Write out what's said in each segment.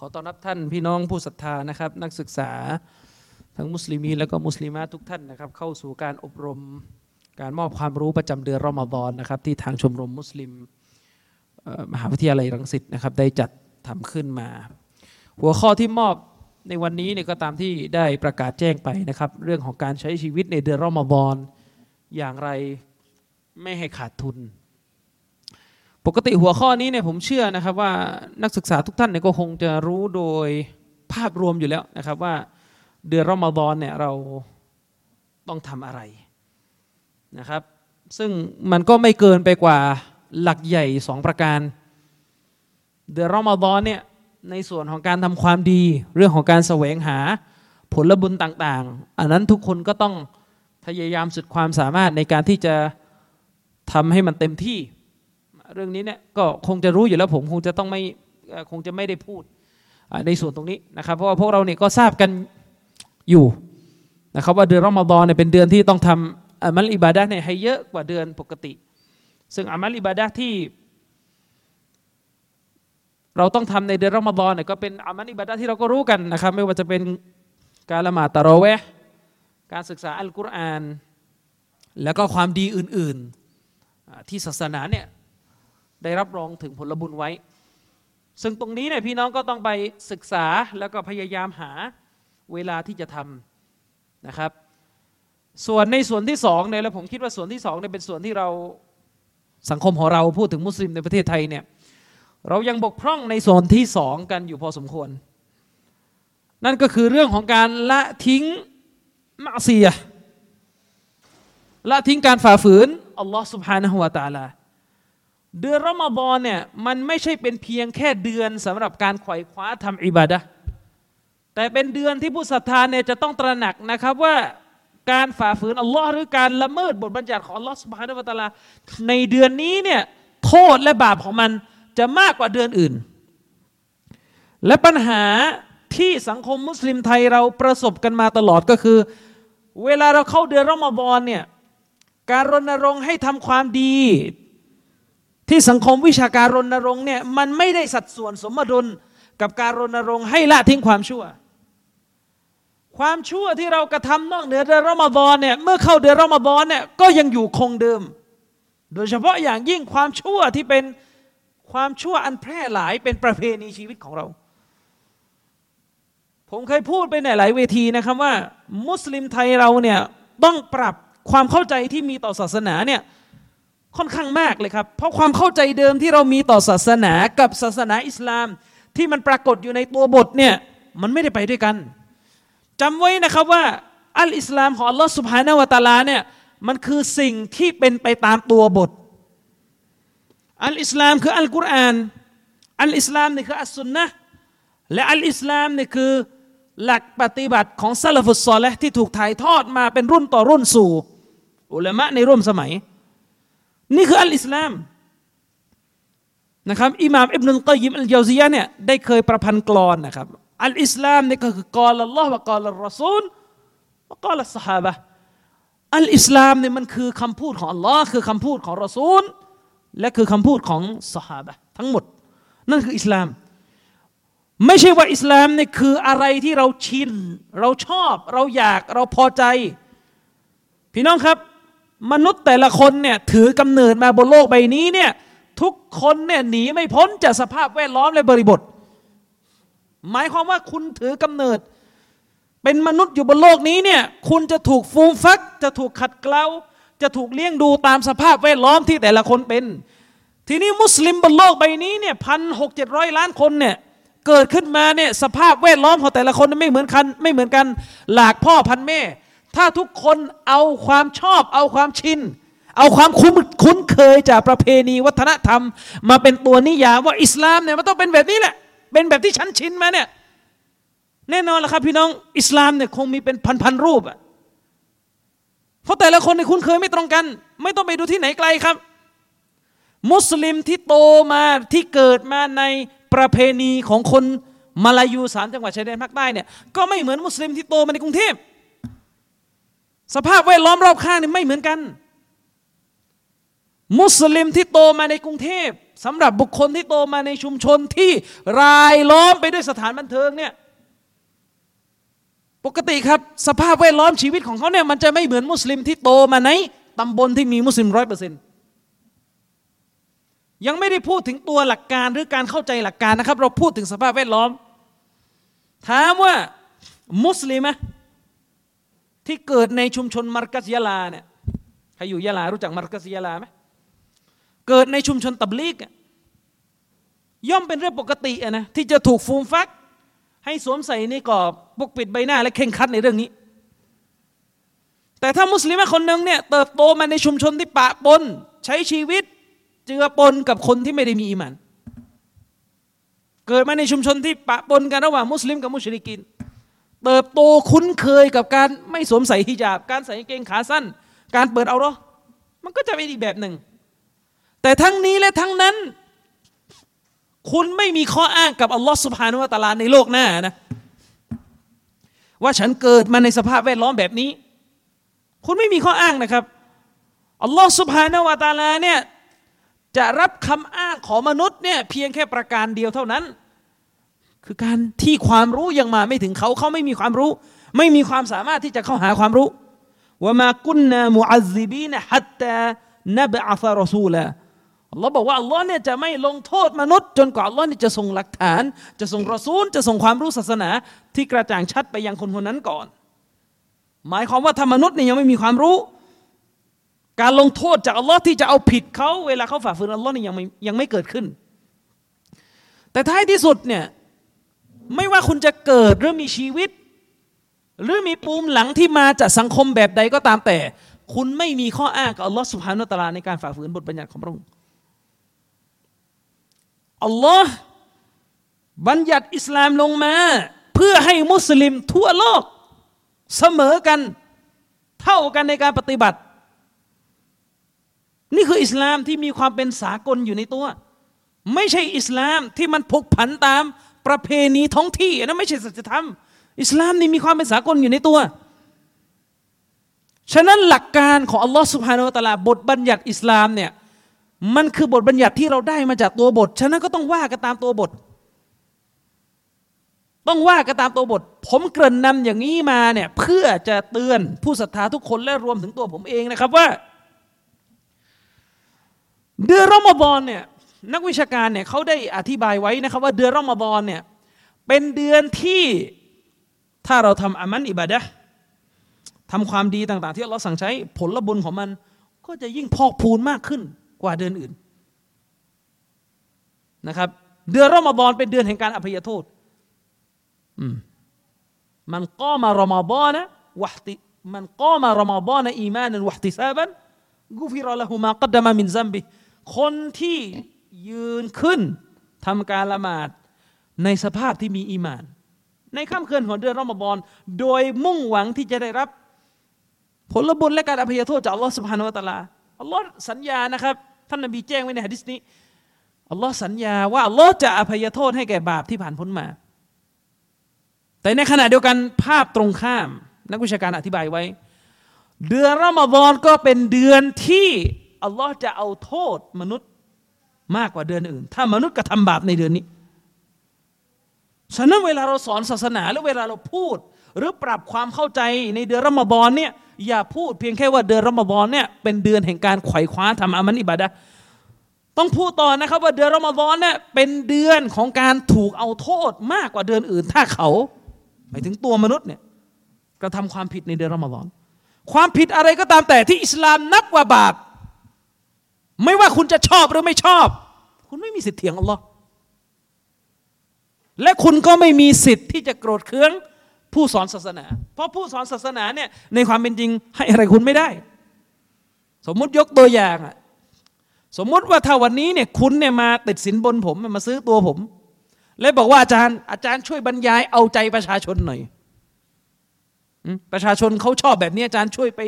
ขอต้อนรับท่านพี่น้องผู้ศรัทธานะครับนักศึกษาทั้งมุสลิมีและก็มุสลิมาทุกท่านนะครับเข้าสู่การอบรมการมอบความรู้ประจำเดือนรอมฎอนนะครับที่ทางชมรมมุสลิมมหาวิทยาลัยรังสิตนะครับได้จัดทำขึ้นมา หัวข้อที่มอบในวันนี้เนี่ยก็ตามที่ได้ประกาศแจ้งไปนะครับเรื่องของการใช้ชีวิตในเดือนรอมฎอนอย่างไรไม่ให้ขาดทุน ปกติหัวข้อนี้เนี่ยผมเชื่อนะครับว่านักศึกษาทุกท่านเนี่ยก็คงจะรู้โดยภาพรวมอยู่แล้วนะครับว่าเดือนรอมฎอนเนี่ยเราต้องทำอะไรนะครับ ซึ่งมันก็ไม่เกินไปกว่าหลักใหญ่สองประการ เดือนรอมฎอนเนี่ยในส่วนของการทำความดี เรื่องของการแสวงหาผลบุญต่างๆ อันนั้นทุกคนก็ต้องพยายามสุดความสามารถในการที่จะทำให้มันเต็มที่ เรื่องนี้เนี่ยก็คงจะรู้อยู่แล้วผมคงจะต้องไม่คงจะไม่ได้พูดในส่วนตรงนี้นะครับ เพราะว่าพวกเราเนี่ยก็ทราบกันอยู่นะครับว่าเดือนรอมฎอนเนี่ยเป็นเดือนที่ต้องทำอามัลอิบาดะเนี่ยให้เยอะกว่าเดือนปกติ ซึ่งอามัลอิบาดะที่ เราต้องทำในเดือนรอมฎอนเนี่ยก็เป็นอามัลอิบาดะที่เราก็รู้กันนะครับ ไม่ว่าจะเป็นการละหมาดตะราะเวห์การศึกษาอัลกุรอาน แล้วก็ความดีอื่นๆอ่าที่ศาสนาเนี่ย ได้รับรองถึงผลบุญไว้ ซึ่งตรงนี้เนี่ยพี่น้องก็ต้องไปศึกษาแล้วก็พยายามหาเวลาที่จะทำนะครับ ส่วนในส่วนที่สองเนี่ยแล้วผมคิดว่าส่วนที่สองเนี่ยเป็นส่วนที่เราสังคมของเราพูดถึงมุสลิมในประเทศไทยเนี่ยเรายังบกพร่องในส่วนที่สองกันอยู่พอสมควร นั่นก็คือเรื่องของการละทิ้งมาเสียห์ละทิ้งการฝ่าฝืนอัลลอฮ์ سبحانه และ تعالى เดือนรอมฎอนเนี่ยมันไม่ใช่เป็นเพียงแค่เดือนสำหรับการไขว่คว้าทำอิบาดะแต่เป็นเดือนที่ผู้ศรัทธาเนี่ยจะต้องตระหนักนะครับว่าการฝ่าฝืนอัลลอฮ์หรือการละเมิดบทบัญญัติของอัลลอฮ์สุบฮานะวะตาลาในเดือนนี้เนี่ยโทษและบาปของมันจะมากกว่าเดือนอื่น และปัญหาที่สังคมมุสลิมไทยเราประสบกันมาตลอดก็คือ เวลาเราเข้าเดือนรอมฎอนเนี่ยการรณรงค์ให้ทำความดี ที่สังคมวิชาการรณรงค์เนี่ยมันไม่ได้สัดส่วนสมดุลกับการรณรงค์ให้ละทิ้งความชั่ว ความชั่วที่เรากระทำนอกเหนือเดือนรอมฎอนเนี่ยเมื่อเข้าเดือนรอมฎอนเนี่ยก็ยังอยู่คงเดิม โดยเฉพาะอย่างยิ่งความชั่วที่เป็นความชั่วอันแพร่หลายเป็นประเพณีชีวิตของเรา ผมเคยพูดไปในหลายเวทีนะครับว่า มุสลิมไทยเราเนี่ยต้องปรับความเข้าใจที่มีต่อศาสนาเนี่ย ค่อนข้างมากเลยครับ เพราะความเข้าใจเดิมที่เรามีต่อศาสนากับศาสนาอิสลาม ที่มันปรากฏอยู่ในตัวบทเนี่ยมันไม่ได้ไปด้วยกันจำไว้นะครับว่าอัลอิสลามของอัลลอฮ์สุบฮานาวะตาลาเนี่ยมันคือสิ่งที่เป็นไปตามตัวบท อัลอิสลามคืออัลกุรอาน อัลอิสลามนี่คืออัสซุนนะและอัลอิสลามนี่คือหลักปฏิบัติของซาลฟุตซอลและที่ถูกถ่ายทอดมาเป็นรุ่นต่อรุ่นสู่ อุลามะในร่วมสมัย นี่คืออัลอิสลามนะครับอิหม่ามอิบนุลกอยิมอัลเยาซียะเนี่ยได้เคยประพันธ์กลอนนะครับอัลอิสลามนี่ก็คือกอลอัลลอฮ์วะกอลอัลรอซูลวะกอลอัลสฮาบะอัลอิสลามเนี่ยมันคือคำพูดของอัลลอฮ์คือคำพูดของรอซูล และคือคำพูดของสฮาบะทั้งหมด นั่นคืออิสลาม ไม่ใช่ว่าอิสลามเนี่ยคืออะไรที่เราชิน เราชอบ เราอยากเราพอใจ พี่น้องครับ มนุษย์แต่ละคนเนี่ยถือกำเนิดมาบนโลกใบนี้เนี่ยทุกคนเนี่ยหนีไม่พ้นจากสภาพแวดล้อมและบริบท หมายความว่าคุณถือกำเนิด เป็นมนุษย์อยู่บนโลกนี้เนี่ยคุณจะถูกฟูมฟัก จะถูกขัดเกลาจะถูกเลี้ยงดูตามสภาพแวดล้อมที่แต่ละคนเป็น ทีนี้มุสลิมบนโลกใบนี้เนี่ยพันหกเจ็ดร้อยล้านคนเนี่ยเกิดขึ้นมาเนี่ยสภาพแวดล้อมของแต่ละคนไม่เหมือนกันไม่เหมือนกัน หลากพ่อพันแม่ ถ้าทุกคนเอาความชอบ เอาความชิน เอาความคุ้นคุ้นเคยจากประเพณีวัฒนธรรม มาเป็นตัวนิยามว่าอิสลามเนี่ยมันต้องเป็นแบบนี้แหละ เป็นแบบที่ฉันชินมาเนี่ยแน่นอนละครับพี่น้องอิสลามเนี่ยคงมีเป็นพันๆรูปอะเพราะแต่ละคนในคุ้นเคยไม่ตรงกัน ไม่ต้องไปดูที่ไหนไกลครับ มุสลิมที่โตมาที่เกิดมาในประเพณีของคนมาลายูสามจังหวัดชายแดนภาคใต้เนี่ยก็ไม่เหมือนมุสลิมที่โตมาในกรุงเทพ สภาพแวดล้อมรอบข้างนี่ไม่เหมือนกัน มุสลิมที่โตมาในกรุงเทพสำหรับบุคคลที่โตมาในชุมชนที่รายล้อมไปด้วยสถานบันเทิงเนี่ยปกติครับ สภาพแวดล้อมชีวิตของเขาเนี่ยมันจะไม่เหมือนมุสลิมที่โตมาในตำบลที่มีมุสลิมร้อยเปอร์เซ็นต์ยังไม่ได้พูดถึงตัวหลักการหรือการเข้าใจหลักการนะครับ เราพูดถึงสภาพแวดล้อม ถามว่ามุสลิม ที่เกิดในชุมชนมัรกัสยาลาเนี่ยใครอยู่ยะลารู้จักมัรกัสยาลาไหมเกิดในชุมชนตับลีกย่อมเป็นเรื่องปกตินะที่จะถูกฟูมฟัก ให้สวมใส่ในกรอบปกปิดใบหน้าและเข่งคัดในเรื่องนี้ แต่ถ้ามุสลิมคนหนึ่งเนี่ยเติบโตมาในชุมชนที่ปะปนใช้ชีวิตเจือปนกับคนที่ไม่ได้มีอีมัน เกิดมาในชุมชนที่ปะปนกันระหว่างมุสลิมกับมุชริกิน เติบโตคุ้นเคยกับการไม่สวมใส่ฮิญาบ การใส่เกงขาสั้น การเปิดเอาหรอมันก็จะเป็นอีกแบบหนึ่ง แต่ทั้งนี้และทั้งนั้น คุณไม่มีข้ออ้างกับอัลลอฮฺสุบฮานุวะตาลาในโลกหน้านะ ว่าฉันเกิดมาในสภาพแวดล้อมแบบนี้ คุณไม่มีข้ออ้างนะครับอัลลอฮฺสุบฮานุวะตาลาเนี่ยจะรับคำอ้างของมนุษย์เนี่ยเพียงแค่ประการเดียวเท่านั้น คือการที่ความรู้ยังมาไม่ถึงเขาเขาไม่มีความรู้ ไม่มีความสามารถที่จะเข้าหาความรู้ว่ามากุนนามุอัซซิบีนฮัตตานบอัฟรอซูลอัลลอฮ์บอกว่าอัลลอฮ์เนี่ยจะไม่ลงโทษมนุษย์ จนกว่าอัลลอฮ์เนี่ยจะส่งหลักฐาน จะส่งรอซูล จะส่งความรู้ศาสนา ที่กระจ่างชัดไปยังคนคนนั้นก่อน หมายความว่าถ้ามนุษย์เนี่ยยังไม่มีความรู้ การลงโทษจากอัลลอฮ์ที่จะเอาผิดเขาเวลาเขาฝ่าฝืนอัลลอฮ์นี่ยังไม่ยังไม่เกิดขึ้น แต่ท้ายที่สุดเนี่ย ไม่ว่าคุณจะเกิดหรือมีชีวิต หรือมีปูมหลังที่มาจากสังคมแบบใดก็ตามแต่ คุณไม่มีข้ออ้างกับอัลลอฮ์สุบฮานุตะลาในการฝ่าฝืนบทบัญญัติของพระองค์อัลลอฮ์บัญญัติอิสลามลงมา เพื่อให้มุสลิมทั่วโลก เสมอกันเท่ากันในการปฏิบัติ นี่คืออิสลามที่มีความเป็นสากลอยู่ในตัว ไม่ใช่อิสลามที่มันพกผันตาม ประเพณีท้องที่นะไม่ใช่สัจธรรม อิสลามนี่มีความเป็นสากลอยู่ในตัว ฉะนั้นหลักการของอัลลอฮ์สุบฮานาอัลลอฮ์บทบัญญัติอิสลามเนี่ยมันคือบทบัญญัติที่เราได้มาจากตัวบท ฉะนั้นก็ต้องว่ากันตามตัวบท ต้องว่ากันตามตัวบท ผมเกริ่นนำอย่างนี้มาเนี่ยเพื่อจะเตือนผู้ศรัทธาทุกคนและรวมถึงตัวผมเองนะครับว่า เดือนรอมฎอนเนี่ย นักวิชาการเนี่ยเขาได้อธิบายไว้นะครับว่าเดือนรอมฎอนเนี่ยเป็นเดือนที่ถ้าเราทำอามันอิบาดะทำความดีต่าง ๆ ที่เราสั่งใช้ผลบุญของมัน ก็จะยิ่งพอกพูนมากขึ้นกว่าเดือนอื่นนะครับเดือนรอมฎอนเป็นเดือนแห่งการอภัยโทษมันก็มารอมฎอนนะวะติมันก็มารอมฎอนอีมานันวะติซาบันกุฟิรละหูมากัดดามามินซัมบิคนที่ ยืนขึ้นทำการละหมาดในสภาพที่มีอีมาน ในค่ำคืนของเดือนรอมฎอนโดยมุ่งหวังที่จะได้รับ ผลบุญและการอภัยโทษจากอัลลอฮฺสุบฮานาวะตะลาอัลลอฮ์สัญญานะครับ ท่านนบีแจ้งไว้ในฮะดิษนี้อัลลอฮ์สัญญาว่าอัลลอฮ์จะอภัยโทษให้แก่บาปที่ผ่านพ้นมา แต่ในขณะเดียวกันภาพตรงข้าม นักวิชาการอธิบายไว้ เดือนรอมฎอนก็เป็นเดือนที่อัลลอฮ์จะเอาโทษมนุษย์ มากกว่าเดือนอื่น ถ้ามนุษย์กระทำบาปในเดือนนี้ ฉะนั้นเวลาเราสอนศาสนาหรือเวลาเราพูด หรือปรับความเข้าใจในเดือนรอมฎอนเนี่ยอย่าพูดเพียงแค่ว่าเดือนรอมฎอนเนี่ยเป็นเดือนแห่งการไขว่คว้าทำอามันอิบาดะต้องพูดต่อนะครับว่าเดือนรอมฎอนเนี่ยเป็นเดือนของการถูกเอาโทษมากกว่าเดือนอื่น ถ้าเขาหมายถึงตัวมนุษย์เนี่ยกระทำความผิดในเดือนรอมฎอน ความผิดอะไรก็ตามแต่ที่อิสลามนับว่าบาป ไม่ว่าคุณจะชอบหรือไม่ชอบ คุณไม่มีสิทธิ์เถียงอัลลอฮ์และคุณก็ไม่มีสิทธิ์ที่จะโกรธเคืองผู้สอนศาสนา เพราะผู้สอนศาสนาเนี่ยในความเป็นจริงให้อะไรคุณไม่ได้ สมมุติยกตัวอย่างอะสมมุติว่าถ้าวันนี้เนี่ยคุณเนี่ยมาติดสินบนผมมาซื้อตัวผม แล้วบอกว่าอาจารย์อาจารย์ช่วยบรรยายเอาใจประชาชนหน่อยประชาชนเขาชอบแบบนี้อาจารย์ช่วยไป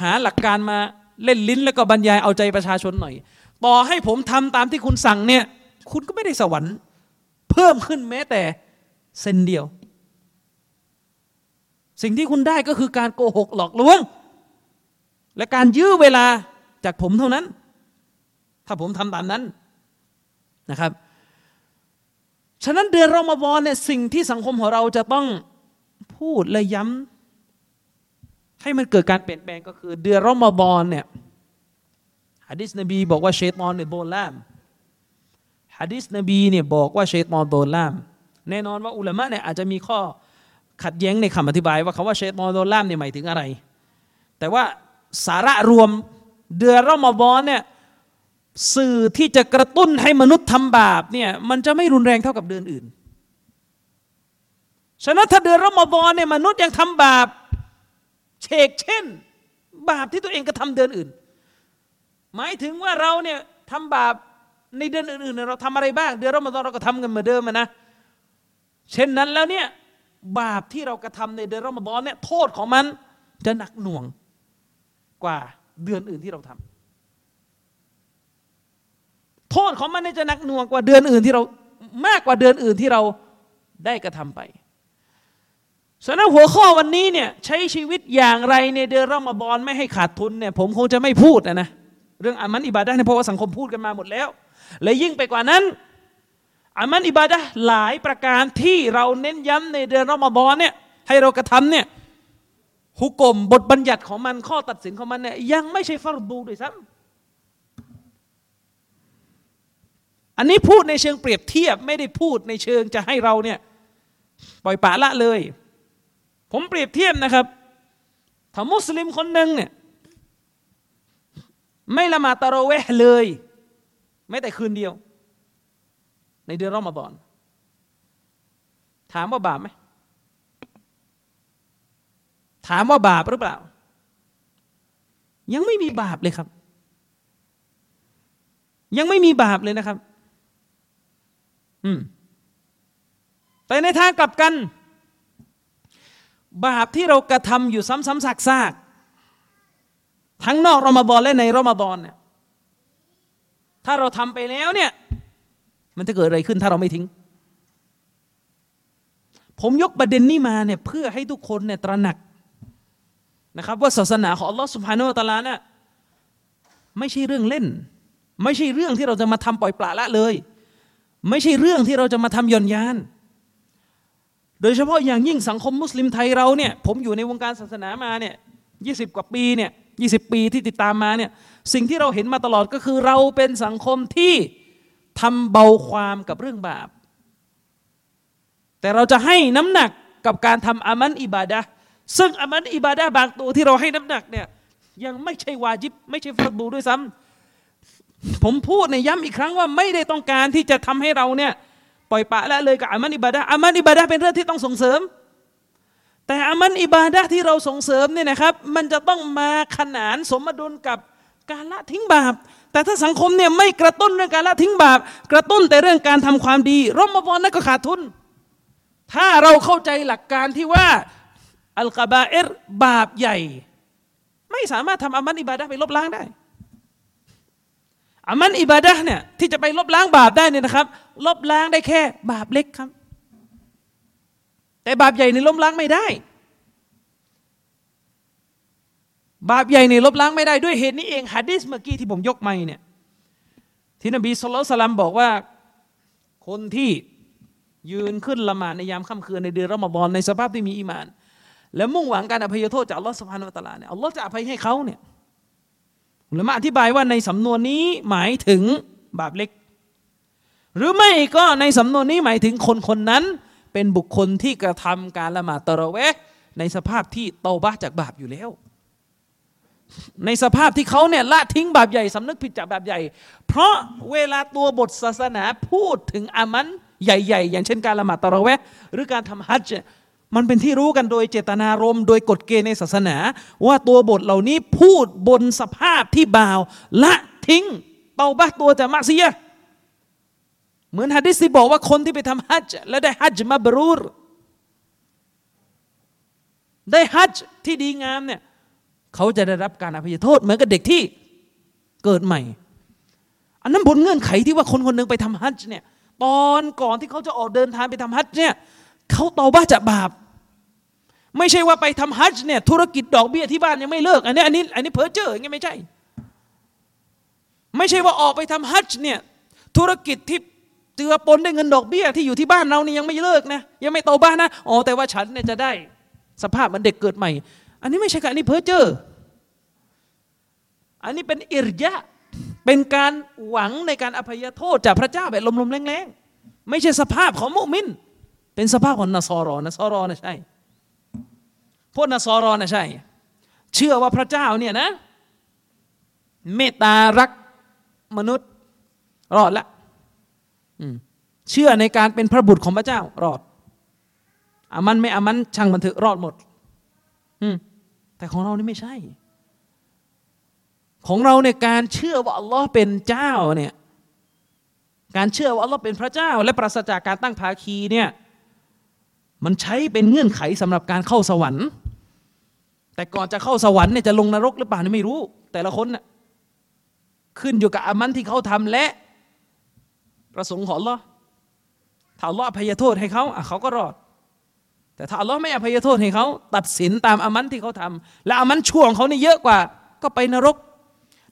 หาหลักการมา เล่นลิ้นแล้วก็บรรยายเอาใจประชาชนหน่อย ต่อให้ผมทำตามที่คุณสั่งเนี่ย คุณก็ไม่ได้สวรรค์ เพิ่มขึ้นแม้แต่เซนเดียว สิ่งที่คุณได้ก็คือการโกหกหลอกลวง และการยื้อเวลาจากผมเท่านั้น ถ้าผมทำตามนั้นนะครับ ฉะนั้นเดือนรอมฎอนเนี่ยสิ่งที่สังคมของเราจะต้องพูดและย้ำ ให้มันเกิดการเปลี่ยนแปลงก็คือ เดือนรอมฎอนเนี่ยฮะดิษนบีบอกว่าเชตอนเนี่ยโดนล่ามฮะดิษนบีเนี่ยบอกว่าเชตอนโดนล่ามแน่นอนว่าอุลามะเนี่ยอาจจะมีข้อขัดแย้งในคำอธิบาย ว่าคำว่าเชตอนโดนล่ามเนี่ยหมายถึงอะไร แต่ว่าสาระรวมเดือนรอมฎอนเนี่ยสื่อที่จะกระตุ้นให้มนุษย์ทำบาปเนี่ยมันจะไม่รุนแรงเท่ากับเดือนอื่น ฉะนั้นถ้าเดือนรอมฎอนเนี่ยมนุษย์ยังทำบาป เชกเช่น บาปที่ตัวเองกระทำเดือนอื่น หมายถึงว่าเราเนี่ยทำบาปในเดือนอื่นๆเราทำอะไรบ้าง เดือนรอมฎอนเราก็ทำกันเหมือนเดิมนะเช่นนั้นแล้วเนี่ยบาปที่เรากระทำในเดือนรอมฎอนเนี่ยโทษของมันจะหนักหน่วงกว่าเดือนอื่นที่เราทำโทษของมันเนี่ยจะหนักหน่วงกว่าเดือนอื่นที่เรามากกว่าเดือนอื่นที่เราได้กระทำไป ฉะนั้นหัวข้อวันนี้เนี่ยใช้ชีวิตอย่างไรในเดือนรอมฎอนไม่ให้ขาดทุนเนี่ยผมคงจะไม่พูดนะนะเรื่องอามันอิบาดะห์เนี่ยเพราะว่าสังคมพูดกันมาหมดแล้ว และยิ่งไปกว่านั้นอามันอิบาดะห์หลายประการที่เราเน้นย้ำในเดือนรอมฎอนเนี่ยให้เรากระทำเนี่ยฮุกกลมบทบัญญัติของมันข้อตัดสินของมันเนี่ยยังไม่ใช่ฟารดูด้วยซ้ำอันนี้พูดในเชิงเปรียบเทียบไม่ได้พูดในเชิงจะให้เราเนี่ยปล่อยปละละเลย ผมเปรียบเทียบนะครับถ้ามุสลิมคนหนึ่งเนี่ยไม่ละหมาดตะเรเวห์เลยแม้แต่คืนเดียว ในเดือนรอมฎอน ถามว่าบาปไหมถามว่าบาปหรือเปล่า ยังไม่มีบาปเลยครับ ยังไม่มีบาปเลยนะครับ อืมแต่ในทางกลับกัน บาปที่เรากระทำอยู่ซ้ำๆซากๆทั้งนอกรอมฎอนและในรอมฎอนเนี่ยถ้าเราทำไปแล้วเนี่ย มันจะเกิดอะไรขึ้นถ้าเราไม่ทิ้ง ผมยกประเด็นนี้มาเนี่ยเพื่อให้ทุกคนเนี่ยตระหนักนะครับ ว่าศาสนาของอัลลอฮ์สุบฮานาอัตะลาเนี่ยไม่ใช่เรื่องเล่น ไม่ใช่เรื่องที่เราจะมาทำปล่อยปละละเลย ไม่ใช่เรื่องที่เราจะมาทำย่อนยาน โดยเฉพาะอย่างยิ่งสังคมมุสลิมไทยเราเนี่ยผมอยู่ในวงการศาสนามาเนี่ยยีกว่าปีเนี่ยยีปีที่ติดตามมาเนี่ยสิ่งที่เราเห็นมาตลอดก็คือเราเป็นสังคมที่ทำเบาความกับเรื่องบาป แต่เราจะให้น้ำหนักกับการทำอามันอิบาดะซึ่งอามันอิบาดะบางตัวที่เราให้น้ำหนักเนี่ยยังไม่ใช่วาจิบ ไม่ใช่ฟัรดูด้วยซ้ำผมพูดในย้ำอีกครั้งว่าไม่ได้ต้องการที่จะทำให้เราเนี่ย ล่อยปะละเลยกับอามันอิบาดะอามันอิบาดะเป็นเรื่องที่ต้องส่งเสริม แต่อามันอิบาดะที่เราส่งเสริมเนี่ยนะครับ มันจะต้องมาขนานสมดุลกับการละทิ้งบาป แต่ถ้าสังคมเนี่ยไม่กระตุ้นเรื่องการละทิ้งบาป กระตุ้นแต่เรื่องการทำความดีรอมฎอนนั่นก็ขาดทุน ถ้าเราเข้าใจหลักการที่ว่าอัลกบาเอรบาปใหญ่ ไม่สามารถทำอามันอิบาดะไปลบล้างได้ อามันอิบาดะเนี่ยที่จะไปลบล้างบาปได้เนี่ยนะครับ ลบล้างได้แค่บาปเล็กครับ แต่บาปใหญ่ในลบล้างไม่ได้ บาปใหญ่ในลบล้างไม่ได้ด้วยเหตุนี้เองฮะดิษเมื่อกี้ที่ผมยกมาเนี่ยที่นบีสุลต่านบอกว่าคนที่ยืนขึ้นละหมาดในยามค่ำคืนในเดือนรอมฎอนในสภาพที่มีอีมาน และมุ่งหวังการอภัยโทษจากอัลลอฮฺสุบฮานาอัลตะลาเนี่ยอัลลอฮ์จะอภัยให้เขาเนี่ย หรือมาอธิบายว่าในสำนวนนี้หมายถึงบาปเล็ก หรือไม่ก็ในสำนวนนี้หมายถึงคนคนนั้น เป็นบุคคลที่กระทำการละหมาดตะระเวะในสภาพที่โตบะจากบาปอยู่แล้ว ในสภาพที่เขาเนี่ยละทิ้งบาปใหญ่สำนึกผิดจากบาปใหญ่ เพราะเวลาตัวบทศาสนาพูดถึงอามันใหญ่ ๆ อย่างเช่นการละหมาดตะระเวะหรือการทำฮัจญ์ มันเป็นที่รู้กันโดยเจตนารมณ์โดยกฎเกณฑ์ในศาสนา ว่าตัวบทเหล่านี้พูดบนสภาพที่บ่าวละทิ้งเตาบะตัวจะมักเสีย เหมือนฮะดิษที่บอกว่าคนที่ไปทำฮัจจ์และได้ฮัจจ์มาบรูร ได้ฮัจจ์ที่ดีงามเนี่ยเขาจะได้รับการอภัยโทษเหมือนกับเด็กที่เกิดใหม่ อันนั้นบนเงื่อนไขที่ว่าคนคนหนึ่งไปทำฮัจจ์เนี่ยตอนก่อนที่เขาจะออกเดินทางไปทำฮัจจ์เนี่ยเขาเตาบ้าจะบาป ไม่ใช่ว่าไปทำฮัจจ์เนี่ยธุรกิจดอกเบี้ยที่บ้านยังไม่เลิก อันนี้อันนี้อันนี้เพ้อเจ้ออย่างเงี้ยไม่ใช่ ไม่ใช่ว่าออกไปทำฮัจจ์เนี่ยธุรกิจที่เจือปนด้วยเงินดอกเบี้ยที่อยู่ที่บ้านเรานี่ยังไม่เลิกนะยังไม่โตบ้านนะอ๋อแต่ว่าฉันเนี่ยจะได้สภาพมันเด็กเกิดใหม่ อันนี้ไม่ใช่การอันนี้เพ้อเจ้ออันนี้เป็นอิรยะเป็นการหวังในการอภัยโทษจากพระเจ้าแบบลมๆแรงๆไม่ใช่สภาพของมุมิน เป็นสภาพของนสอรอนสอรอนะใช่ พวกนสรอนะใช่ เชื่อว่าพระเจ้าเนี่ยนะ เมตตารักมนุษย์รอดละเชื่อในการเป็นพระบุตรของพระเจ้ารอดอามันไม่อามันช่างมันเถอะรอดหมดแต่ของเรานี่ไม่ใช่ ของเราในการเชื่อว่าอัลลอฮ์เป็นเจ้าเนี่ย การเชื่อว่าอัลลอฮ์เป็นพระเจ้า และปราศจากการตั้งภาคีเนี่ย มันใช้เป็นเงื่อนไขสำหรับการเข้าสวรรค์ แต่ก่อนจะเข้าสวรรค์เนี่ยจะลงนรกหรือเปล่าไม่รู้ แต่ละคนน่ะขึ้นอยู่กับอามันที่เขาทำและ ประสงค์ของอัลอถ้าลอฮ์อภัยโทษให้เขาอะเขาก็รอด แต่ถ้าลอไม่อภัยโทษให้เขาตัดสินตามอามันที่เขาทำและอามันช่วงเขานี่เยอะกว่า ก็ไปนรก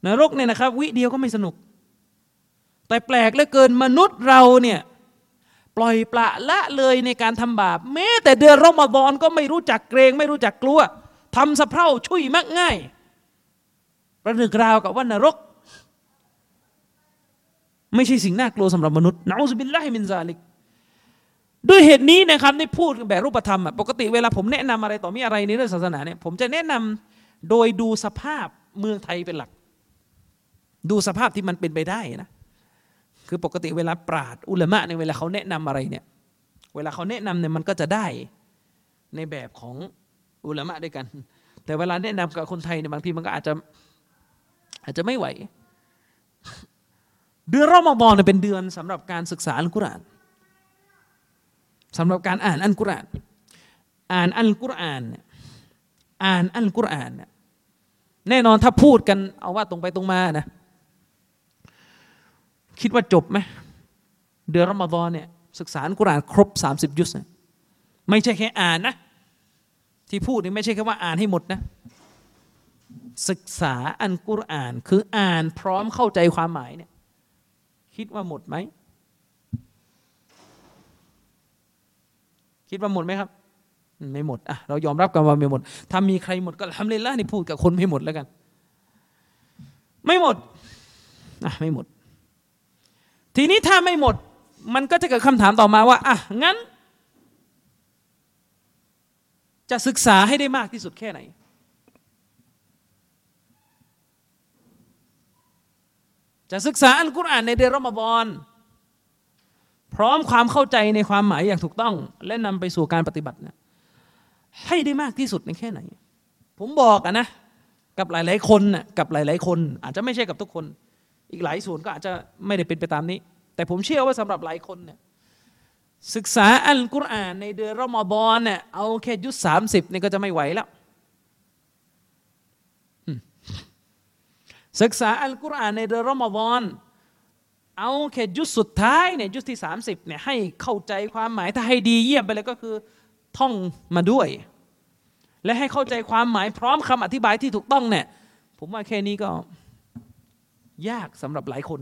นรกเนี่ยนะครับ วิเดียวก็ไม่สนุก แต่แปลกเหลือเกินมนุษย์เราเนี่ยปล่อยปละละเลยในการทำบาปแม้แต่เดือนรอมฎอนก็ไม่รู้จักเกรง ไม่รู้จักกลัว ทำสะเพร่าชุยมักง่าย ประนึกราวกับว่านรก ไม่ใช่สิ่งน่ากลัวสำหรับมนุษย์นะอุสบิลลาฮิมินซาลิก ด้วยเหตุนี้นะครับในพูดแบบรูปธรรมปกติเวลาผมแนะนำอะไรต่อมีอะไรในเรื่องศาสนาเนี่ยผมจะแนะนำโดยดูสภาพเมืองไทยเป็นหลัก ดูสภาพที่มันเป็นไปได้นะคือปกติเวลาปราดอุลามะในเวลาเขาแนะนำอะไรเนี่ยเวลาเขาแนะนำเนี่ยมันก็จะได้ในแบบของ อุลามะด้วยกัน แต่เวลาแนะนำกับคนไทยเนี่ยบางทีมันก็อาจจะอาจจะไม่ไหว เดือนรอมฎอนเป็นเดือนสำหรับการศึกษาอัลกุรอานสำหรับการอ่านอัลกุรอาน อ่านอัลกุรอานเนี่ยอ่านอัลกุรอานเนี่ยแน่นอนถ้าพูดกันเอาว่าตรงไปตรงมานะ คิดว่าจบไหมเดือนรอมฎอนเนี่ยศึกษาอัลกุรอานครบ 30 ยุสไม่ใช่แค่อ่านนะ ที่พูดนี่ไม่ใช่แค่ว่าอ่านให้หมดนะ ศึกษาอัลกุรอานคืออ่านพร้อมเข้าใจความหมายเนี่ยคิดว่าหมดไหม คิดว่าหมดไหมครับ ไม่หมดอะเรายอมรับกันว่าไม่หมด ถ้ามีใครหมดก็ทำเลยละนี่พูดกับคนไม่หมดแล้วกัน ไม่หมดอะไม่หมด ทีนี้ถ้าไม่หมด มันก็จะเกิดคำถามต่อมาว่าอะงั้น จะศึกษาให้ได้มากที่สุดแค่ไหน จะศึกษาอัลกุรอานในเดือนรอมฎอนพร้อมความเข้าใจในความหมายอย่างถูกต้อง และนำไปสู่การปฏิบัตินะให้ได้มากที่สุดในแค่ไหน ผมบอกอะนะกับหลาย ๆ คนน่ะกับหลาย ๆ คน อาจจะไม่ใช่กับทุกคน อีกหลายส่วนก็อาจจะไม่ได้เป็นไปตามนี้ แต่ผมเชื่อว่าสำหรับหลายคนเนี่ย ศึกษาอัลกุรอานในเดือนรอมฎอนเนี่ยเอาแค่ยุดสามสิบนี่ก็จะไม่ไหวแล้ว ศึกษาอัลกุรอานในเดือนรอมฎอนเอาแค่ยุดสุดท้ายเนี่ยยุดที่สามสิบเนี่ยให้เข้าใจความหมายถ้าให้ดีเยี่ยมไปเลยก็คือท่องมาด้วย และให้เข้าใจความหมายพร้อมคำอธิบายที่ถูกต้องเนี่ยผมว่าแค่นี้ก็ยากสำหรับหลายคน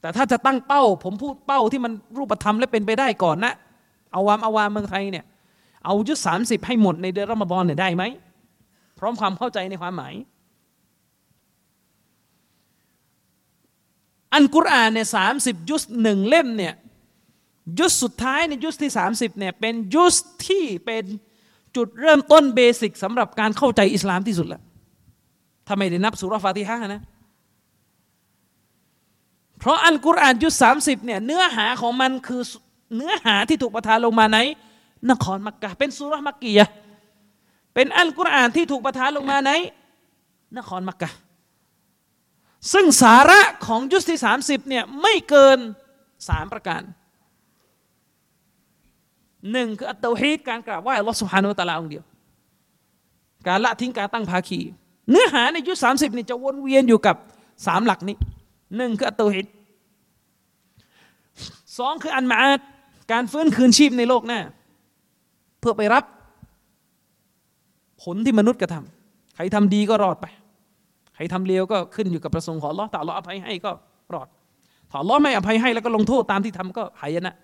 แต่ถ้าจะตั้งเป้า ผมพูดเป้าที่มันรูปธรรมและเป็นไปได้ก่อนนะเอาวามเอาวามเมืองไทยเนี่ยเอายุดสามสิบให้หมดในเดือนรอมฎอนเนี่ยได้ไหมพร้อมความเข้าใจในความหมาย อันกุรอานเนี่ยสามสิบยุสหนึ่งเล่มเนี่ยยุสสุดท้ายในยุสที่สามสิบเนี่ยเป็นยุสที่เป็นจุดเริ่มต้นเบสิกสำหรับการเข้าใจอิสลามที่สุดล้วถ้าไม่ได้นับสุรฟาติฮะนะ ราะอัลกุรอานยุดสามสิบเนี่ยเนื้อหาของมันคือเนื้อหาที่ถูกประทานลงมาในนครมักกะเป็นสุรมักกียะเป็นอัลกุรอานที่ถูกประทานลงมาในนครมักกะซึ่งสาระของยุสที่สามสิบเนี่ยไม่เกินสามประการหนึ่งคืออัตตฮีดการกราบไหว้อัลลอฮฺสุฮานุตะลาองเดียว การละทิ้งการตั้งภาคี เนื้อหาในยุคสามสิบนี่จะวนเวียนอยู่กับสามหลักนี้หนึ่งคืออัตตฮีด สองคืออันมาดการฟื้นคืนชีพในโลกหน้า เพื่อไปรับ ผลที่มนุษย์กระทำใครทำดีก็รอดไป ใครทำเลวก็ขึ้นอยู่กับประสงค์ของลอต่เราอภัยให้ก็รอดถ้าลอไม่อภัยให้แล้วก็ลงโทษตามที่ทำก็หายนะ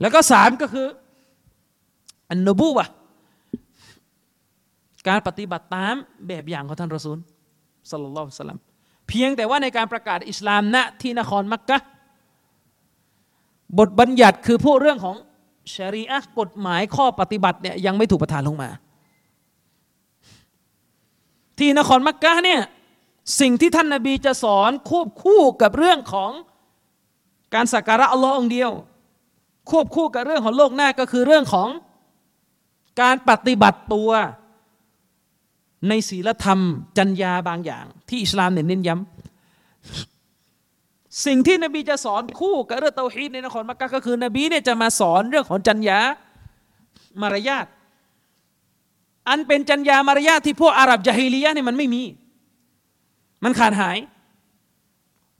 แล้วก็สามก็คือ อันนบูวะการปฏิบัติตามแบบอย่างของท่านรอซูลสัลลัลลอฮุสลัมเพียงแต่ว่าในการประกาศอิสลามณที่นครมักกะ บทบัญญัติคือพวกเรื่องของชรีอะกฎหมายข้อปฏิบัติเนี่ยยังไม่ถูกประทานลงมา ที่นครมักกะเนี่ยสิ่งที่ท่านนาบีจะสอนควบคู่กับเรื่องของการสักการะอัลลอฮ์องเดียว ควบคู่กับเรื่องของโลกหน้าก็คือเรื่องของการปฏิบัติตัวในศีลธรรม จัญญาบางอย่าง ที่อิสลามเน้นย้ำ สิ่งที่นบีจะสอนคู่กับเรื่องเตาฮีดในนครมักกะก็คือนบีเนี่ยจะมาสอนเรื่องของจัญญามารยาทอันเป็นจัญญามารยาทที่พวกอาหรับยะฮิลียะเนี่ยมันไม่มี มันขาดหาย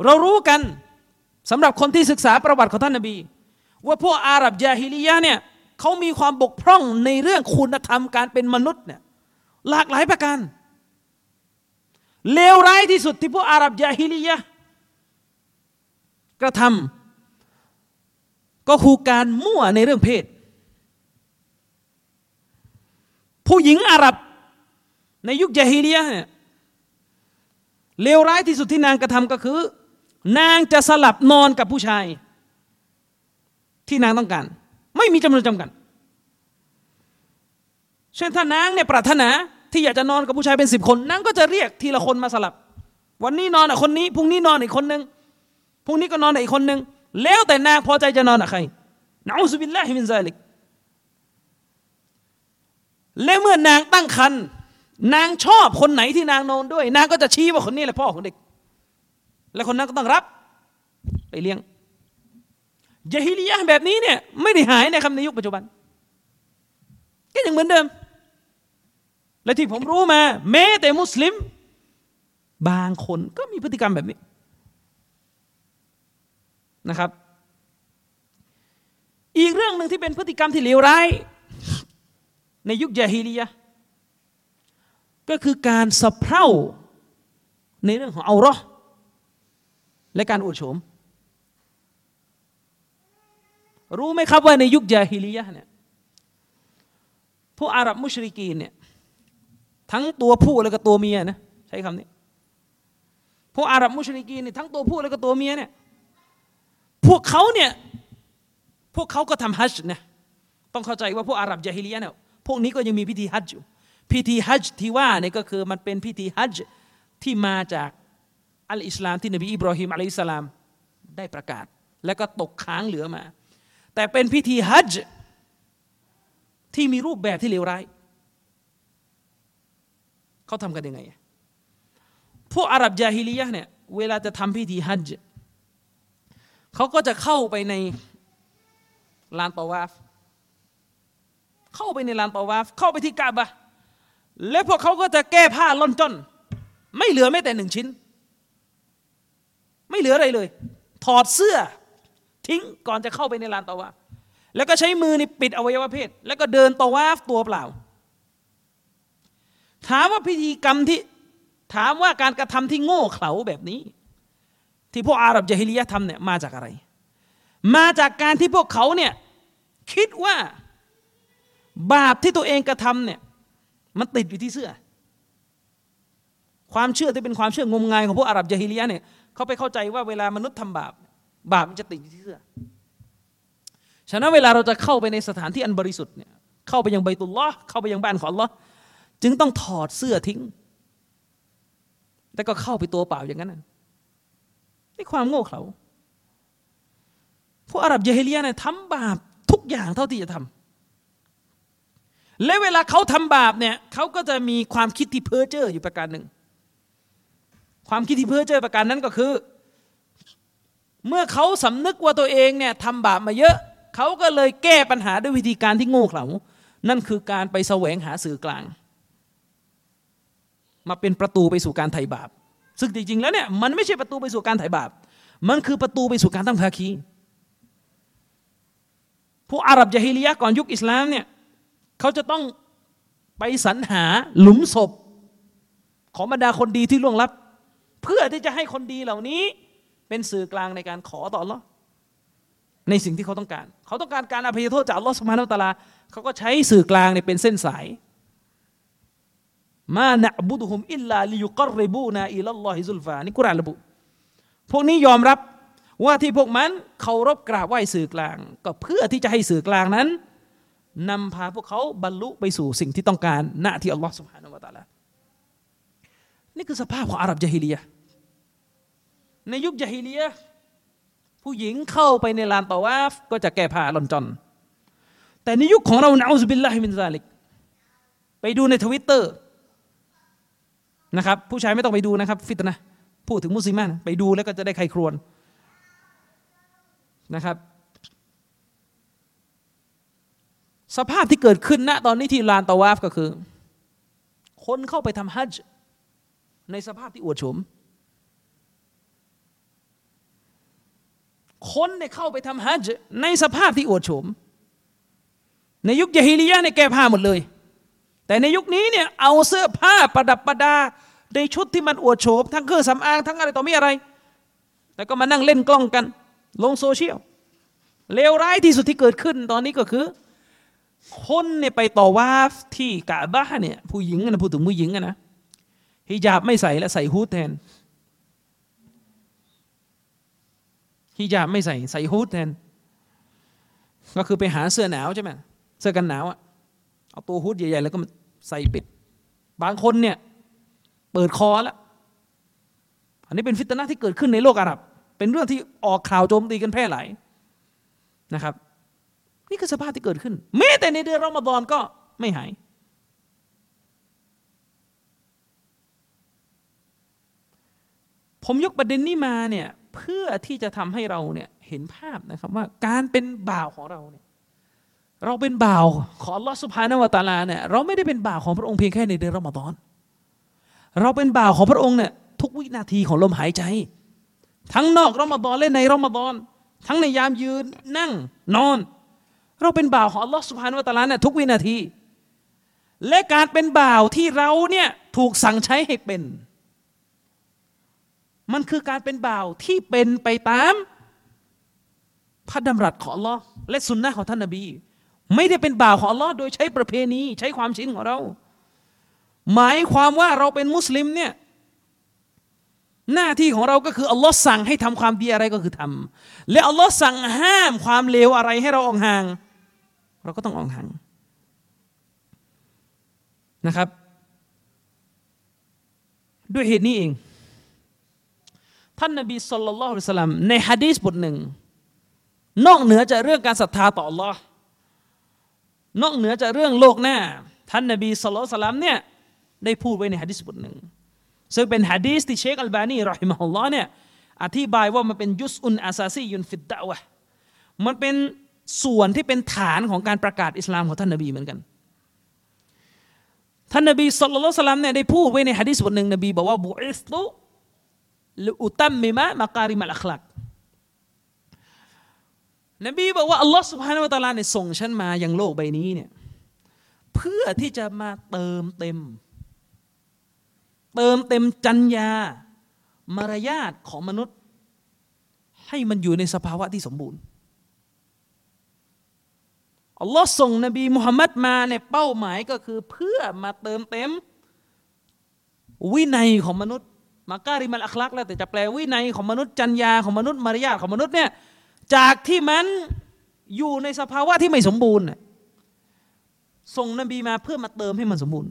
เรารู้กันสำหรับคนที่ศึกษาประวัติของท่านนบี ว่าพวกอาหรับยาฮิลียะเนี่ยเขามีความบกพร่องในเรื่องคุณธรรมการเป็นมนุษย์เนี่ยหลากหลายประการเลวร้ายที่สุดที่พวกอาหรับยาฮิลียะ กระทำก็คือการมั่วในเรื่องเพศ ผู้หญิงอาหรับในยุคยาฮิลียเนี่ยเลวร้ายที่สุดที่นางกระทำก็คือ นางจะสลับนอนกับผู้ชาย ที่นางต้องการ ไม่มีจำนวนจำกัดเช่นถ้านางเนี่ยปรารถนาที่อยากจะนอนกับผู้ชายเป็นสิบคนนางก็จะเรียกทีละคนมาสลับ วันนี้นอนกับคนนี้พรุ่งนี้นอนอีกคนนึง รุ่งนี้ก็นอนอีกคนนึง แล้วแต่นางพอใจจะนอนกับใครนะอุสบิลลาฮิมินซาลิกและเมื่อนางตั้งครรภ์นางชอบคนไหนที่นางนอนด้วย นางก็จะชี้ว่าคนนี้แหละพ่อของเด็ก และคนนั้นก็ต้องรับ ไปเลี้ยงยะฮิลียะแบบนี้เนี่ยไม่ได้หายในคำในยุคปัจจุบัน ก็ยังเหมือนเดิม และที่ผมรู้มา แม้แต่มุสลิม บางคนก็มีพฤติกรรมแบบนี้ นะครับ อีกเรื่องหนึ่งที่เป็นพฤติกรรมที่เลวร้าย ในยุคยาฮิลียะก็คือการสะเพร่าในเรื่องของเอารอและการอวดโฉม รู้ไหมครับว่าในยุคยาฮิลียะเนี่ยพวกอาหรับมุชริกีนเนี่ยทั้งตัวผู้และก็ตัวเมียนะใช้คำนี้พวกอาหรับมุชริกีนเนี่ยทั้งตัวผู้และก็ตัวเมียเนี่ย พวกเขาเนี่ยพวกเขาก็ทำฮัจญ์นะต้องเข้าใจว่าพวกอาหรับยาฮิลียะเนี่ยพวกนี้ก็ยังมีพิธีฮัจญ์อยู่ พิธีฮัจญ์ที่ว่าเนี่ยก็คือมันเป็นพิธีฮัจญ์ที่มาจากอัลอิสลามที่นบีอิบรอฮิมอะลัยฮิสสลามได้ประกาศ แล้วก็ตกค้างเหลือมา แต่เป็นพิธีฮัจญ์ที่มีรูปแบบที่เลวร้ายเขาทำกันยังไง พวกอาหรับยาฮิลียะเนี่ยเวลาจะทำพิธีฮัจญ์ เขาก็จะเข้าไปในลานตาวาฟ เข้าไปในลานตาวาฟ เข้าไปที่กาบะและพวกเขาก็จะแก้ผ้าล่อนจ้อน ไม่เหลือแม้แต่หนึ่งชิ้น ไม่เหลืออะไรเลย ถอดเสื้อ ทิ้งก่อนจะเข้าไปในลานตาวาฟแล้วก็ใช้มือนี่ปิดอวัยวะเพศ แล้วก็เดินตวาฟตัวเปล่า ถามว่าพิธีกรรมที่ถามว่าการกระทำที่โง่เขลาแบบนี้ ที่พวกอาหรับยะฮิลียะทำเนี่ยมาจากอะไร มาจากการที่พวกเขาเนี่ยคิดว่าบาปที่ตัวเองกระทำเนี่ยมันติดอยู่ที่เสื้อ ความเชื่อที่เป็นความเชื่องมงายของพวกอาหรับยะฮิลียะเนี่ยเขาไปเข้าใจว่าเวลามนุษย์ทำบาป บาปมันจะติดอยู่ที่เสื้อฉะนั้นเวลาเราจะเข้าไปในสถานที่อันบริสุทธิ์เนี่ยเข้าไปยังใบตุลลอเข้าไปยังบ้านของลอจึงต้องถอดเสื้อทิ้งแต่ก็เข้าไปตัวเปล่าอย่างนั้น นี่ความโง่เขลาพวกอาหรับเยฮิเลียเนี่ยทำบาปทุกอย่างเท่าที่จะทำและเวลาเขาทำบาปเนี่ยเขาก็จะมีความคิดที่เพ้อเจ้ออยู่ประการหนึ่ง ความคิดที่เพ้อเจ้อประการนั้นก็คือ เมื่อเขาสำนึกว่าตัวเองเนี่ยทำบาปมาเยอะ เขาก็เลยแก้ปัญหาด้วยวิธีการที่โง่เขลานั่นคือการไปแสวงหาสื่อกลาง มาเป็นประตูไปสู่การไถ่บาป ซึ่งจริงๆแล้วเนี่ยมันไม่ใช่ประตูไปสู่การไถ่บาป มันคือประตูไปสู่การตั้งภาคีพวกอาหรับยะฮิลียะก่อนยุคอิสลามเนี่ยเขาจะต้องไปสรรหาหลุมศพ ของบรรดาคนดีที่ล่วงลับ เพื่อที่จะให้คนดีเหล่านี้ เป็นสื่อกลางในการขอต่อรอในสิ่งที่เขาต้องการ เขาต้องการการอภัยโทษจากลอสุบฮานาตลาเขาก็ใช้สื่อกลางเนี่ยเป็นเส้นสาย มานะบุดุฮุมอิลลาลิยุกรริบูนาอิลลอฮิซุลฟานี่กุรานระบุ พวกนี้ยอมรับว่าที่พวกมันเคารพกราบไหว้สื่อกลาง ก็เพื่อที่จะให้สื่อกลางนั้นนำพาพวกเขาบรรลุไปสู่สิ่งที่ต้องการณที่อัลลอฮฺسبحانه وتعالىนี่คือสภาพของอาหรับญาฮิลียะฮ์ในยุคญาฮิลียะฮ์ผู้หญิงเข้าไปในลานตอวาฟก็จะแก้ผ้าล่อนจ้อน แต่ในยุคของเราنعوذ بالله من ذلك ไปดูในทวิตเตอร์ นะครับ ผู้ชายไม่ต้องไปดูนะครับ ฟิตนะพูดถึงมุสลิมาไปดูแล้วก็จะได้ใครครวนนะครับ สภาพที่เกิดขึ้นณตอนนี้ที่ลานตาวาฟก็คือ คนเข้าไปทำฮัจจ์ในสภาพที่อวดโฉมคนเนี่ยเข้าไปทำฮัจจ์ในสภาพที่อวดโฉมในยุคยะฮิลียะเนี่ยแก้ผ้าหมดเลย แต่ในยุคนี้เนี่ยเอาเสื้อผ้าประดับประดา ในชุดที่มันอวดโฉมทั้งเครื่องสำอางทั้งอะไรต่อมีอะไรแต่ก็มานั่งเล่นกล้องกัน ลงโซเชียลเลวร้ายที่สุดที่เกิดขึ้นตอนนี้ก็คือ คนเนี่ยไปต่อว่าที่กะบ้าเนี่ยผู้หญิงนะพูดถึงผู้หญิงนะฮิญาบไม่ใส่แล้วใส่ฮูดแทนฮิญาบไม่ใส่ใส่ฮูดแทน ก็คือไปหาเสื้อหนาวใช่ไหมเสื้อกันหนาวอะเอาตัวฮูดใหญ่ๆแล้วก็ ใส่ปิด บางคนเนี่ยเปิดคอแล้ว อันนี้เป็นฟิตนะที่เกิดขึ้นในโลกอาหรับ เป็นเรื่องที่ออกข่าวโจมตีกันแพร่หลายนะครับ นี่คือสภาพที่เกิดขึ้นแม้แต่ในเดือนรอมฎอนก็ไม่หาย ผมยกประเด็นนี้มาเนี่ยเพื่อที่จะทำให้เราเนี่ยเห็นภาพนะครับว่าการเป็นบ่าวของเราเนี่ย เราเป็นบ่าวของลอสุภานวตาลาเนี่ยเราไม่ได้เป็นบ่าวของพระองค์เพียงแค่ในเดือนรอมฎอน เราเป็นบ่าวของพระองค์เนี่ยทุกวินาทีของลมหายใจ ทั้งนอกรอมฎอนและในรอมฎอน ทั้งในยามยืนนั่งนอน เราเป็นบ่าวของลอสุบฮานวตะลาเนี่ยทุกวินาที และการเป็นบ่าวที่เราเนี่ยถูกสั่งใช้ให้เป็น มันคือการเป็นบ่าวที่เป็นไปตามพระดำรัสของลอและสุนนะของท่านนบี ไม่ได้เป็นบ่าวของอัลลอฮ์โดยใช้ประเพณี ใช้ความชินของเรา หมายความว่าเราเป็นมุสลิมเนี่ยหน้าที่ของเราก็คืออัลลอฮ์สั่งให้ทำความดีอะไรก็คือทำและอัลลอฮ์สั่งห้ามความเลวอะไรให้เราออกห่าง เราก็ต้องออกห่างนะครับ ด้วยเหตุนี้เอง ท่านนบีสุลต่านละฮ์สลัมในฮะดีษบทหนึ่ง นอกเหนือจากเรื่องการศรัทธาต่ออัลลอฮ์ นอกเหนือจากเรื่องโลกหน้า ท่านนบีสุลต่านละฮ์เนี่ยได้พูดไว้ในฮะดีษบทหนึ่ง ซึ่งเป็นฮะดีสที่เชคอัลบานีรอฮิมะฮุลลอเนี่ยอธิบายว่ามันเป็นยุสอุนอาซาซียุนฟิดดะวะมันเป็นส่วนที่เป็นฐานของการประกาศอิสลามของท่านนบีเหมือนกัน ท่านนบีสุลต่านสลัมเนี่ยได้พูดไว้ในฮะดีษบทหนึ่งนบีบอกว่าบุอิสตุลอุตัมมิมะมาการิมัลอัคลัก นบีบอกว่าอัลลอฮ์สุบฮานาวะตะลาเนี่ยส่งฉันมายังโลกใบนี้เนี่ยเพื่อที่จะมาเติมเต็ม เติมเต็มจัญญามารยาทของมนุษย์ ให้มันอยู่ในสภาวะที่สมบูรณ์อัลลอฮ์ส่งนบีมุฮัมมัดมาในเป้าหมายก็คือเพื่อมาเติมเต็ม วินัยของมนุษย์มาการิมัลอัคลักแล้วแต่จะแปลวินัยของมนุษย์จัญญาของมนุษย์มารยาทของมนุษย์เนี่ย จากที่มันอยู่ในสภาวะที่ไม่สมบูรณ์ส่งนบีมาเพื่อมาเติมให้มันสมบูรณ์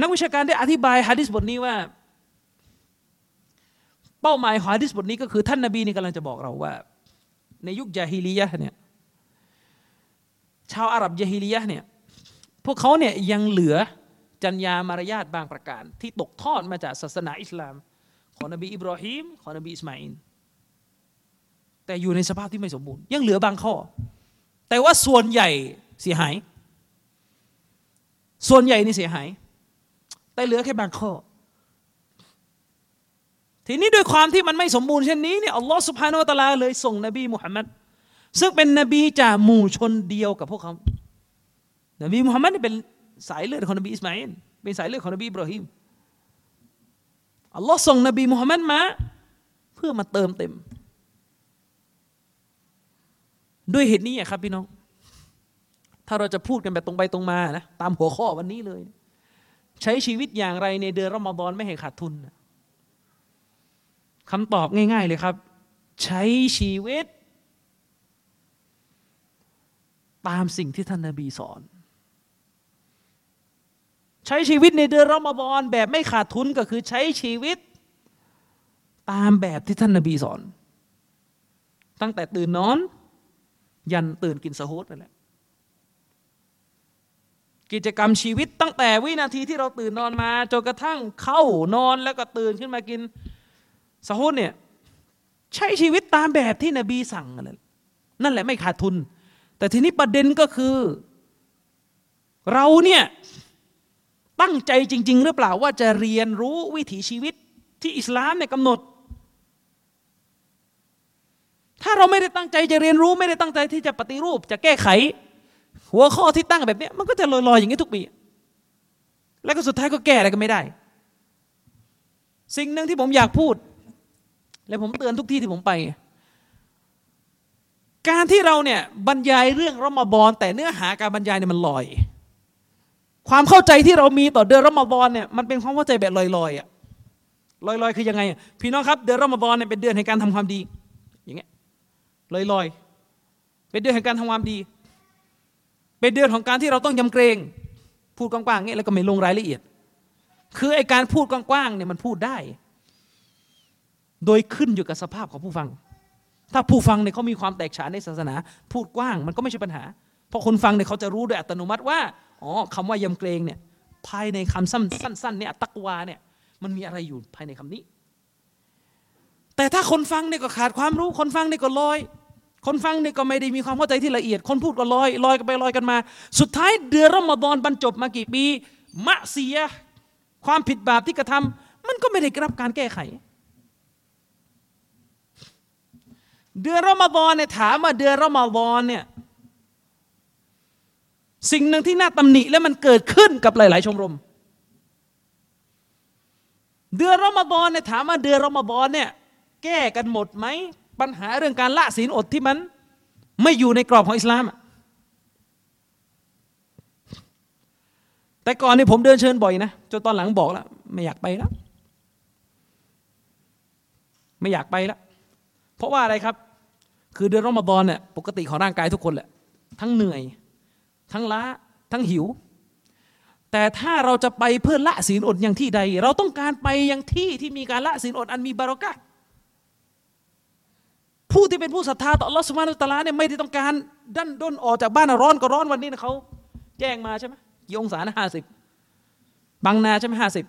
นักวิชาการได้อธิบายฮะดิษบทนี้ว่า เป้าหมายของฮะดิษบทนี้ก็คือท่านนบีนี่กำลังจะบอกเราว่า ในยุคยาฮิลียะเนี่ยชาวอาหรับยาฮิลียะเนี่ยพวกเขาเนี่ยยังเหลือจัญญามารยาทบางประการ ที่ตกทอดมาจากศาสนาอิสลาม ของนบีอิบราฮิมของนบีอิสมาอินแต่อยู่ในสภาพที่ไม่สมบูรณ์ ยังเหลือบางข้อ แต่ว่าส่วนใหญ่เสียหาย ส่วนใหญ่นี่เสียหาย แต่เหลือแค่บางข้อ ทีนี้ด้วยความที่มันไม่สมบูรณ์เช่นนี้เนี่ยอัลลอฮ์سبحانه وتعالىเลยส่งนบีมุฮัมมัดซึ่งเป็นนบีจากหมู่ชนเดียวกับพวกเขานบีมุฮัมมัดนี่เป็นสายเลือดของนบีอิสมาอิลเป็นสายเลือดของนบีอิบราฮิม อัลลอฮ์ส่งนบีมุฮัมมัดมา เพื่อมาเติมเต็ม ด้วยเหตุนี้ครับพี่น้อง ถ้าเราจะพูดกันแบบตรงไปตรงมานะตามหัวข้อวันนี้เลย ใช้ชีวิตอย่างไรในเดือนรอมฎอนไม่ให้ขาดทุนคำตอบง่าย ๆ เลยครับ ใช้ชีวิต ตามสิ่งที่ท่านนาบีสอน ใช้ชีวิตในเดือนรอมฎอนแบบไม่ขาดทุนก็คือใช้ชีวิต ตามแบบที่ท่านนาบีสอน ตั้งแต่ตื่นนอน ยันตื่นกินสะฮูดนั่นแหละกิจกรรมชีวิตตั้งแต่วินาทีที่เราตื่นนอนมาจนกระทั่งเข้านอนแล้วก็ตื่นขึ้นมากินสะฮูดเนี่ยใช้ชีวิตตามแบบที่นบีสั่งนั่นแหละนั่นแหละไม่ขาดทุน แต่ทีนี้ประเด็นก็คือ เราเนี่ย ตั้งใจจริง ๆ หรือเปล่าว่าจะเรียนรู้วิถีชีวิตที่อิสลามเนี่ยกำหนด ถ้าเราไม่ได้ตั้งใจจะเรียนรู้ไม่ได้ตั้งใจที่จะปฏิรูป จะแก้ไข หัวข้อที่ตั้งแบบนี้มันก็จะลอยๆอย่างนี้ทุกปี แล้วก็สุดท้ายก็แก้อะไรก็ไม่ได้ สิ่งหนึ่งที่ผมอยากพูด และผมเตือนทุกที่ที่ผมไป การที่เราเนี่ยบรรยายเรื่องรอมฎอนแต่เนื้อหาการบรรยายเนี่ยมันลอย ความเข้าใจที่เรามีต่อเดือนรอมฎอนเนี่ยมันเป็นความเข้าใจแบบลอยๆอะลอยๆคือยังไงพี่น้องครับเดือนรอมฎอนเนี่ยเป็นเดือนแห่งการทำความดี อย่างเงี้ยลอยๆเป็นเดือนแห่งการทำความดี เป็นเดือนของการที่เราต้องยำเกรง พูดกว้างๆเงี้ยแล้วก็ไม่ลงรายละเอียด คือไอการพูดกว้างๆเนี่ยมันพูดได้ โดยขึ้นอยู่กับสภาพของผู้ฟัง ถ้าผู้ฟังเนี่ยเขามีความแตกฉานในศาสนา พูดกว้างมันก็ไม่ใช่ปัญหา เพราะคนฟังเนี่ยเขาจะรู้โดยอัตโนมัติว่า อ๋อคำว่ายำเกรงเนี่ยภายในคำสั้นๆเนี่ยตักวาเนี่ยมันมีอะไรอยู่ภายในคำนี้ แต่ถ้าคนฟังเนี่ยก็ขาดความรู้ คนฟังเนี่ยก็ลอย คนฟังเนี่ยก็ไม่ได้มีความเข้าใจที่ละเอียด คนพูดก็ลอยลอยกันไปลอยกันมา สุดท้ายเดือนรอมฎอนบรรจบมากี่ปีมะเสีย ความผิดบาปที่กระทำมันก็ไม่ได้รับการแก้ไข เดือนรอมฎอนเนี่ยถามว่าเดือนรอมฎอนเนี่ย สิ่งหนึ่งที่น่าตำหนิและมันเกิดขึ้นกับหลาย ๆ ชมรม เดือนรอมฎอนเนี่ยถามว่าเดือนรอมฎอนเนี่ยแก้กันหมดไหมปัญหาเรื่องการละศีลอดที่มันไม่อยู่ในกรอบของอิสลาม แต่ก่อนนี่ผมเดินเชิญบ่อยนะจนตอนหลังบอกแล้วไม่อยากไปแล้วไม่อยากไปแล้วเพราะว่าอะไรครับ คือเดือนรอมฎอนเนี่ยปกติของร่างกายทุกคนแหละทั้งเหนื่อย ทั้งล้าทั้งหิว แต่ถ้าเราจะไปเพื่อละศีลอดอย่างที่ใด เราต้องการไปยังที่ที่มีการละศีลอดอันมีบารอกะผู้ที่เป็นผู้ศรัทธาต่อลอสุบฮานุตลาเนี่ยไม่ได้ต้องการดันด้นออกจากบ้านร้อนก็ร้อนวันนี้นะเขาแจ้งมาใช่ไหมกี่องศานะห้าสิบบางนาใช่ไหมห้าสิบ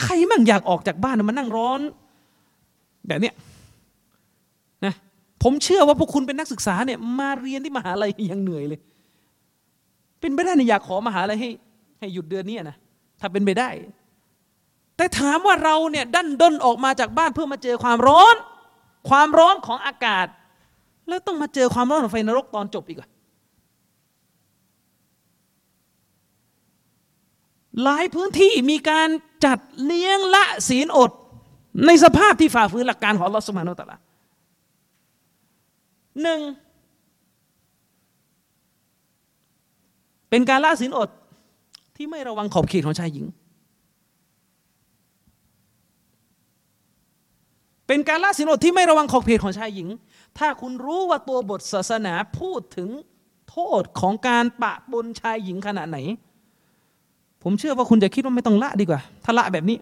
ใครมั่งอยากออกจากบ้านมานั่งร้อน แบบเนี้ยนะผมเชื่อว่าพวกคุณเป็นนักศึกษาเนี่ยมาเรียนที่มหาลัยยังเหนื่อยเลย เป็นไปได้นะอยากขอมหาลัยให้ ให้หยุดเดือนนี้นะถ้าเป็นไปได้ แต่ถามว่าเราเนี่ยดันด้นออกมาจากบ้านเพื่อมาเจอความร้อน ความร้อนของอากาศ แล้วต้องมาเจอความร้อนของไฟนรกตอนจบอีกอะหลายพื้นที่มีการจัดเลี้ยงละศีลอด ในสภาพที่ฝ่าฝืนหลักการของลอสมาโนตละหนึ่ง เป็นการละศีลอดที่ไม่ระวังขอบเขตของชายหญิง เป็นการละสินอดที่ไม่ระวังขอบเขตของชายหญิง ถ้าคุณรู้ว่าตัวบทศาสนาพูดถึงโทษของการปะปนชายหญิงขนาดไหน ผมเชื่อว่าคุณจะคิดว่าไม่ต้องละดีกว่า ถ้าละแบบนี้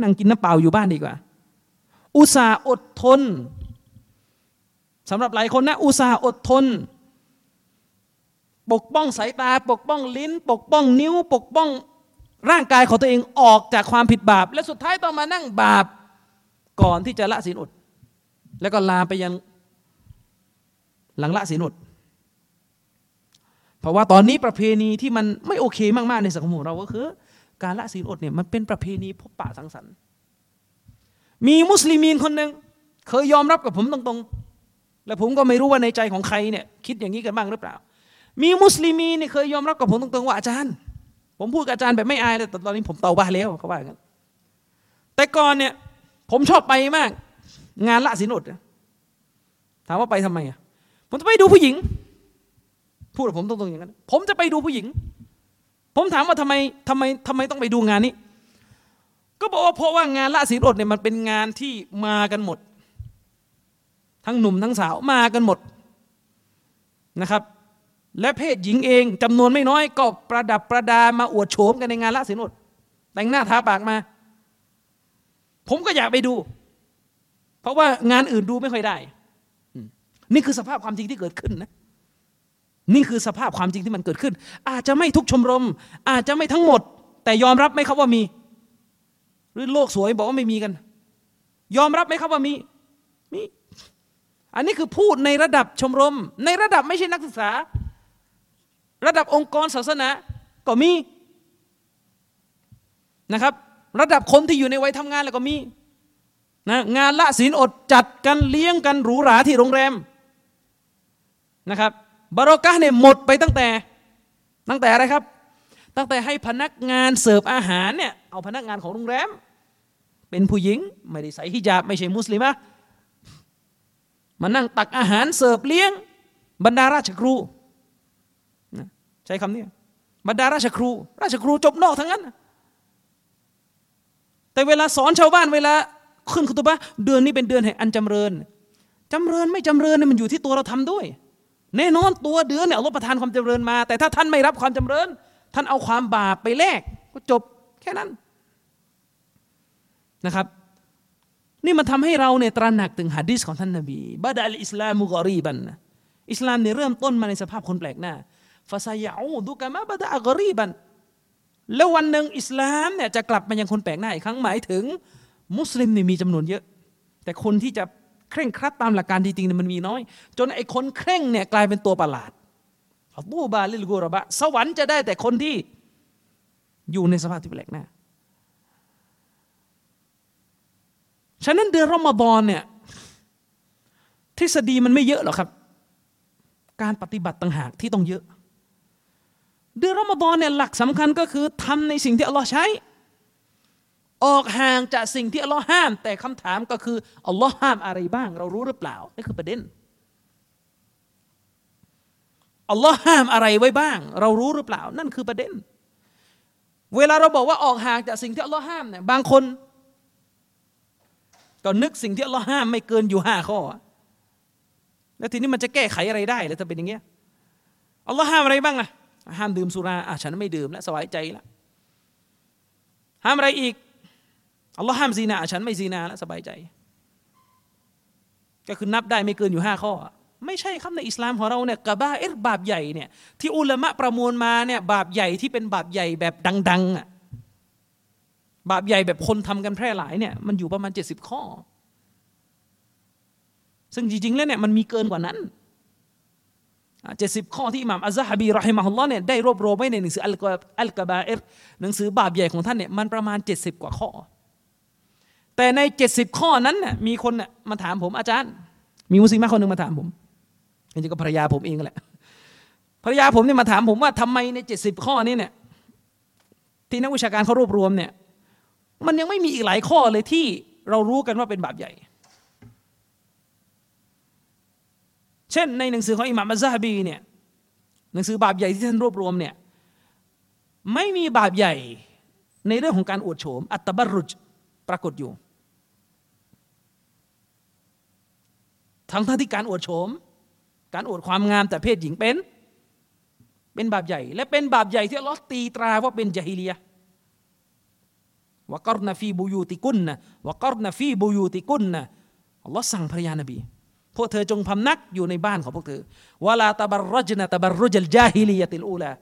นั่งกินน้ำเปล่าอยู่บ้านดีกว่า อุตส่าห์อดทนสำหรับหลายคนนะ อุตส่าห์อดทน ปกป้องสายตา ปกป้องลิ้น ปกป้องนิ้ว ปกป้องร่างกายของตัวเองออกจากความผิดบาป และสุดท้ายต้องมานั่งบาปก่อนที่จะละศีลอด แล้วก็ลาไปยังหลังละศีลอดเพราะว่าตอนนี้ประเพณีที่มันไม่โอเคมากๆในสังคมของเราก็คือ การละศีลอดเนี่ยมันเป็นประเพณีพบปะสังสรรค์ มีมุสลิมีนคนหนึ่งเคยยอมรับกับผมตรงๆ และผมก็ไม่รู้ว่าในใจของใครเนี่ยคิดอย่างนี้กันบ้างหรือเปล่า มีมุสลิมีนเนี่ยเคยยอมรับกับผมตรงๆว่าอาจารย์ ผมพูดกับอาจารย์แบบไม่อายเลยแต่ตอนนี้ผมเตาบ้าแล้วเขาว่ากันแต่ก่อนเนี่ยผมชอบไปมาก งานละศีลอดถามว่าไปทำไมอะผมจะไปดูผู้หญิง พูดกับผมตรงๆอย่างนั้น ผมจะไปดูผู้หญิง ผมถามว่าทำไมทำไมทำไมต้องไปดูงานนี้ ก็บอกว่าเพราะว่างานละศีลอดเนี่ยมันเป็นงานที่มากันหมด ทั้งหนุ่มทั้งสาวมากันหมดนะครับ และเพศหญิงเองจำนวนไม่น้อย ก็ประดับประดามาอวดโฉมกันในงานละศีลอดแต่งหน้าทาปากมา ผมก็อยากไปดู เพราะว่างานอื่นดูไม่ค่อยได้ นี่คือสภาพความจริงที่เกิดขึ้นนะ นี่คือสภาพความจริงที่มันเกิดขึ้น อาจจะไม่ทุกชมรม อาจจะไม่ทั้งหมด แต่ยอมรับไหมครับว่ามี หรือโลกสวยบอกว่าไม่มีกัน ยอมรับไหมครับว่ามีมีอันนี้คือพูดในระดับชมรม ในระดับไม่ใช่นักศึกษา ระดับองค์กรศาสนาก็มีนะครับ ระดับคนที่อยู่ในวัยทำงานแล้วก็มีนะงานละศีลอดจัดกันเลี้ยงกันหรูหราที่โรงแรมนะครับบารอกะเนี่ยหมดไปตั้งแต่ตั้งแต่อะไรครับ ตั้งแต่ให้พนักงานเสิร์ฟอาหารเนี่ยเอาพนักงานของโรงแรม เป็นผู้หญิงไม่ได้ใส่ฮิญาบไม่ใช่มุสลิมะมานั่งตักอาหารเสิร์ฟเลี้ยงบรรดาราชครู ช้คำนี้บรรดาราชครู ราชครูจบนอกทั้งนั้น แต่เวลาสอนชาวบ้านเวลาขึ้นคุตบะเดือนนี้เป็นเดือนแห่งอันจำเริญจำเริญไม่จำเริญเนี่ยมันอยู่ที่ตัวเราทำด้วย แน่นอนตัวเดือนเนี่ยอัลลอฮ์ประทานความจำเริญมา แต่ถ้าท่านไม่รับความจำเริญ ท่านเอาความบาปไปแลกก็จบแค่นั้นนะครับ นี่มันทำให้เราเนี่ยตระหนักถึงหะดีษของท่านนบีบาดอัลอิสลามุกอรีบันอิสลามเนี่ยเริ่มต้นมาในสภาพคนแปลกหน้า ฟาซายาอูดุกะมาบาดะกรีบันแล้ววันหนึ่งอิสลามเนี่ยจะกลับมายังคนแปลกหน้าอีกครั้งหมายถึง มุสลิมเนี่ยมีจำนวนเยอะ แต่คนที่จะเคร่งครัดตามหลักการจริงๆเนี่ยมันมีน้อย จนไอ้คนเคร่งเนี่ยกลายเป็นตัวประหลาดอัลตูบาลิลกูรบะ สวรรค์จะได้แต่คนที่อยู่ในสภาพที่แปลกหน้า ฉะนั้นเดือนรอมฎอนเนี่ยทฤษฎีมันไม่เยอะหรอกครับ การปฏิบัติต่างหากที่ต้องเยอะ เดือนรอมฎอนเนี่ยหลักสำคัญก็คือทำในสิ่งที่อัลลอฮ์ใช้ ออกห่างจากสิ่งที่อัลลอฮ์ห้าม แต่คำถามก็คืออัลลอฮ์ห้ามอะไรบ้าง เรารู้หรือเปล่านี่คือประเด็นอัลลอฮ์ห้ามอะไรไว้บ้าง เรารู้หรือเปล่า นั่นคือประเด็น เวลาเราบอกว่าออกห่างจากสิ่งที่อัลลอฮ์ห้ามเนี่ยบางคน ก็นึกสิ่งที่อัลลอฮ์ห้ามไม่เกินอยู่ห้าข้อ แล้วทีนี้มันจะแก้ไขอะไรได้เลยถ้าเป็นอย่างเงี้ยอัลลอฮ์ห้ามอะไรบ้างอะ ห้ามดื่มสุราอะฉันไม่ดื่มแล้วสบายใจแล้วห้ามอะไรอีกอัลลอฮ์ห้ามซีนาฉันไม่ซีนาแล้วสบายใจ ก็คือนับได้ไม่เกินอยู่ห้าข้อ ไม่ใช่ครับในอิสลามของเราเนี่ยกะบ้าเอรบาปใหญ่เนี่ยที่อุลามะประมวลมาเนี่ยบาปใหญ่ที่เป็นบาปใหญ่แบบดังๆอะบาปใหญ่แบบคนทำกันแพร่หลายเนี่ยมันอยู่ประมาณ 70 ข้อ ซึ่งจริงๆแล้วเนี่ยมันมีเกินกว่านั้น เจ็ดสิบข้อที่อิหม่ามอัซฮะบีรอฮิมะฮุลลอฮ์เนี่ยได้รวบรวมไว้ในหนังสืออัลกอัลกบาเอรหนังสือบาปใหญ่ของท่านเนี่ยมันประมาณ 70 กว่าข้อ แต่ใน 70 ข้อนั้นน่ยมีคนน่ยมาถามผมอาจารย์ มีมุสลิมคนหนึ่งมาถามผมจริงๆก็ภรรยาผมเองแหละภรรยาผมเนี่ยมาถามผมว่าทำไมใน 70 ข้อนี้เนี่ยที่นักวิชาการเขารวบรวมเนี่ยมันยังไม่มีอีกหลายข้อเลยที่เรารู้กันว่าเป็นบาปใหญ่ เช่นในหนังสือของอิหม่ามอัซาฮบีเนี่ยหนังสือบาปใหญ่ที่ท่านรวบรวมเนี่ยไม่มีบาปใหญ่ในเรื่องของการอวดโฉม อัตตบรุจปรากฏอยู่ ทั้งทั้งที่การอวดโฉม การอวดความงามแต่เพศหญิงเป็น เป็นบาปใหญ่ และเป็นบาปใหญ่ที่ลอฮ์ตีตราว่าเป็นจาฮิเลียวกรนฟีบุยูติกุนนะวกรนฟีบุยูติกุนนะอัลลอฮ์สั่งภรรยานบี พวกเธอจงพำนักอยู่ในบ้านของพวกเธอวลาตะบรรจนะตะบรรจลจาฮิลียติลูลา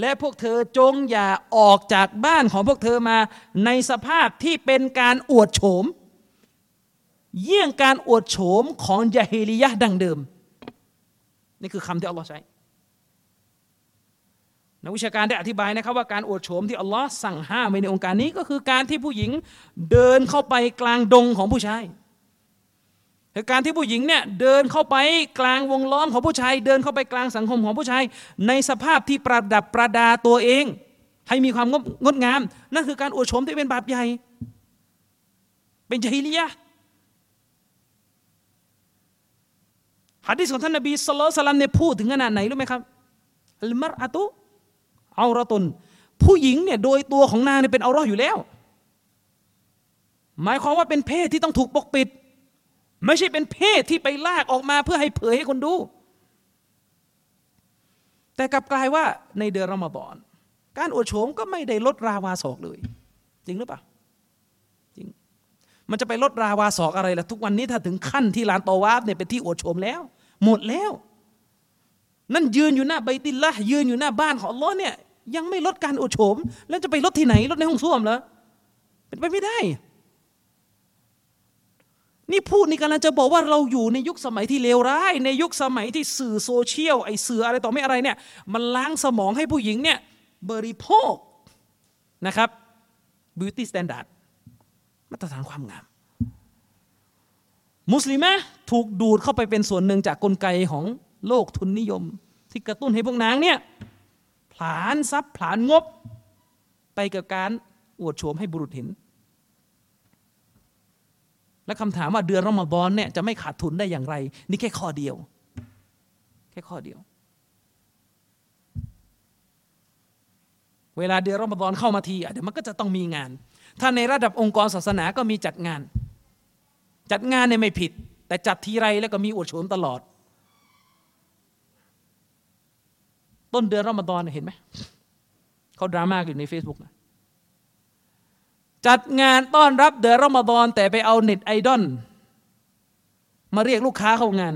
และพวกเธอจงอย่าออกจากบ้านของพวกเธอมาในสภาพที่เป็นการอวดโฉม เยี่ยงการอวดโฉมของยาฮิลียะดังเดิม นี่คือคำที่อัลลอฮ์ใช้นักวิชาการได้อธิบายนะครับว่าการอวดโฉมที่อัลลอฮ์สั่งห้ามในองค์การนี้ก็คือการที่ผู้หญิงเดินเข้าไปกลางดงของผู้ชาย การที่ผู้หญิงเนี่ยเดินเข้าไปกลางวงล้อมของผู้ชาย เดินเข้าไปกลางสังคมของผู้ชาย ในสภาพที่ประดับประดาตัวเอง ให้มีความงดงาม นั่นคือการอวดโฉมที่เป็นบาปใหญ่ เป็นจฮิลียะฮะดิษของท่านนบีสุลต่านเนี่ยพูดถึงขนาดไหนรู้ไหมครับอัลมารอะตุเอาระตุนผู้หญิงเนี่ยโดยตัวของนางเนี่ยเป็นเอารออยู่แล้ว หมายความว่าเป็นเพศที่ต้องถูกปกปิด ไม่ใช่เป็นเพศที่ไปลากออกมาเพื่อให้เผยให้คนดู แต่กลับกลายว่าในเดือนรอมฎอน การอวดโฉมก็ไม่ได้ลดราวาศอกเลย จริงหรือเปล่าจริงมันจะไปลดราวาศอกอะไรล่ะทุกวันนี้ถ้าถึงขั้นที่ลานตอวาฟเนี่ยเป็นที่อวดโฉมแล้ว หมดแล้ว นั่นยืนอยู่หน้าใบติลละยืนอยู่หน้าบ้านของอัลลอฮ์เนี่ยยังไม่ลดการอวดโฉม แล้วจะไปลดที่ไหนลดในห้องส้วมเหรอเป็นไปไม่ได้ นี่พูดนี่กำลังจะบอกว่าเราอยู่ในยุคสมัยที่เลวร้าย ในยุคสมัยที่สื่อโซเชียลไอสื่ออะไรต่อไม่อะไรเนี่ยมันล้างสมองให้ผู้หญิงเนี่ยบริโภคนะครับ beauty standard มาตรฐานความงาม มุสลิมะถูกดูดเข้าไปเป็นส่วนหนึ่งจากกลไกของโลกทุนนิยม ที่กระตุ้นให้พวกนางเนี่ยผลานทรัพย์ผลานงบ ไปกับการอวดโฉมให้บุรุษเห็น และคำถามว่าเดือนรอมฎอนเนี่ยจะไม่ขาดทุนได้อย่างไร นี่แค่ข้อเดียว แค่ข้อเดียว เวลาเดือนรอมฎอนเข้ามาทีเดี๋ยวมันก็จะต้องมีงาน ถ้าในระดับองค์กรศาสนาก็มีจัดงาน จัดงานเนี่ยไม่ผิด แต่จัดทีไรแล้วก็มีอวดโฉมตลอด ต้นเดือนรอมฎอนเห็นไหมเขาดราม่าอยู่ใน Facebook นะ จัดงานต้อนรับเดือนรอมฎอนแต่ไปเอาเน็ตไอดอลมาเรียกลูกค้าเข้างาน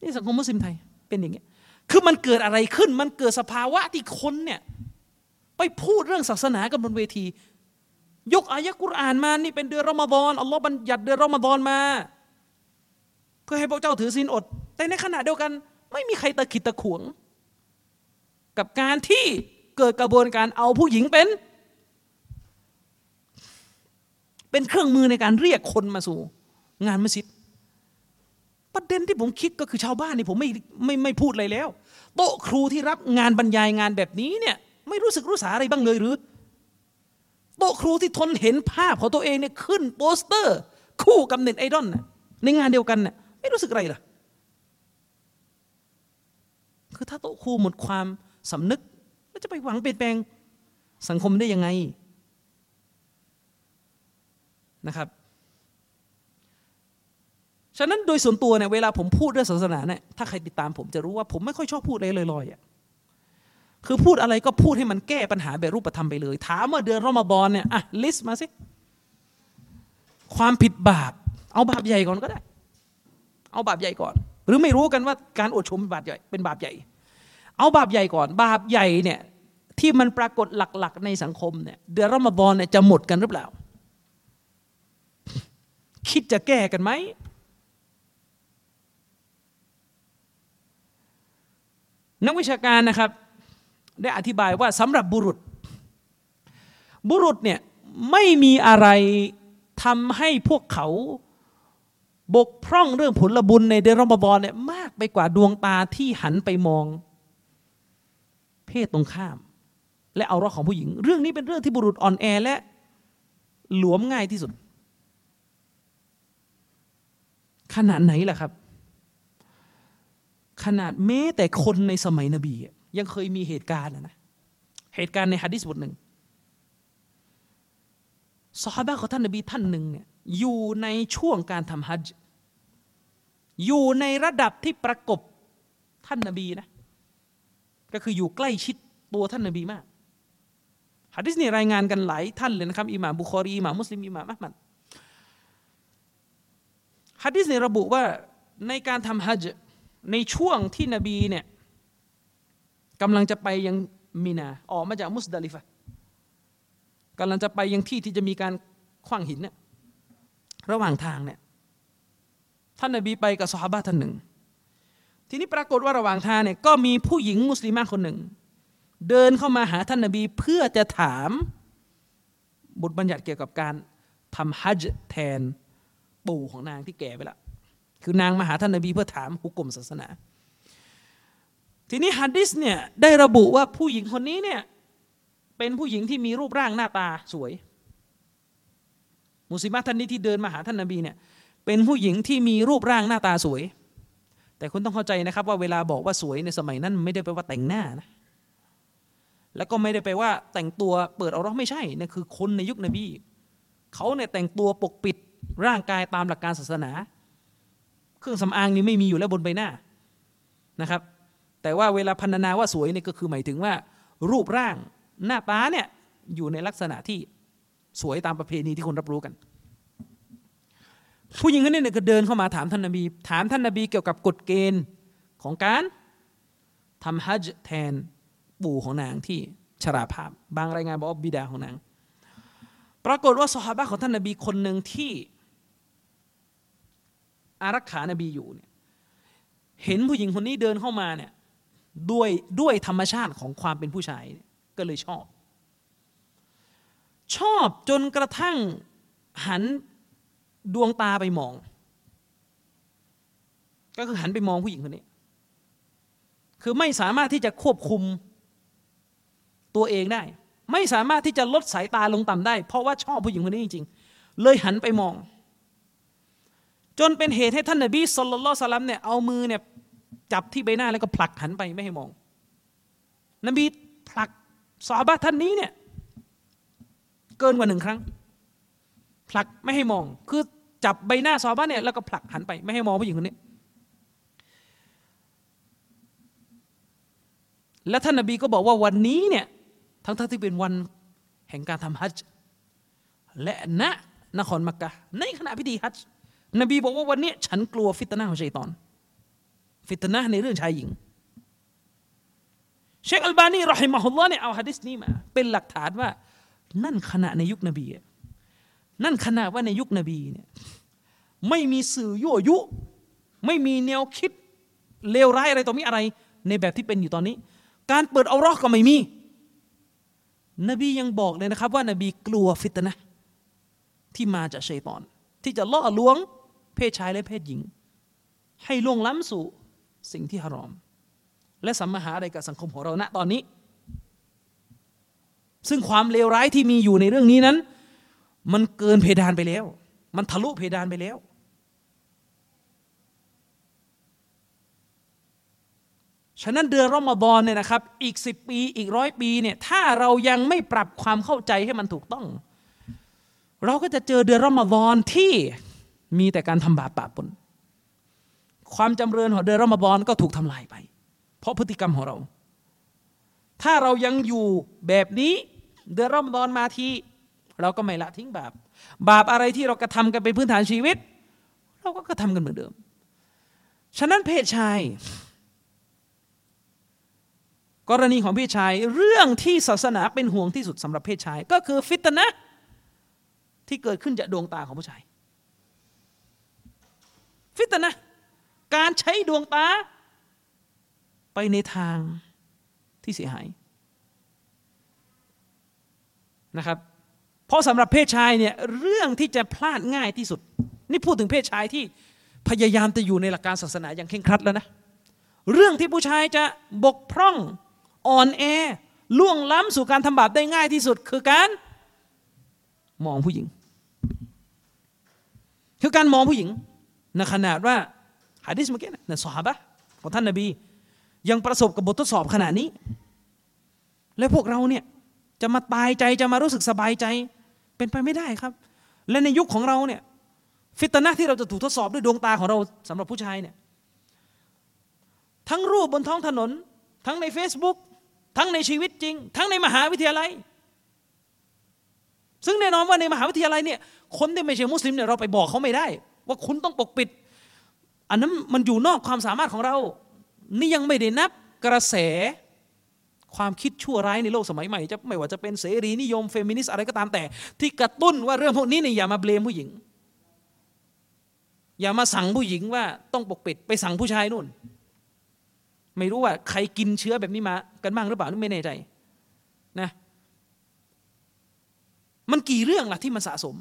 นี่สังคมมุสลิมไทยเป็นอย่างเงี้ยคือมันเกิดอะไรขึ้น มันเกิดสภาวะที่คนเนี่ยไปพูดเรื่องศาสนากันบนเวที ยกอายะกุรอานมานี่เป็นเดือนรอมฎอนอัลลอฮ์บัญญัติเดือนรอมฎอนมา เพื่อให้พวกเจ้าถือศีลอด แต่ในขณะเดียวกัน ไม่มีใครตะขิดตะขวง กับการที่ เกิดกระบวนการเอาผู้หญิงเป็น เป็นเครื่องมือในการเรียกคนมาสู่ งานมัสยิดประเด็นที่ผมคิดก็คือชาวบ้านนี่ผมไม่ไม่ไม่พูดอะไรแล้ว โต๊ะครูที่รับงานบรรยายงานแบบนี้เนี่ยไม่รู้สึกรู้สาอะไรบ้างเลยหรือ โต๊ะครูที่ทนเห็นภาพของตัวเองเนี่ยขึ้นโปสเตอร์ คู่กับเน็ตไอดอลในงานเดียวกันเนี่ยไม่รู้สึกอะไรล่ะคือถ้าโต๊ะครูหมดความสำนึก จะไปหวังเปลี่ยนแปลงสังคมได้ยังไงนะครับ ฉะนั้นโดยส่วนตัวเนี่ยเวลาผมพูดเรื่องศาสนาเนี่ยถ้าใครติดตามผมจะรู้ว่าผมไม่ค่อยชอบพูดอะไรลอยๆอะคือพูดอะไรก็พูดให้มันแก้ปัญหาแบบรูปธรรมไปเลย ถามว่าเดือนรอมฎอนเนี่ยอะลิสต์มาสิ ความผิดบาป เอาบาปใหญ่ก่อนก็ได้ เอาบาปใหญ่ก่อน หรือไม่รู้กันว่าการอดชมเป็นบาปใหญ่เป็นบาปใหญ่ เอาบาปใหญ่ก่อน บาปใหญ่เนี่ย ที่มันปรากฏหลัก ๆ ในสังคมเนี่ยเดือนรอมฎอนเนี่ยจะหมดกันหรือเปล่า คิดจะแก้กันไหมนักวิชาการนะครับ ได้อธิบายว่าสำหรับบุรุษ บุรุษเนี่ยไม่มีอะไรทำให้พวกเขาบกพร่องเรื่องผลบุญในเดือนรอมฎอนเนี่ยมากไปกว่าดวงตาที่หันไปมอง เพศตรงข้าม และเอารอของผู้หญิง เรื่องนี้เป็นเรื่องที่บุรุษอ่อนแอและหลวมง่ายที่สุด ขนาดไหนล่ะครับ ขนาดแม้แต่คนในสมัยนบี ยังเคยมีเหตุการณ์นะเหตุการณ์ในฮะดิษบทหนึ่งสฮาบะของท่านนบีท่านหนึ่งเนี่ยอยู่ในช่วงการทำฮัจจ์อยู่ในระดับที่ประกบท่านนบีนะ ก็คืออยู่ใกล้ชิดตัวท่านนบีมาก ฮะดิษนี่รายงานกันหลายท่านเลยนะครับอิหม่ามบุคอรีอิหม่ามมุสลิมอิหม่ามอัลมัดฮะดิษนี่ระบุว่าในการทำฮัจญ์ในช่วงที่นบีเนี่ยกำลังจะไปยังมีนาออกมาจากมุสดาลิฟะกำลังจะไปยังที่ที่จะมีการขว้างหินเนี่ยระหว่างทางเนี่ยท่านนบีไปกับสฮาบะท่านหนึ่ง ทีนี้ปรากฏว่าระหว่างทางเนี่ยก็มีผู้หญิงมุสลิมคนหนึ่ง เดินเข้ามาหาท่านนบีเพื่อจะถามบทบัญญัติเกี่ยวกับการทำฮัจญ์แทนปู่ของนางที่แก่ไปแล้วคือนางมาหาท่านนบีเพื่อถามหุกกลมศาสนา ทีนี้ฮัดดิสเนี่ยได้ระบุว่าผู้หญิงคนนี้เนี่ยเป็นผู้หญิงที่มีรูปร่างหน้าตาสวย มุสลิมท่านนี้ที่เดินมาหาท่านนบีเนี่ยเป็นผู้หญิงที่มีรูปร่างหน้าตาสวย แต่คุณต้องเข้าใจนะครับว่าเวลาบอกว่าสวยในสมัยนั้นไม่ได้แปลว่าแต่งหน้านะ แล้วก็ไม่ได้แปว่าแต่งตัวเปิดเอาร้องไม่ใช่นั่คือคนในยุคนบีเขาเนี่ยแต่งตัวปกปิดร่างกายตามหลักการศาสนา เครื่องสำอางนี่ไม่มีอยู่แล้วบนใบหน้านะครับ แต่ว่าเวลาพันนาว่าสวยนี่ก็คือหมายถึงว่า รูปร่างหน้าตาเนี่ยอยู่ในลักษณะที่สวยตามประเพณีที่คนรับรู้กัน ผู้หญิงคนนี้เนี่ยก็เดินเข้ามาถามท่านนบี ถามท่านนบีเกี่ยวกับกฎเกณฑ์ของการทำฮัจญ์แทน ปู่ของนางที่ชราภาพ บางรายงานบอกว่าบิดาของนาง ปรากฏว่าสหายของท่านนบีคนหนึ่งที่ อารักขานบีอยู่เนี่ยเห็นผู้หญิงคนนี้เดินเข้ามาเนี่ยด้วยด้วยธรรมชาติของความเป็นผู้ชายก็เลยชอบ ชอบจนกระทั่งหันดวงตาไปมอง ก็คือหันไปมองผู้หญิงคนนี้ คือไม่สามารถที่จะควบคุม ตัวเองได้ ไม่สามารถที่จะลดสายตาลงต่ำได้ เพราะว่าชอบผู้หญิงคนนี้จริงๆ เลยหันไปมอง จนเป็นเหตุให้ท่านนบีสุลต่านลัมเนี่ยเอามือเนี่ยจับที่ใบหน้าแล้วก็ผลักหันไปไม่ให้มอง นบีผลักสาบะท่านนี้เนี่ยเกินกว่าหนึ่งครั้ง ผลักไม่ให้มอง คือจับใบหน้าสาบะเนี่ยแล้วก็ผลักหันไปไม่ให้มองผู้หญิงคนนี้และท่านนบีก็บอกว่าวันนี้เนี่ย ทั้งที่เป็นวันแห่งการทำฮัจญ์และณนครมักกะในขณะพิธีฮัจญ์นบีบอกว่าวันนี้ฉันกลัวฟิตนาของชัยตอน ฟิตนาในเรื่องชายหญิง เชคอัลบานีรอฮิมะฮุลลอฮ์เนี่ยเอาฮะดิษนี้มา เป็นหลักฐานว่า นั่นขณะในยุคนบี นั่นขณะว่าในยุคนบีเนี่ยไม่มีสื่อยั่วยุ ไม่มีแนวคิดเลวร้ายอะไรต่อมีอะไร ในแบบที่เป็นอยู่ตอนนี้ การเปิดเอารอกก็ไม่มี นบียังบอกเลยนะครับ ว่านบีกลัวฟิตนะที่มาจากชัยตอน ที่จะล่อลวงเพศชายและเพศหญิง ให้ล่วงล้ำสู่สิ่งที่ฮารอม และสัมมาหาอะไรกับสังคมของเราณตอนนี้ ซึ่งความเลวร้ายที่มีอยู่ในเรื่องนี้นั้น มันเกินเพดานไปแล้ว มันทะลุเพดานไปแล้ว ฉะนั้นเดือนรอมฎอนเนี่ยนะครับ อีกสิบปีอีกร้อยปีเนี่ยถ้าเรายังไม่ปรับความเข้าใจให้มันถูกต้อง เราก็จะเจอเดือนรอมฎอนที่มีแต่การทำบาปปะปนความจำเริญของเดือนรอมฎอนก็ถูกทำลายไป เพราะพฤติกรรมของเรา ถ้าเรายังอยู่แบบนี้เดือนรอมฎอนมาทีเราก็ไม่ละทิ้งบาป บาปอะไรที่เรากระทำกันเป็นพื้นฐานชีวิต เราก็กระทำกันเหมือนเดิม ฉะนั้นเพศชาย กรณีของเพศชายเรื่องที่ศาสนาเป็นห่วงที่สุดสำหรับเพศชาย ก็คือฟิตนะที่เกิดขึ้นจากดวงตาของผู้ชาย ฟิตนะการใช้ดวงตา ไปในทางที่เสียหายนะครับ เพราะสำหรับเพศชายเนี่ยเรื่องที่จะพลาดง่ายที่สุด นี่พูดถึงเพศชายที่พยายามจะอยู่ในหลักการศาสนาอย่างเคร่งครัดแล้วนะ เรื่องที่ผู้ชายจะบกพร่อง อ่อนแอล่วงล้ำสู่การทำบาปได้ง่ายที่สุด คือการมองผู้หญิง คือการมองผู้หญิงในขนาดว่าฮะดิษเมื่อกี้นะสฮาบะของท่านนบี ยังประสบกับบททดสอบขนาดนี้ แล้วพวกเราเนี่ยจะมาตายใจจะมารู้สึกสบายใจเป็นไปไม่ได้ครับ และในยุคของเราเนี่ยฟิตนะที่เราจะถูกทดสอบด้วยดวงตาของเราสำหรับผู้ชายเนี่ยทั้งรูปบนท้องถนน ทั้งใน Facebook ทั้งในชีวิตจริง ทั้งในมหาวิทยาลัย ซึ่งแน่นอนว่าในมหาวิทยาลัยเนี่ยคนที่ไม่ใช่มุสลิมเนี่ยเราไปบอกเขาไม่ได้ ว่าคุณต้องปกปิด อันนั้นมันอยู่นอกความสามารถของเรา นี่ยังไม่ได้นับกระแสความคิดชั่วร้ายในโลกสมัยใหม่จะไม่ว่าจะเป็นเสรีนิยมเฟมินิสต์อะไรก็ตามแต่ ที่กระตุ้นว่าเรื่องพวกนี้เนี่ยอย่ามา blame ผู้หญิง อย่ามาสั่งผู้หญิงว่าต้องปกปิดไปสั่งผู้ชายนู่น ไม่รู้ว่าใครกินเชื้อแบบนี้มากันบ้างหรือเปล่าไม่แน่ใจนะมันกี่เรื่องล่ะที่มันสะสม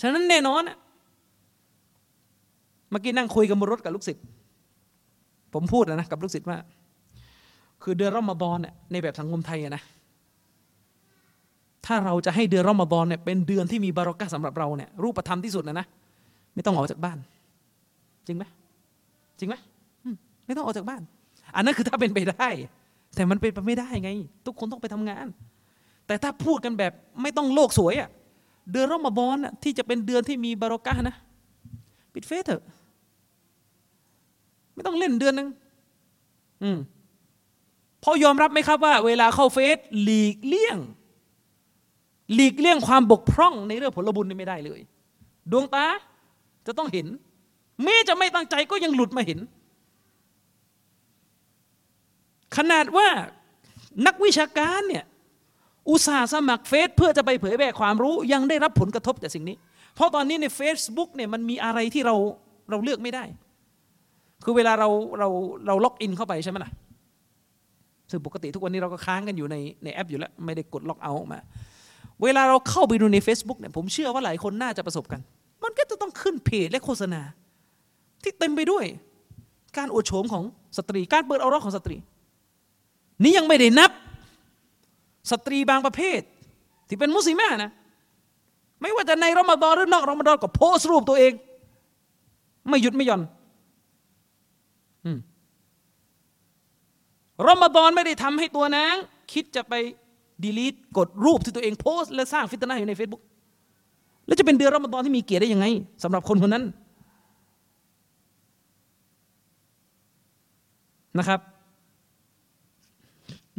ฉะนั้นแน่นอนเมื่อกี้นั่งคุยกับนรถกับลูกศิษย์ผมพูดนะกับลูกศิษย์ว่า คือเดือนรอมฎอนเนี่ยในแบบสังคมไทยนะถ้าเราจะให้เดือนรอมฎอนเนี่ยเป็นเดือนที่มีบารอกะสำหรับเราเนี่ยรูปธรรมที่สุดนะนะไม่ต้องออกจากบ้าน จริงไหม จริงไหมไม่ต้องออกจากบ้าน อันนั้นคือถ้าเป็นไปได้ แต่มันเป็นไปไม่ได้ไง ทุกคนต้องไปทำงาน แต่ถ้าพูดกันแบบไม่ต้องโลกสวยอะเดือนรอมฎอนที่จะเป็นเดือนที่มีบารอกะนะปิดเฟซเถอะ ไม่ต้องเล่นเดือนหนึ่งอืมพอยอมรับไหมครับว่า เวลาเข้าเฟซหลีกเลี่ยง หลีกเลี่ยงความบกพร่องในเรื่องผลบุญนี่ไม่ได้เลย ดวงตาจะต้องเห็น แม้จะไม่ตั้งใจก็ยังหลุดมาเห็น ขนาดว่านักวิชาการเนี่ยอุตส่าห์สมัครเฟซเพื่อจะไปเผยแพร่ความรู้ยังได้รับผลกระทบจากสิ่งนี้ เพราะตอนนี้ใน Facebook เนี่ยมันมีอะไรที่เราเราเลือกไม่ได้ คือเวลาเราเราเรา log in เข้าไปใช่ไหมล่ะซึ่งปกติทุกวันนี้เราก็ค้างกันอยู่ในในแอปอยู่แล้ว ไม่ได้กด log out ออกมา เวลาเราเข้าไปดูใน Facebook เนี่ยผมเชื่อว่าหลายคนน่าจะประสบกัน มันก็จะต้องขึ้นเพจและโฆษณา ที่เต็มไปด้วย การอวดโฉมของสตรี การเปิดเอาเราะฮ์ของสตรี นี่ยังไม่ได้นับ สตรีบางประเภท ที่เป็นมุสลิมนะ ไม่ว่าจะในรอมฎอนหรือนอกรอมฎอนก็โพสต์รูปตัวเอง ไม่หยุดไม่หย่อนรอมฎอนไม่ได้ทำให้ตัวนาง คิดจะไปดีลีทกดรูปที่ตัวเองโพสและสร้างฟิตนาอยู่ใน Facebook แล้วจะเป็นเดือนรอมฎอนที่มีเกียรติได้ยังไงสำหรับคนคนนั้น นะครับ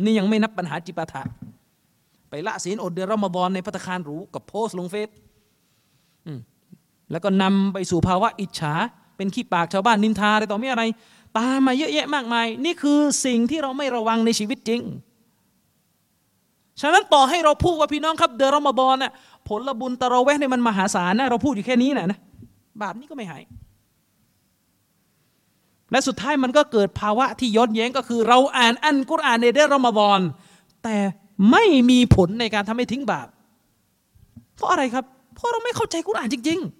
นี่ยังไม่นับปัญหาจิปาถะไปละศีลอดเดือนรอมฎอนในพัตคารหรูกับโพสลงเฟซแล้วก็นำไปสู่ภาวะอิจฉา เป็นขี้ปากชาวบ้านนินทาอะไรต่อไม่อะไร ตามมาเยอะแยะมากมาย นี่คือสิ่งที่เราไม่ระวังในชีวิตจริง ฉะนั้นต่อให้เราพูดว่าพี่น้องครับ เดือนรอมฎอนน่ะผลบุญตะเราแวะในมันมหาศาลนะเราพูดอยู่แค่นี้นะนะบาปนี้ก็ไม่หาย และสุดท้ายมันก็เกิดภาวะที่ย้อนแย้งก็คือเราอ่านอันกุรอานในเดือนรอมฎอนแต่ไม่มีผลในการทำให้ทิ้งบาป เพราะอะไรครับ เพราะเราไม่เข้าใจกุรอานจริง ๆ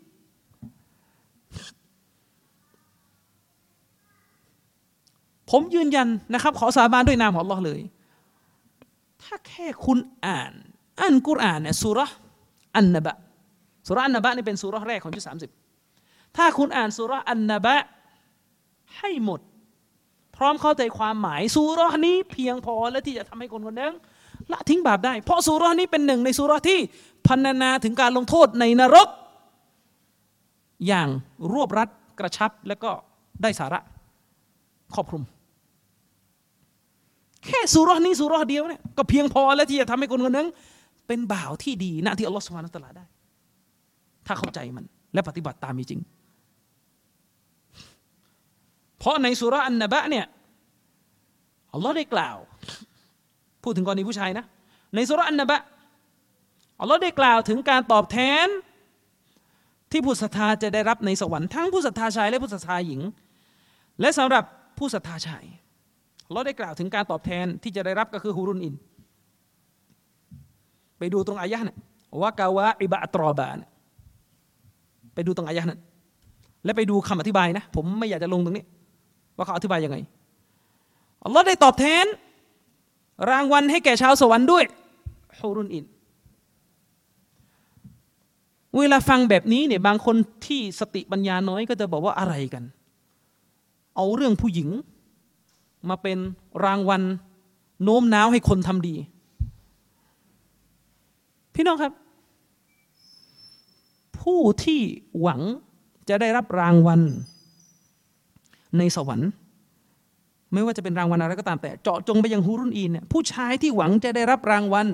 ผมยืนยันนะครับ ขอสาบานด้วยนามของ Allah เลย ถ้าแค่คุณอ่านอันกุรอานเนี่ยสุรอันนบะสุรอันนบะนี่เป็นสุรแรกของยุคสามสิบถ้าคุณอ่านสุรอันนบะ ให้หมด พร้อมเข้าใจความหมายสุรนี้เพียงพอและที่จะทำให้คนคนนั้นละทิ้งบาปได้ เพราะสุรนี้เป็นหนึ่งในสุรที่พันนาถึงการลงโทษในนรก อย่างรวบรัดกระชับและก็ได้สาระครอบคลุม แค่สุรนี้สุรเดียวเนี่ยก็เพียงพอแล้วที่จะทำให้คนคนนั้นเป็นบ่าวที่ดีนะที่อัลลอฮฺสุบฮานาตลาได้ ถ้าเข้าใจมันและปฏิบัติตามจริง ราะในสุราอันนบะเนี่ยอัลลอฮ์ได้กล่าว พูดถึงกรณีผู้ชายนะ ในสุราอันนบะอัลลอฮ์ได้กล่าวถึงการตอบแทน ที่ผู้ศรัทธาจะได้รับในสวรรค์ทั้งผู้ศรัทธาชายและผู้ศรัทธาหญิง และสำหรับผู้ศรัทธาชายเราได้กล่าวถึงการตอบแทนที่จะได้รับก็คือฮูรุนอิน ไปดูตรงอายะห์นะว่ากาวะอิบะตรอบานไปดูตรงอายะห์นั้นและไปดูคำอธิบายนะ ผมไม่อยากจะลงตรงนี้ ว่าเขาอธิบายยังไงอัลลอฮ์ได้ตอบแทน รางวัลให้แก่ชาวสวรรค์ด้วยฮูรุนอิน เวลาฟังแบบนี้เนี่ยบางคนที่สติปัญญาน้อยก็จะบอกว่าอะไรกัน เอาเรื่องผู้หญิง มาเป็นรางวัลโน้มน้าวให้คนทำดี พี่น้องครับ ผู้ที่หวังจะได้รับรางวัล ในสวรรค์ ไม่ว่าจะเป็นรางวัลอะไรก็ตามแต่เจาะจงไปยังฮูรุนอีนเนี่ยผู้ชายที่หวังจะได้รับรางวัล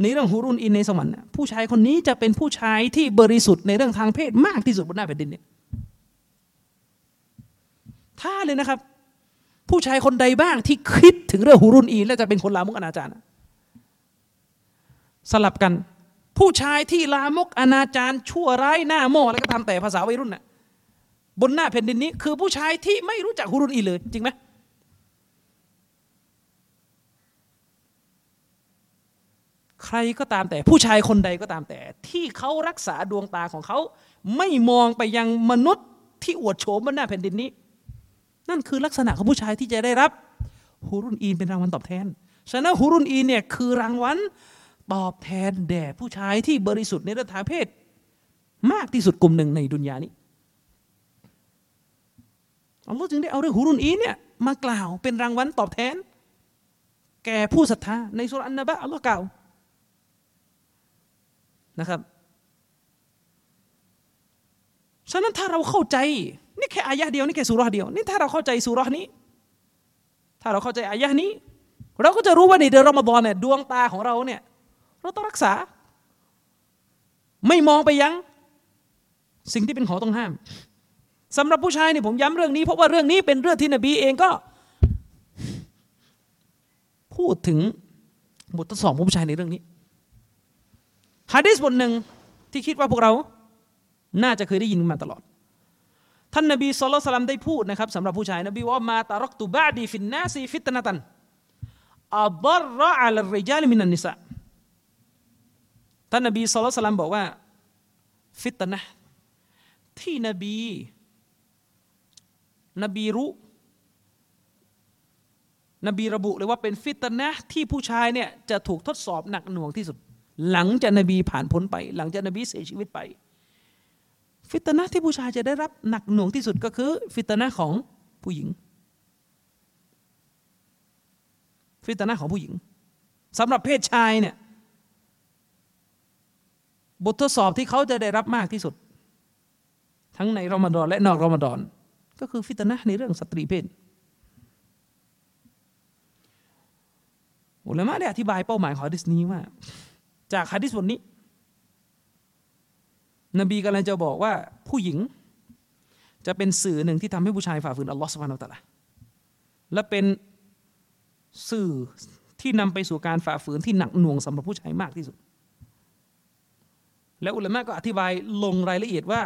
ในเรื่องฮูรุนอินในสวรรค์ผู้ชายคนนี้จะเป็นผู้ชายที่บริสุทธิ์ในเรื่องทางเพศมากที่สุดบนหน้าแผ่นดินเนี่ยถ้าเลยนะครับ ผู้ชายคนใดบ้างที่คิดถึงเรื่องฮูรุนอินและจะเป็นคนลามกอนาจารสลับกัน ผู้ชายที่ลามกอนาจารชั่วร้ายหน้าหม้อแล้วก็ทำแต่ภาษาวัยรุ่นน่ะ บนหน้าแผ่นดินนี้ คือผู้ชายที่ไม่รู้จักฮูรุนอินเลย จริงไหมใครก็ตามแต่ผู้ชายคนใดก็ตามแต่ ที่เขารักษาดวงตาของเขา ไม่มองไปยังมนุษย์ที่อวดโฉมบนหน้าแผ่นดินนี้ นั่นคือลักษณะของผู้ชายที่จะได้รับฮูรุนอีนเป็นรางวัลตอบแทนฉะนั้นฮูรุนอีนเนี่ยคือรางวัลตอบแทนแด่ผู้ชายที่บริสุทธิ์ในเรื่องทางเพศ มากที่สุดกลุ่มหนึ่งในดุนยานี้ อัลลอฮ์จึงได้เอาเรื่องฮูรุนอีเนี่ยมากล่าวเป็นรางวัลตอบแทน แก่ผู้ศรัทธาในสุรอันนบะอัลลอฮ์กล่าวนะครับ ฉะนั้นถ้าเราเข้าใจ นี่แค่อายะเดียวนี่แค่สุราเดียวนี่ถ้าเราเข้าใจสุรานี้ ถ้าเราเข้าใจอายะนี้ เราก็จะรู้ว่าในเดือนรอมฎอนเนี่ยดวงตาของเราเนี่ยเราต้องรักษา ไม่มองไปยัง สิ่งที่เป็นของต้องห้าม สำหรับผู้ชายเนี่ยผมย้ำเรื่องนี้เพราะว่าเรื่องนี้เป็นเรื่องที่นบีเองก็ พูดถึงบททดสอบของผู้ชายในเรื่องนี้ฮะดิษบทหนึ่งที่คิดว่าพวกเรา น่าจะเคยได้ยินมาตลอด ท่านนบีصلى الله عليه وسلمได้พูดนะครับสำหรับผู้ชายนบีว่าما تركت بعدي في الناس فتنة أضر على الرجال من النساءท่านนบีصلى الله عليه وسلمบอกว่า ฟิตนะที่นบี นบีรู้นบีระบุเลยว่าเป็นฟิตนะที่ผู้ชายเนี่ยจะถูกทดสอบหนักหน่วงที่สุด หลังจากนบีผ่านพ้นไป หลังจากนบีเสียชีวิตไป ฟิตนะที่ผู้ชายจะได้รับหนักหน่วงที่สุดก็คือ ฟิตนะของผู้หญิง ฟิตนะของผู้หญิงสำหรับเพศชายเนี่ยบททดสอบที่เขาจะได้รับมากที่สุด ทั้งในรอมฎอนและนอกรอมฎอน ก็คือฟิตนะในเรื่องสตรีเพศอุลามะได้อธิบายเป้าหมายของดิสนีว่า จากฮะดิษบทนี้ นบีกำลังจะบอกว่าผู้หญิง จะเป็นสื่อหนึ่งที่ทำให้ผู้ชายฝ่าฝืนอัลลอฮฺสุบฮานาตะละและเป็นสื่อที่นำไปสู่การฝ่าฝืนที่หนักหน่วงสำหรับผู้ชายมากที่สุด และอุลามะก็อธิบายลงรายละเอียดว่า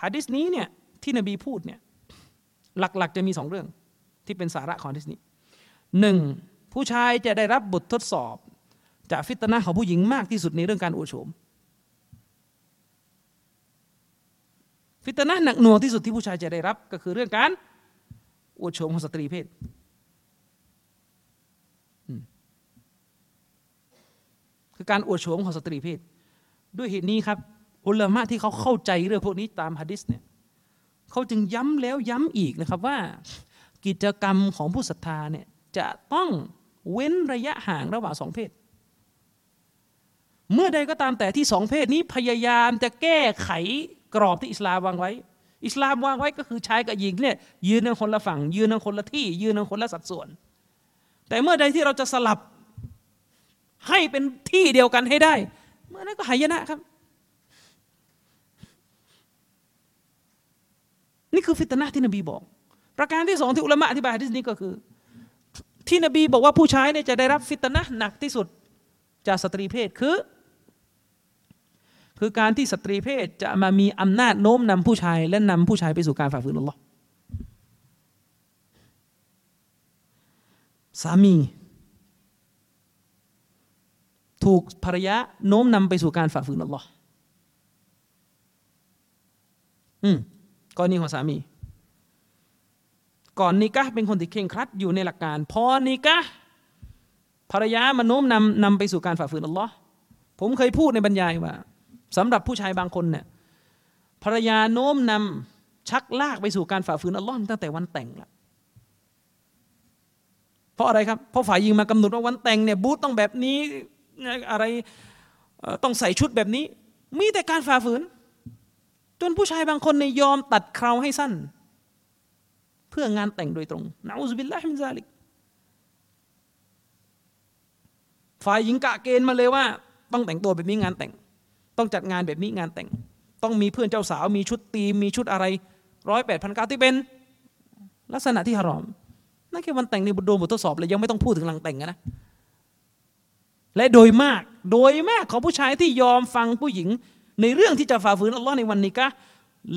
ฮะดิษนี้เนี่ย ที่นบีพูดเนี่ยหลักๆจะมีสองเรื่องที่เป็นสาระของฮะดิษนี้หนึ่งผู้ชายจะได้รับบททดสอบจะฟิตนะของผู้หญิงมากที่สุดในเรื่องการอวดโฉมฟิตนะหนักหน่วงที่สุดที่ผู้ชายจะได้รับก็คือเรื่องการอวดโฉมของสตรีเพศคือการอวดโฉมของสตรีเพศ ด้วยเหตุนี้ครับ อุลามะที่เขาเข้าใจเรื่องพวกนี้ตามฮะดิษเนี่ย เขาจึงย้ำแล้วย้ำอีกนะครับว่า กิจกรรมของผู้ศรัทธาเนี่ยจะต้องเว้นระยะห่างระหว่างสองเพศ เมื่อใดก็ตามแต่ที่สองเพศนี้พยายามจะแก้ไขกรอบที่อิสลามวางไว้ อิสลามวางไว้ก็คือชายกับหญิงเนี่ยยืนในคนละฝั่ง ยืนในคนละที่ ยืนในคนละสัดส่วน แต่เมื่อใดที่เราจะสลับให้เป็นที่เดียวกันให้ได้ เมื่อนั้นก็หายนะครับ นี่คือฟิตนะที่นบีบอก ประการที่สองที่อุลามะอธิบายที่นี้ก็คือ ที่นบีบอกว่าผู้ชายเนี่ยจะได้รับฟิตนะหนักที่สุดจากสตรีเพศคือ คือการที่สตรีเพศจะมามีอำนาจโน้มนำผู้ชาย และนำผู้ชายไปสู่การฝ่าฝืนอัลลอฮ์สามี ถูกภรรยาโน้มนำไปสู่การฝ่าฝืนอัลลอฮ์อืม กรณีของสามี ก่อนนิกะเป็นคนที่เข่งครัดอยู่ในหลักการ พอนิกะภรรยามาโน้มนำนำไปสู่การฝ่าฝืนอัลลอฮ์ผมเคยพูดในบรรยายว่าสำหรับผู้ชายบางคนเนี่ยภรรยาโน้มนำชักลากไปสู่การฝ่าฝืนอัลลอฮ์ตั้งแต่วันแต่งละเพราะอะไรครับ เพราะฝ่ายยิงมากำหนดว่าวันแต่งเนี่ยบูธต้องแบบนี้อะไรต้องใส่ชุดแบบนี้ มีแต่การฝ่าฝืน จนผู้ชายบางคนในยอมตัดเคราให้สั้น เพื่องานแต่งโดยตรงنعوذ بالله من ذلك ฝ่ายหญิงกะเกณฑ์มาเลยว่า ต้องแต่งตัวแบบนี้งานแต่ง ต้องจัดงานแบบนี้งานแต่ง ต้องมีเพื่อนเจ้าสาวมีชุดตีมมีชุดอะไรร้อยแปดพันเก้าที่เป็น ลักษณะที่ฮารอมนั่นแค่วันแต่งในบทโดนบททดสอบเลยยังไม่ต้องพูดถึงหลังแต่งนะและโดยมากโดยมากของผู้ชายที่ยอมฟังผู้หญิง ในเรื่องที่จะฝ่าฝืนอัลลอฮ์ในวันนี้ก็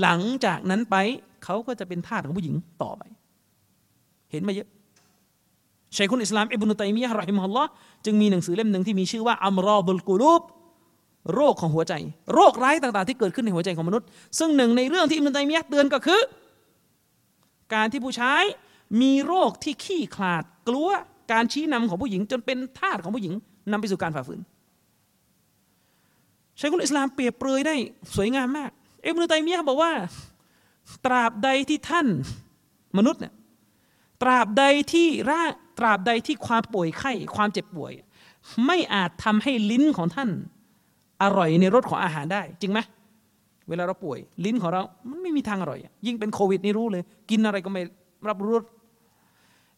หลังจากนั้นไปเขาก็จะเป็นทาสของผู้หญิงต่อไป เห็นมาเยอะชัยคุณอิสลามอิบนุตัยมียะห์รอฮิมฮุลลอฮ์จึงมีหนังสือเล่มหนึ่งที่มีชื่อว่าอัมรอบุลกุลูบโรคของหัวใจ โรคร้ายต่าง ๆ ที่เกิดขึ้นในหัวใจของมนุษย์ ซึ่งหนึ่งในเรื่องที่อิบนุตัยมียะห์เตือนก็คือ การที่ผู้ชายมีโรคที่ขี้ขลาดกลัวการชี้นำของผู้หญิงจนเป็นทาสของผู้หญิงนำไปสู่การฝ่าฝืน ชัยคุณอิสลามเปรียบเปรยได้สวยงามมากอิบนุตัยมียะบอกว่า ตราบใดที่ท่านมนุษย์เนี่ยตราบใดที่ร่าตราบใดที่ความป่วยไข้ความเจ็บป่วย ไม่อาจทำให้ลิ้นของท่าน อร่อยในรสของอาหารได้ จริงไหมเวลาเราป่วย ลิ้นของเรามันไม่มีทางอร่อย ยิ่งเป็นโควิดนี่รู้เลย กินอะไรก็ไม่รับรู้รส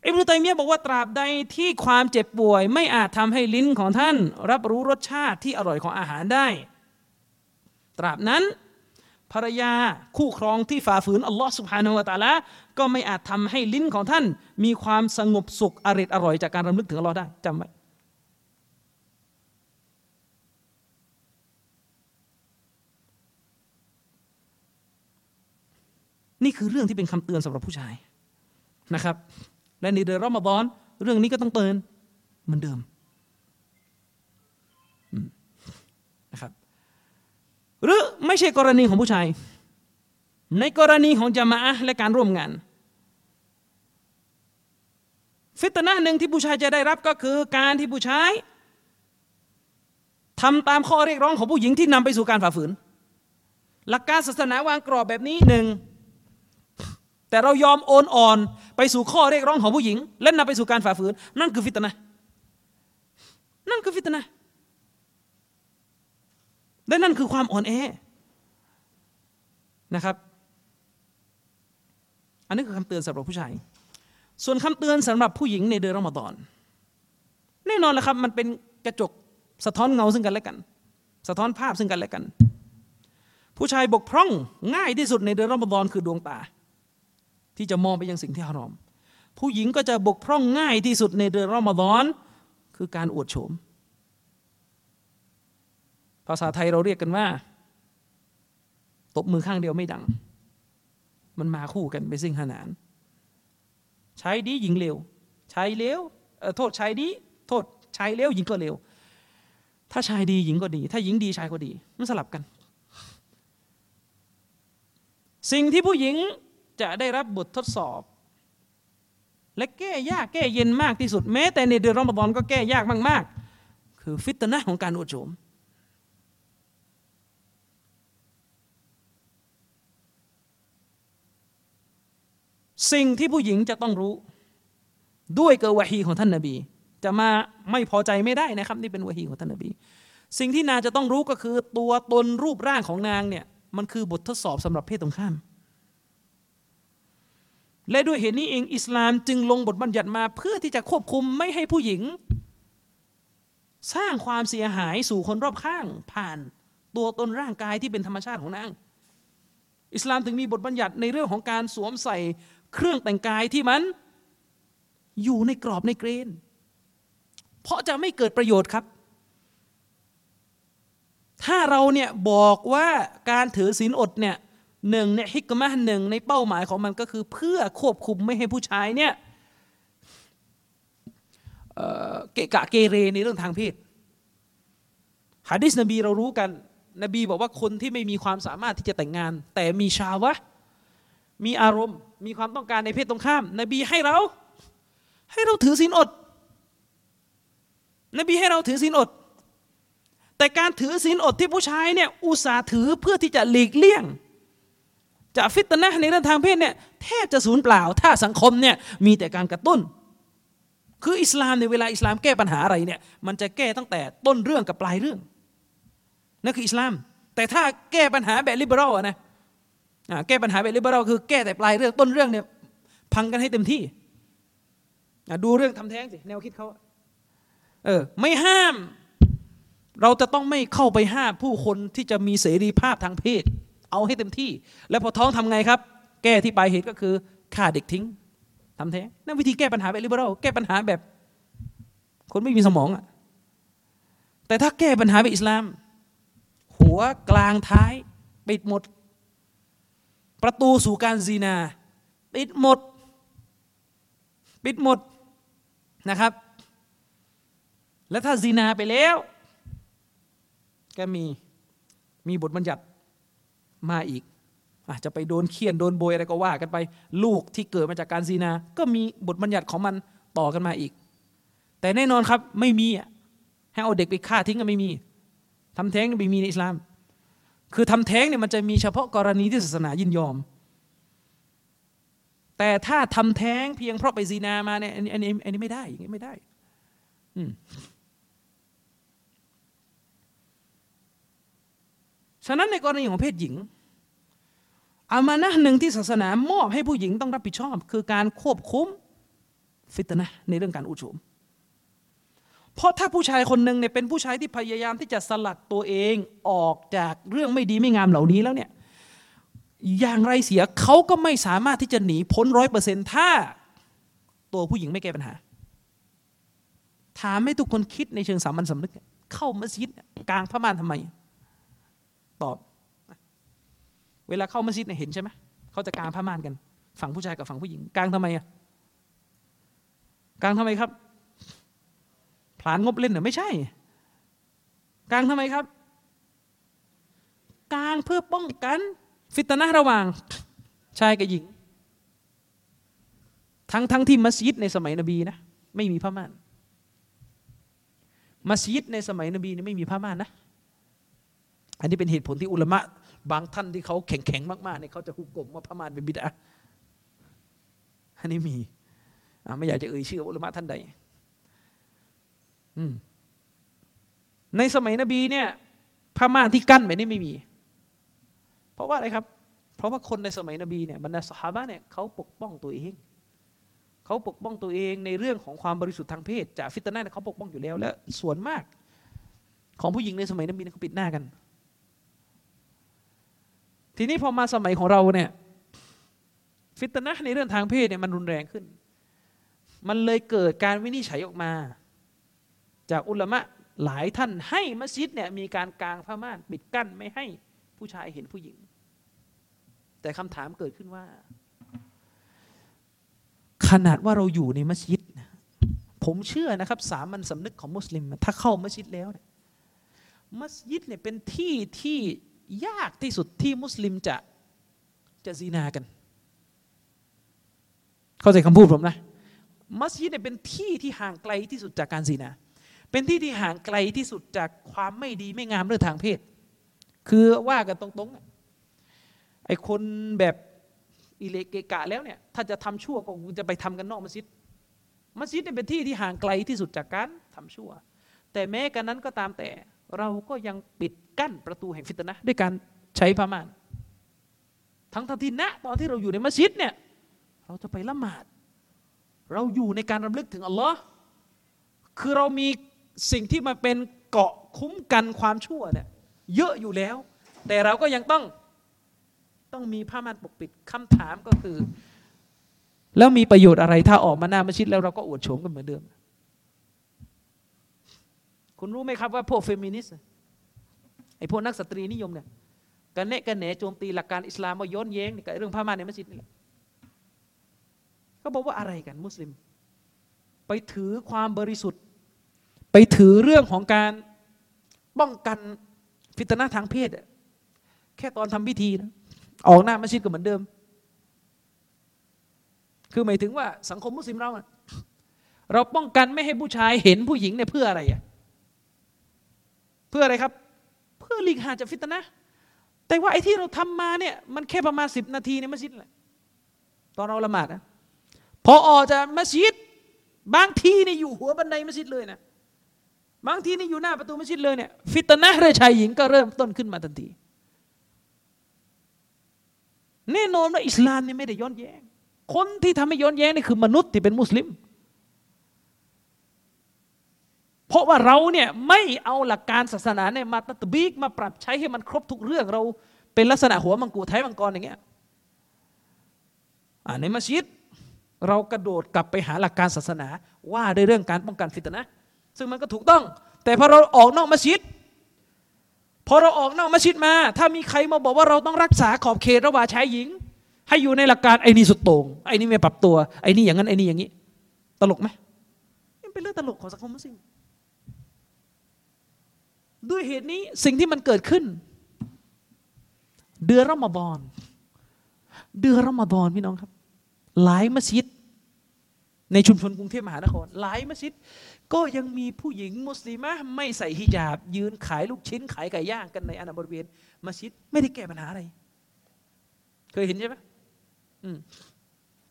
อิบนุตัยมียะบอกว่าตราบใดที่ความเจ็บป่วย ไม่อาจทำให้ลิ้นของท่าน รับรู้รสชาติที่อร่อยของอาหารได้ ตราบนั้น ภรรยาคู่ครองที่ฝ่าฝืนอัลลอฮ์สุบฮานาวะตะละก็ไม่อาจทำให้ลิ้นของท่าน มีความสงบสุขอริดอร่อยจากการรำลึกถึงอัลลอฮ์ได้จำไว้นี่คือเรื่องที่เป็นคำเตือนสำหรับผู้ชายนะครับ และในเดือนรอมฎอนเรื่องนี้ก็ต้องเตือนเหมือนเดิม หรือไม่ใช่กรณีของผู้ชาย ในกรณีของจามะและการร่วมงาน ฟิตนะหนึ่งที่ผู้ชายจะได้รับก็คือการที่ผู้ชายทำตามข้อเรียกร้องของผู้หญิงที่นำไปสู่การฝ่าฝืน หลักการศาสนาวางกรอบแบบนี้หนึ่งแต่เรายอมโอนอ่อนไปสู่ข้อเรียกร้องของผู้หญิง และนำไปสู่การฝ่าฝืน นั่นคือฟิตนะนั่นคือฟิตนะ และนั่นคือความอ่อนแอนะครับ อันนี้คือคำเตือนสำหรับผู้ชาย ส่วนคำเตือนสำหรับผู้หญิงในเดือนรอมฎอน แน่นอนแหละครับ มันเป็นกระจกสะท้อนเงาซึ่งกันและกัน สะท้อนภาพซึ่งกันและกัน ผู้ชายบกพร่องง่ายที่สุดในเดือนรอมฎอนคือดวงตา ที่จะมองไปยังสิ่งที่ฮารอม ผู้หญิงก็จะบกพร่องง่ายที่สุดในเดือนรอมฎอน คือการอวดโฉม ภาษาไทยเราเรียกกันว่า ตบมือข้างเดียวไม่ดัง มันมาคู่กันไปสิ่งขนานชายดีหญิงเลวชายเลวโทษชายดี โทษชายเลวหญิงก็เลวถ้าชายดีหญิงก็ดี ถ้าหญิงดีชายก็ดี มันสลับกัน สิ่งที่ผู้หญิงจะได้รับบททดสอบ และแก้ยากแก้เย็นมากที่สุด แม้แต่ในเดือนรอมฎอนก็แก้ยากมาก ๆ คือฟิตนะของการอวดโฉม สิ่งที่ผู้หญิงจะต้องรู้ ด้วยเกวะฮีของท่านนาบี จะมาไม่พอใจไม่ได้นะครับ นี่เป็นวะฮีของท่านนาบี สิ่งที่นางจะต้องรู้ก็คือ ตัวตนรูปร่างของนางเนี่ยมันคือบททดสอบสำหรับเพศตรงข้าม และด้วยเหตุนี้เองอิสลามจึงลงบทบัญญัติมาเพื่อที่จะควบคุมไม่ให้ผู้หญิง สร้างความเสียหายสู่คนรอบข้างผ่านตัวตนร่างกายที่เป็นธรรมชาติของนางอิสลามถึงมีบทบัญญัติในเรื่องของการสวมใส่ เครื่องแต่งกายที่มันอยู่ในกรอบในเกรนเพราะจะไม่เกิดประโยชน์ครับ ถ้าเราเนี่ยบอกว่าการถือศีลอดเนี่ยหนึ่งเนี่ยฮิกมะหนึ่งในเป้าหมายของมันก็คือเพื่อควบคุมไม่ให้ผู้ชายเนี่ยเกะกะเกเรในเรื่องทางเพศฮะดิษนบีเรารู้กัน นบีบอกว่าคนที่ไม่มีความสามารถที่จะแต่งงาน แต่มีชาวะ มีอารมณ์ มีความต้องการในเพศตรงข้าม นบีให้เรา ให้เราถือศีลอด นบีให้เราถือศีลอด แต่การถือศีลอดที่ผู้ชายเนี่ยอุตส่าห์ถือเพื่อที่จะหลีกเลี่ยงจะฟิตนะในเรื่องทางเพศเนี่ยแทบจะสูญเปล่า ถ้าสังคมเนี่ยมีแต่การกระตุ้น คืออิสลามในเวลาอิสลามแก้ปัญหาอะไรเนี่ยมันจะแก้ตั้งแต่ต้นเรื่องกับปลายเรื่องนั่นคืออิสลาม แต่ถ้าแก้ปัญหาแบบลิเบอรัลนะ แก้ปัญหาแบบลิเบอรัลคือแก้แต่ปลายเรื่องต้นเรื่องเนี่ยพังกันให้เต็มที่ดูเรื่องทำแท้งสิ แนวคิดเขาเออไม่ห้าม เราจะต้องไม่เข้าไปห้ามผู้คนที่จะมีเสรีภาพทางเพศ เอาให้เต็มที่ แล้วพอท้องทำไงครับ แก้ที่ปลายเหตุก็คือฆ่าเด็กทิ้งทำแท้งนั่นวิธีแก้ปัญหาแบบลิเบอรัลแก้ปัญหาแบบ คนไม่มีสมองอะแต่ถ้าแก้ปัญหาแบบอิสลาม หัวกลางท้ายปิดหมด ประตูสู่การซีนา ปิดหมด ปิดหมดนะครับ และถ้าซีนาไปแล้ว ก็มีมีบทบัญญัติมาอีกอาจจะไปโดนเคียนโดนโบยอะไรก็ว่ากันไป ลูกที่เกิดมาจากการซีนา ก็มีบทบัญญัติของมันต่อกันมาอีก แต่แน่นอนครับไม่มีให้เอาเด็กไปฆ่าทิ้งก็ไม่มีทำแท้งไม่มีในอิสลาม คือทำแท้งเนี่ยมันจะมีเฉพาะกรณีที่ศาสนายินยอม แต่ถ้าทำแท้งเพียงเพราะไปซีนามาเนี่ยอันนี้อันนี้อันนี้ไม่ได้อย่างนี้ไม่ได้อืฉะนั้นในกรณีของเพศหญิงอามานะหนึ่งที่ศาสนามอบให้ผู้หญิงต้องรับผิดชอบ คือการควบคุมฟิตนะในเรื่องการอุชุม เพราะถ้าผู้ชายคนหนึ่งเนี่ยเป็นผู้ชายที่พยายามที่จะสลัดตัวเองออกจากเรื่องไม่ดีไม่งามเหล่านี้แล้วเนี่ยอย่างไรเสียเขาก็ไม่สามารถที่จะหนีพ้นร้อยเปอร์เซ็นต์ถ้าตัวผู้หญิงไม่แก้ปัญหา ถามให้ทุกคนคิดในเชิงสามัญสำนึก เข้ามัสยิดกลางพม่านทำไม ตอบ เวลาเข้ามัสยิดเนี่ยเห็นใช่ไหมเขาจะกลางผ้าม่านกัน ฝั่งผู้ชายกับฝั่งผู้หญิงกลางทำไมอะกลางทำไมครับ ผลานงบเล่นเหรอไม่ใช่กางทำไมครับกางเพื่อป้องกัน ฟิตนะระหว่างชายกับหญิง ทั้งทั้งที่มัสยิดในสมัยนบีนะไม่มีผ้าม่านมัสยิดในสมัยนบีนี่ไม่มีผ้าม่านนะ อันนี้เป็นเหตุผลที่อุลามะบางท่านที่เขาแข็งๆมากๆเนี่ยเขาจะหุกกลมว่าผ้าม่านเป็นบิดาอันนี้มี ไม่อยากจะเอ่ยชื่ออุลามะท่านใด ในสมัยนบีเนี่ยผ้าม่านที่กั้นแบบนี้ไม่มี เพราะว่าอะไรครับ เพราะว่าคนในสมัยนบีเนี่ยบรรดาสหายเนี่ยเขาปกป้องตัวเองเขาปกป้องตัวเองในเรื่องของความบริสุทธิ์ทางเพศ จากฟิตนะเขาปกป้องอยู่แล้ว และส่วนมาก ของผู้หญิงในสมัยนบีเขาปิดหน้ากัน ทีนี้พอมาสมัยของเราเนี่ย ฟิตนะในเรื่องทางเพศเนี่ยมันรุนแรงขึ้น มันเลยเกิดการวินิจฉัยออกมา จากอุลามะหลายท่านให้มัสยิดเนี่ยมีการกางผ้าม่านปิดกั้นไม่ให้ผู้ชายเห็นผู้หญิง แต่คำถามเกิดขึ้นว่า ขนาดว่าเราอยู่ในมัสยิด ผมเชื่อนะครับ สามัญสำนึกของมุสลิม ถ้าเข้ามัสยิดแล้วเนี่ยมัสยิดเนี่ยเป็นที่ที่ยากที่สุดที่มุสลิมจะจะซีนากัน เข้าใจคำพูดผมนะ มัสยิดเนี่ยเป็นที่ที่ห่างไกลที่สุดจากการซีนา เป็นที่ที่ห่างไกลที่สุดจากความไม่ดีไม่งามเรื่องทางเพศ คือว่ากันตรงๆไอ้คนแบบอิเลเกกะแล้วเนี่ยถ้าจะทำชั่วก็จะไปทำกันนอกมัสยิด มัสยิดเป็นที่ที่ห่างไกลที่สุดจากการทำชั่ว แต่แม้กันนั้นก็ตามแต่เราก็ยังปิดกั้นประตูแห่งฟิตนะด้วยการใช้ผ้าม่านทั้งทันทีณตอนที่เราอยู่ในมัสยิดเนี่ยเราจะไปละหมาด เราอยู่ในการรำลึกถึงอัลลอฮ์คือเรามี สิ่งที่มันเป็นเกาะคุ้มกันความชั่วเนี่ยเยอะอยู่แล้ว แต่เราก็ยังต้องต้องมีผ้าม่านปกปิดคำถามก็คือ แล้วมีประโยชน์อะไรถ้าออกมาหน้ามัสยิดแล้วเราก็อวดโฉมกันเหมือนเดิม คุณรู้ไหมครับว่าพวกเฟมินิสต์ไอ้พวกนักสตรีนิยมเนี่ยกระแนะกระแหนโจมตีหลักการอิสลามมาย้อนแย้งกับเรื่องผ้าม่านในมัสยิดนี่แหละก็บอกว่าอะไรกันมุสลิม ไปถือความบริสุทธิ์ ไปถือเรื่องของการป้องกันฟิตนาทางเพศ แค่ตอนทำพิธีนะออกหน้ามัสยิดก็เหมือนเดิม คือหมายถึงว่าสังคมมุสลิมเราเราป้องกันไม่ให้ผู้ชายเห็นผู้หญิงเนี่ยเพื่ออะไรอะเพื่ออะไรครับ เพื่อหลีกห่างจากฟิตนะ แต่ว่าไอ้ที่เราทำมาเนี่ยมันแค่ประมาณสิบนาทีในมัสยิดแหละตอนเราละหมาดนะพอออกจากมัสยิดบางทีเนี่ยอยู่หัวบันไดมัสยิดเลยนะ บางทีนี่อยู่หน้าประตูมัสยิดเลยเนี่ยฟิตนะเรื่องชายหญิงก็เริ่มต้นขึ้นมาทันทีแน่นอนว่าอิสลามนี่ไม่ได้ย้อนแย้ง คนที่ทำให้ย้อนแย้งนี่คือมนุษย์ที่เป็นมุสลิม เพราะว่าเราเนี่ยไม่เอาหลักการศาสนาเนี่ยมาตัดบีกมาปรับใช้ให้มันครบทุกเรื่องเราเป็นลักษณะหัวมังกรไทยมังกรอย่างเงี้ยในมัสยิดเรากระโดดกลับไปหาหลักการศาสนาว่าในเรื่องการป้องกันฟิตนะ ซึ่งมันก็ถูกต้อง แต่พอเราออกนอกมัสยิดพอเราออกนอกมัสยิดมา ถ้ามีใครมาบอกว่าเราต้องรักษาขอบเขตระหว่างชายหญิง ให้อยู่ในหลักการไอ้นี่สุดโต่งไอ้นี่ไม่ปรับตัวไอ้นี่อย่างนั้นไอ้นี่อย่างนี้ ตลกไหมมันเป็นเรื่องตลกของสังคมมุสลิมด้วยเหตุนี้สิ่งที่มันเกิดขึ้น เดือนรอมฎอนเดือนรอมฎอนพี่น้องครับ หลายมัสยิด ในชุมชนกรุงเทพมหานคร หลายมัสยิด ก็ยังมีผู้หญิงมุสลิมะไม่ใส่ฮิญาบ ยืนขายลูกชิ้น ขายไก่ย่างกันในอนาบริเวณมัสยิดไม่ได้แก้ปัญหาอะไร เคยเห็นใช่ไหม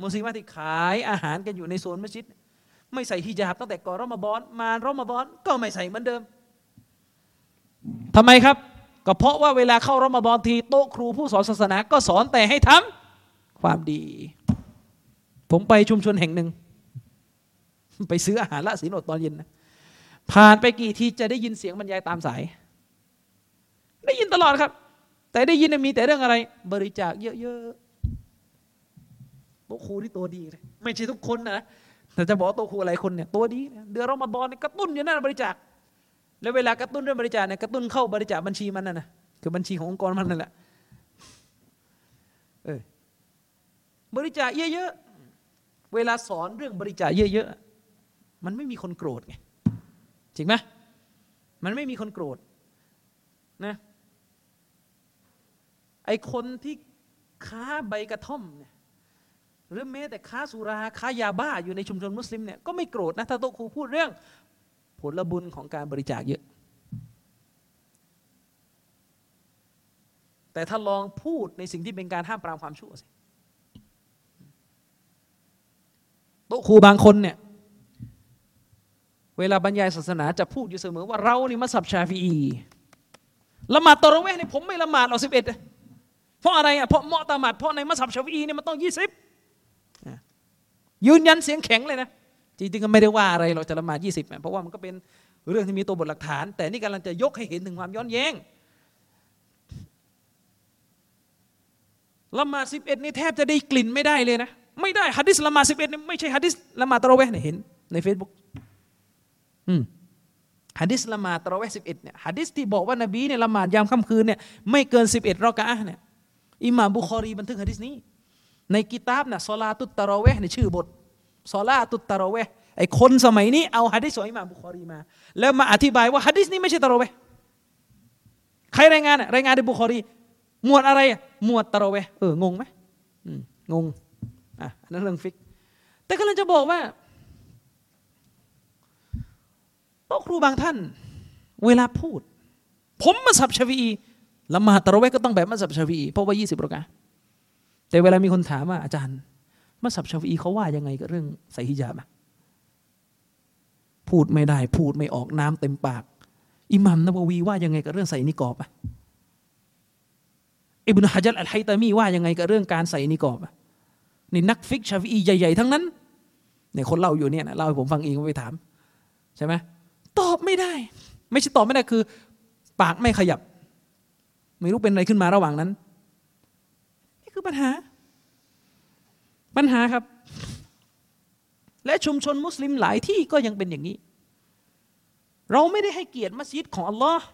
มุสลิมะที่ขายอาหารกันอยู่ในโซนมัสยิด ไม่ใส่ฮิญาบตั้งแต่ก่อนรอมฎอนมารอมฎอนก็ไม่ใส่เหมือนเดิมทำไมครับ ก็เพราะว่าเวลาเข้ารอมฎอนทีโต๊ะครูผู้สอนศาสนาก็สอนแต่ให้ทำความดี ผมไปชุมชนแห่งหนึ่ง ไปซื้ออาหารละสีนอดตอนเย็นนะผ่านไปกี่ทีจะได้ยินเสียงบรรยายตามสาย ได้ยินตลอดครับ แต่ได้ยินมีแต่เรื่องอะไร บริจาคเยอะๆโต๊ะครูที่ตัวดีเลยไม่ใช่ทุกคนนะแต่จะบอกโต๊ะครูอะไรคนเนี่ยตัวดีเดือนรอมฎอนกระตุ้นอยู่นั่นบริจาค แล้วเวลากระตุ้นเรื่องบริจาคเนี่ยกระตุ้นเข้าบริจาคบัญชีมันน่ะนะคือบัญชีขององค์กรมันนั่นแหละเออบริจาคเยอะๆเวลาสอนเรื่องบริจาคเยอะๆ มันไม่มีคนโกรธไงจริงไหมมันไม่มีคนโกรธนะไอคนที่ค้าใบกระท่อมเนี่ยหรือแม้แต่ค้าสุราค้ายาบ้าอยู่ในชุมชนมุสลิมเนี่ยก็ไม่โกรธนะถ้าโตครูพูดเรื่อง ผลบุญของการบริจาคเยอะ แต่ถ้าลองพูดในสิ่งที่เป็นการห้ามปรามความชั่วสิโตครูบางคนเนี่ย เวลาบรรยายศาสนาจะพูดอยู่เสมอว่าเรานี่มัสับชาฟีอีละหมาดตอรเวห์นี่ผมไม่ละหมาดหรอกสิบเอ็ดเพราะอะไรอะเพราะเมาะตามัดเพราะในมัสับชาฟีอีนี่ยมันต้องยี่สิบยืนยันเสียงแข็งเลยนะจริงๆก็ไม่ได้ว่าอะไรเราจะละหมาดยี่สิบเพราะว่ามันก็เป็นเรื่องที่มีตัวบทหลักฐาน แต่นี่กำลังจะยกให้เห็นถึงความย้อนแย้งละหมาดสิบเอ็ดนี่แทบจะได้กลิ่นไม่ได้เลยนะ ไม่ได้ฮะดิษละหมาดสิบเอ็ดนี่ไม่ใช่ฮะดิษละหมาดตะรอเวียะห์เนี่ยเห็นในเฟซบุ๊ก ฮะดิษละหมาดตะรอเวียะห์สิบเอ็ดเนี่ยฮะดิษที่บอกว่านบีเนี่ยละหมาดยามค่ำคืนเนี่ยไม่เกินสิบเอ็ดร็อกอะฮ์เนี่ยอิหม่ามบุคอรีบันทึกฮะดิษนี้ ในกิตาบนะ صلاة التراويح ในชื่อบท صلاة التراويح ไอ้คนสมัยนี้เอาฮะดิษของอิหม่ามบุคอรีมา แล้วมาอธิบายว่าฮะดิษนี้ไม่ใช่ตะรอเวียะห์ใครรายงานอะรายงานในบุคอรีหมวดอะไรหมวดตะเวเอองงไหมงงอะนั่นเรื่องฟิก แต่ก็เลยจะบอกว่า โต๊ะครูบางท่าน เวลาพูด ผมมาสับชวีละมาตะเวก็ต้องแบบมาสับชวีเพราะว่ายี่สิบประการแต่เวลามีคนถามว่าอาจารย์มาสับชวีเขาว่ายังไงกับเรื่องใส่ฮิญาบอะพูดไม่ได้ พูดไม่ออกน้ำเต็มปาก อิหมัมนบวีว่ายังไงกับเรื่องใส่นิกอบอะอิบนุฮะจัดอัลไฮตามีว่ายังไงกับเรื่องการใส่นิกอบอะนี่นักฟิกชาฟีใหญ่ๆทั้งนั้นเนี่ยคนเล่าอยู่เนี่ยนะเล่าให้ผมฟังเองไปถามใช่ไหม ตอบไม่ได้ ไม่ใช่ตอบไม่ได้คือ ปากไม่ขยับ ไม่รู้เป็นอะไรขึ้นมาระหว่างนั้น นี่คือปัญหา ปัญหาครับ และชุมชนมุสลิมหลายที่ก็ยังเป็นอย่างนี้ เราไม่ได้ให้เกียรติมัสยิดของอัลลอฮ์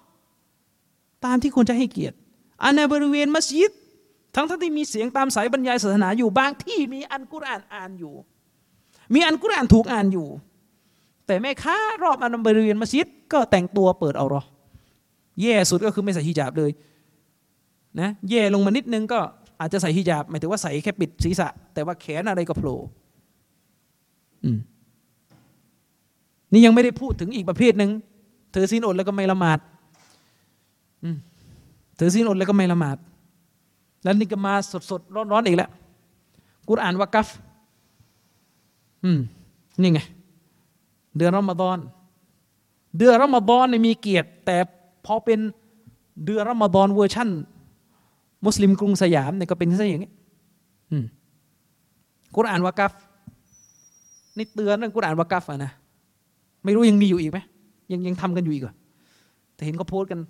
ตามที่ควรจะให้เกียรติอันในบริเวณมัสยิด ทั้งทั้งที่มีเสียงตามสายบรรยายศาสนาอยู่บางที่มีอันกุรอานอ่านอยู่ มีอันกุรอานถูกอ่านอยู่ แต่แม่ค้ารอบอันบริเวณมัสยิดก็แต่งตัวเปิดเอารอแย่สุดก็คือไม่ใส่ฮิญาบเลยนะแย่ลงมานิดนึงก็อาจจะใส่ฮิญาบหมายถึงว่าใส่แค่ปิดศีรษะ แต่ว่าแขนอะไรก็โผล่นี่ยังไม่ได้พูดถึงอีกประเภทหนึ่งเธอสิ้นอดแล้วก็ไม่ละหมาดเธอสิ้นอดแล้วก็ไม่ละหมาด แล้วนี่ก็มาสดสดร้อนร้อนอีกแล้วกุรอานว่ากัฟ อืม นี่ไง เดือนรอมฎอน เดือนรอมฎอนเนี่ยมีเกียรติ แต่พอเป็นเดือนรอมฎอนเวอร์ชั่น มุสลิมกรุงสยามเนี่ยก็เป็นซะอย่างนี้กุรอานวากัฟนี่เตือนเรื่องกุรอานวากัฟอะนะไม่รู้ยังมีอยู่อีกไหมยังยังทำกันอยู่อีกเหรอแต่เห็นเขาโพสต์กัน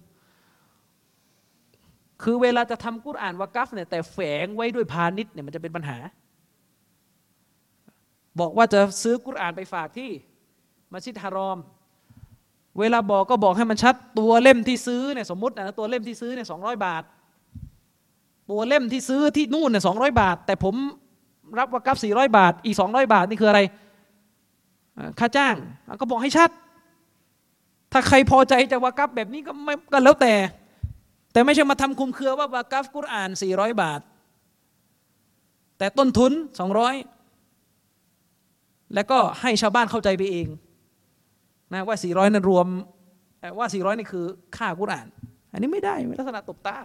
คือเวลาจะทำกุรอานวากัฟเนี่ยแต่แฝงไว้ด้วยพาณิชย์เนี่ยมันจะเป็นปัญหา บอกว่าจะซื้อกุรอานไปฝากที่ มัสยิดฮารอม เวลาบอกก็บอกให้มันชัด ตัวเล่มที่ซื้อเนี่ยสมมตินะตัวเล่มที่ซื้อเนี่ยสองบาท ตัวเล่มที่ซื้อที่นู่นเนี่ยสองบาท แต่ผมรับวากัฟสี่ร้อยบาท อีกสองร้อยบาทนี่คืออะไรค่าจ้างก็บอกให้ชัด ถ้าใครพอใจจะวากัฟแบบนี้ก็ไม่ก็แล้วแต่ แต่ไม่ใช่มาทำคุมเครือว่าวากัฟกุรอานสี่ร้อยบาท แต่ต้นทุนสองร้อยแล้วก็ให้ชาวบ้านเข้าใจไปเอง นะว่าสี่ร้อยนั้นรวมว่าสี่ร้อยนี่คือค่ากุรอาน อันนี้ไม่ได้ลักษณะตบตา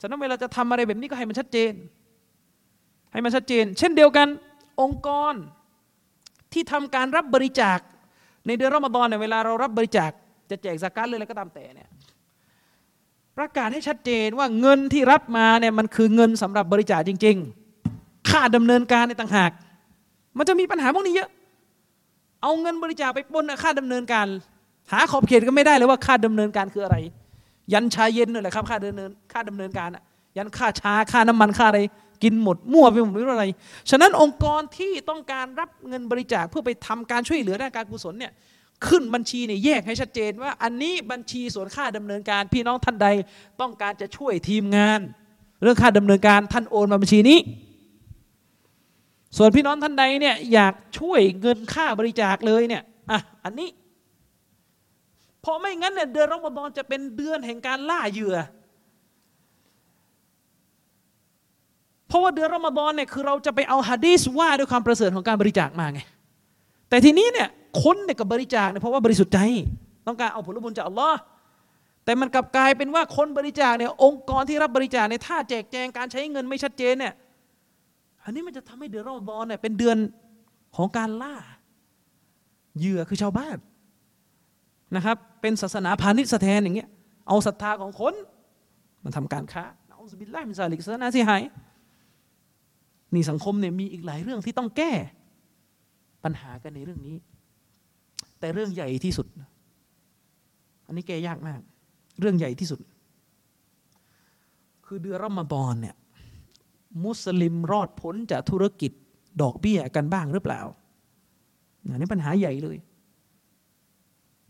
ฉะนั้นเวลาจะทำอะไรแบบนี้ก็ให้มันชัดเจน ให้มันชัดเจน เช่นเดียวกันองค์กรที่ทำการรับบริจาค ในเดือนรอมฎอนเนี่ยเวลาเรารับบริจาค จะแจกสกัดเลยอะไรก็ตามแต่เนี่ยประกาศให้ชัดเจนว่าเงินที่รับมาเนี่ยมันคือเงินสำหรับบริจาคจริง ๆ ค่าดำเนินการในต่างหาก มันจะมีปัญหาพวกนี้เยอะ เอาเงินบริจาคไปปนค่าดำเนินการ หาขอบเขตก็ไม่ได้เลยว่าค่าดำเนินการคืออะไร ยันชาเย็นนี่แหละครับค่าดำเนินค่าดำเนินการยันค่าชาค่าน้ำมันค่าอะไร กินหมดมั่วไปหมดไม่รู้อะไร ฉะนั้นองค์กรที่ต้องการรับเงินบริจาคเพื่อไปทำการช่วยเหลือด้านการกุศลเนี่ยขึ้นบัญชีเนี่ยแยกให้ชัดเจนว่าอันนี้บัญชีส่วนค่าดำเนินการ พี่น้องท่านใดต้องการจะช่วยทีมงาน เรื่องค่าดำเนินการท่านโอนมาบัญชีนี้ ส่วนพี่น้องท่านใดเนี่ยอยากช่วยเงินค่าบริจาคเลยเนี่ยอะอันนี้ เพอไม่งั้นเนี่ยเดือนรอมฎอนจะเป็นเดือนแห่งการล่าเหยื่อ เพราะว่าเดือนรอมฎอนเนี่ยคือเราจะไปเอาฮะดีสว่าด้วยความประเสริฐของการบริจาคมาไง แต่ทีนี้เนี่ยคนเนี่ยกับบริจาคเนี่ยเพราะว่าบริสุทธิ์ใจ ต้องการเอาผลบุญจากอัลลอฮ์แต่มันกลับกลายเป็นว่าคนบริจาคเนี่ยองค์กรที่รับบริจาคเนี่ยถ้าแจกแจงการใช้เงินไม่ชัดเจนเนี่ย นนี้มันจะทำให้เดือนรอมฎอนเนี่ยเป็นเดือนของการล่าเหยื่อคือชาวบ้านนะครับ เป็นศาสนาพาณิชย์แทนอย่างเงี้ย เอาศรัทธาของคนมาทำการค้าเอาสบิลไลมิซาลิกศาสนาเสียหายนี่สังคมเนี่ยมีอีกหลายเรื่องที่ต้องแก้ ปัญหากันในเรื่องนี้ แต่เรื่องใหญ่ที่สุด อันนี้แก้ยากมาก เรื่องใหญ่ที่สุด คือเดือนรอมฎอนเนี่ย มุสลิมรอดพ้นจากธุรกิจดอกเบี้ยกันบ้างหรือเปล่าอันนี้ปัญหาใหญ่เลย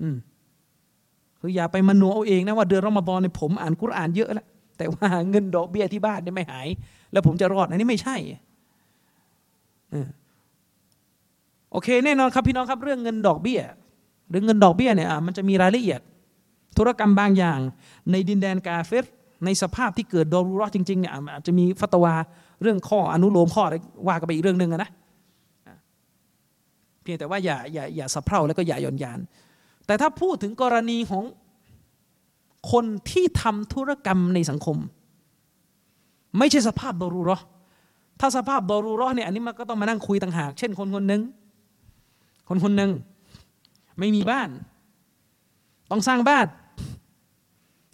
อืมคืออย่าไปมโนเอาเองนะว่าเดือนรอมฎอนเนี่ยผมอ่านกุรอานเยอะแล้วแต่ว่าเงินดอกเบี้ยที่บ้านเนี่ยไม่หาย แล้วผมจะรอดอันนี้ไม่ใช่โอเค แน่นอนครับพี่น้องครับเรื่องเงินดอกเบี้ย หรือเงินดอกเบี้ยเนี่ยมันจะมีรายละเอียด ธุรกรรมบางอย่าง ในดินแดนกาเฟส ในสภาพที่เกิดดอรูรอจริงๆเนี่ยอาจจะมีฟัตวาเรื่องข้ออนุโลมข้ออะไรว่ากันไปอีกเรื่องหนึ่งนะเพียงแต่ว่าอย่าอย่าอย่าสะเพร่าแล้วก็อย่าย่อนยาน แต่ถ้าพูดถึงกรณีของคนที่ทำธุรกรรมในสังคม ไม่ใช่สภาพดอรูรอถ้าสภาพดอรูรอเนี่ยอันนี้มันก็ต้องมานั่งคุยต่างหาก เช่นคนคนหนึ่งคนคนหนึ่งไม่มีบ้าน ต้องสร้างบ้าน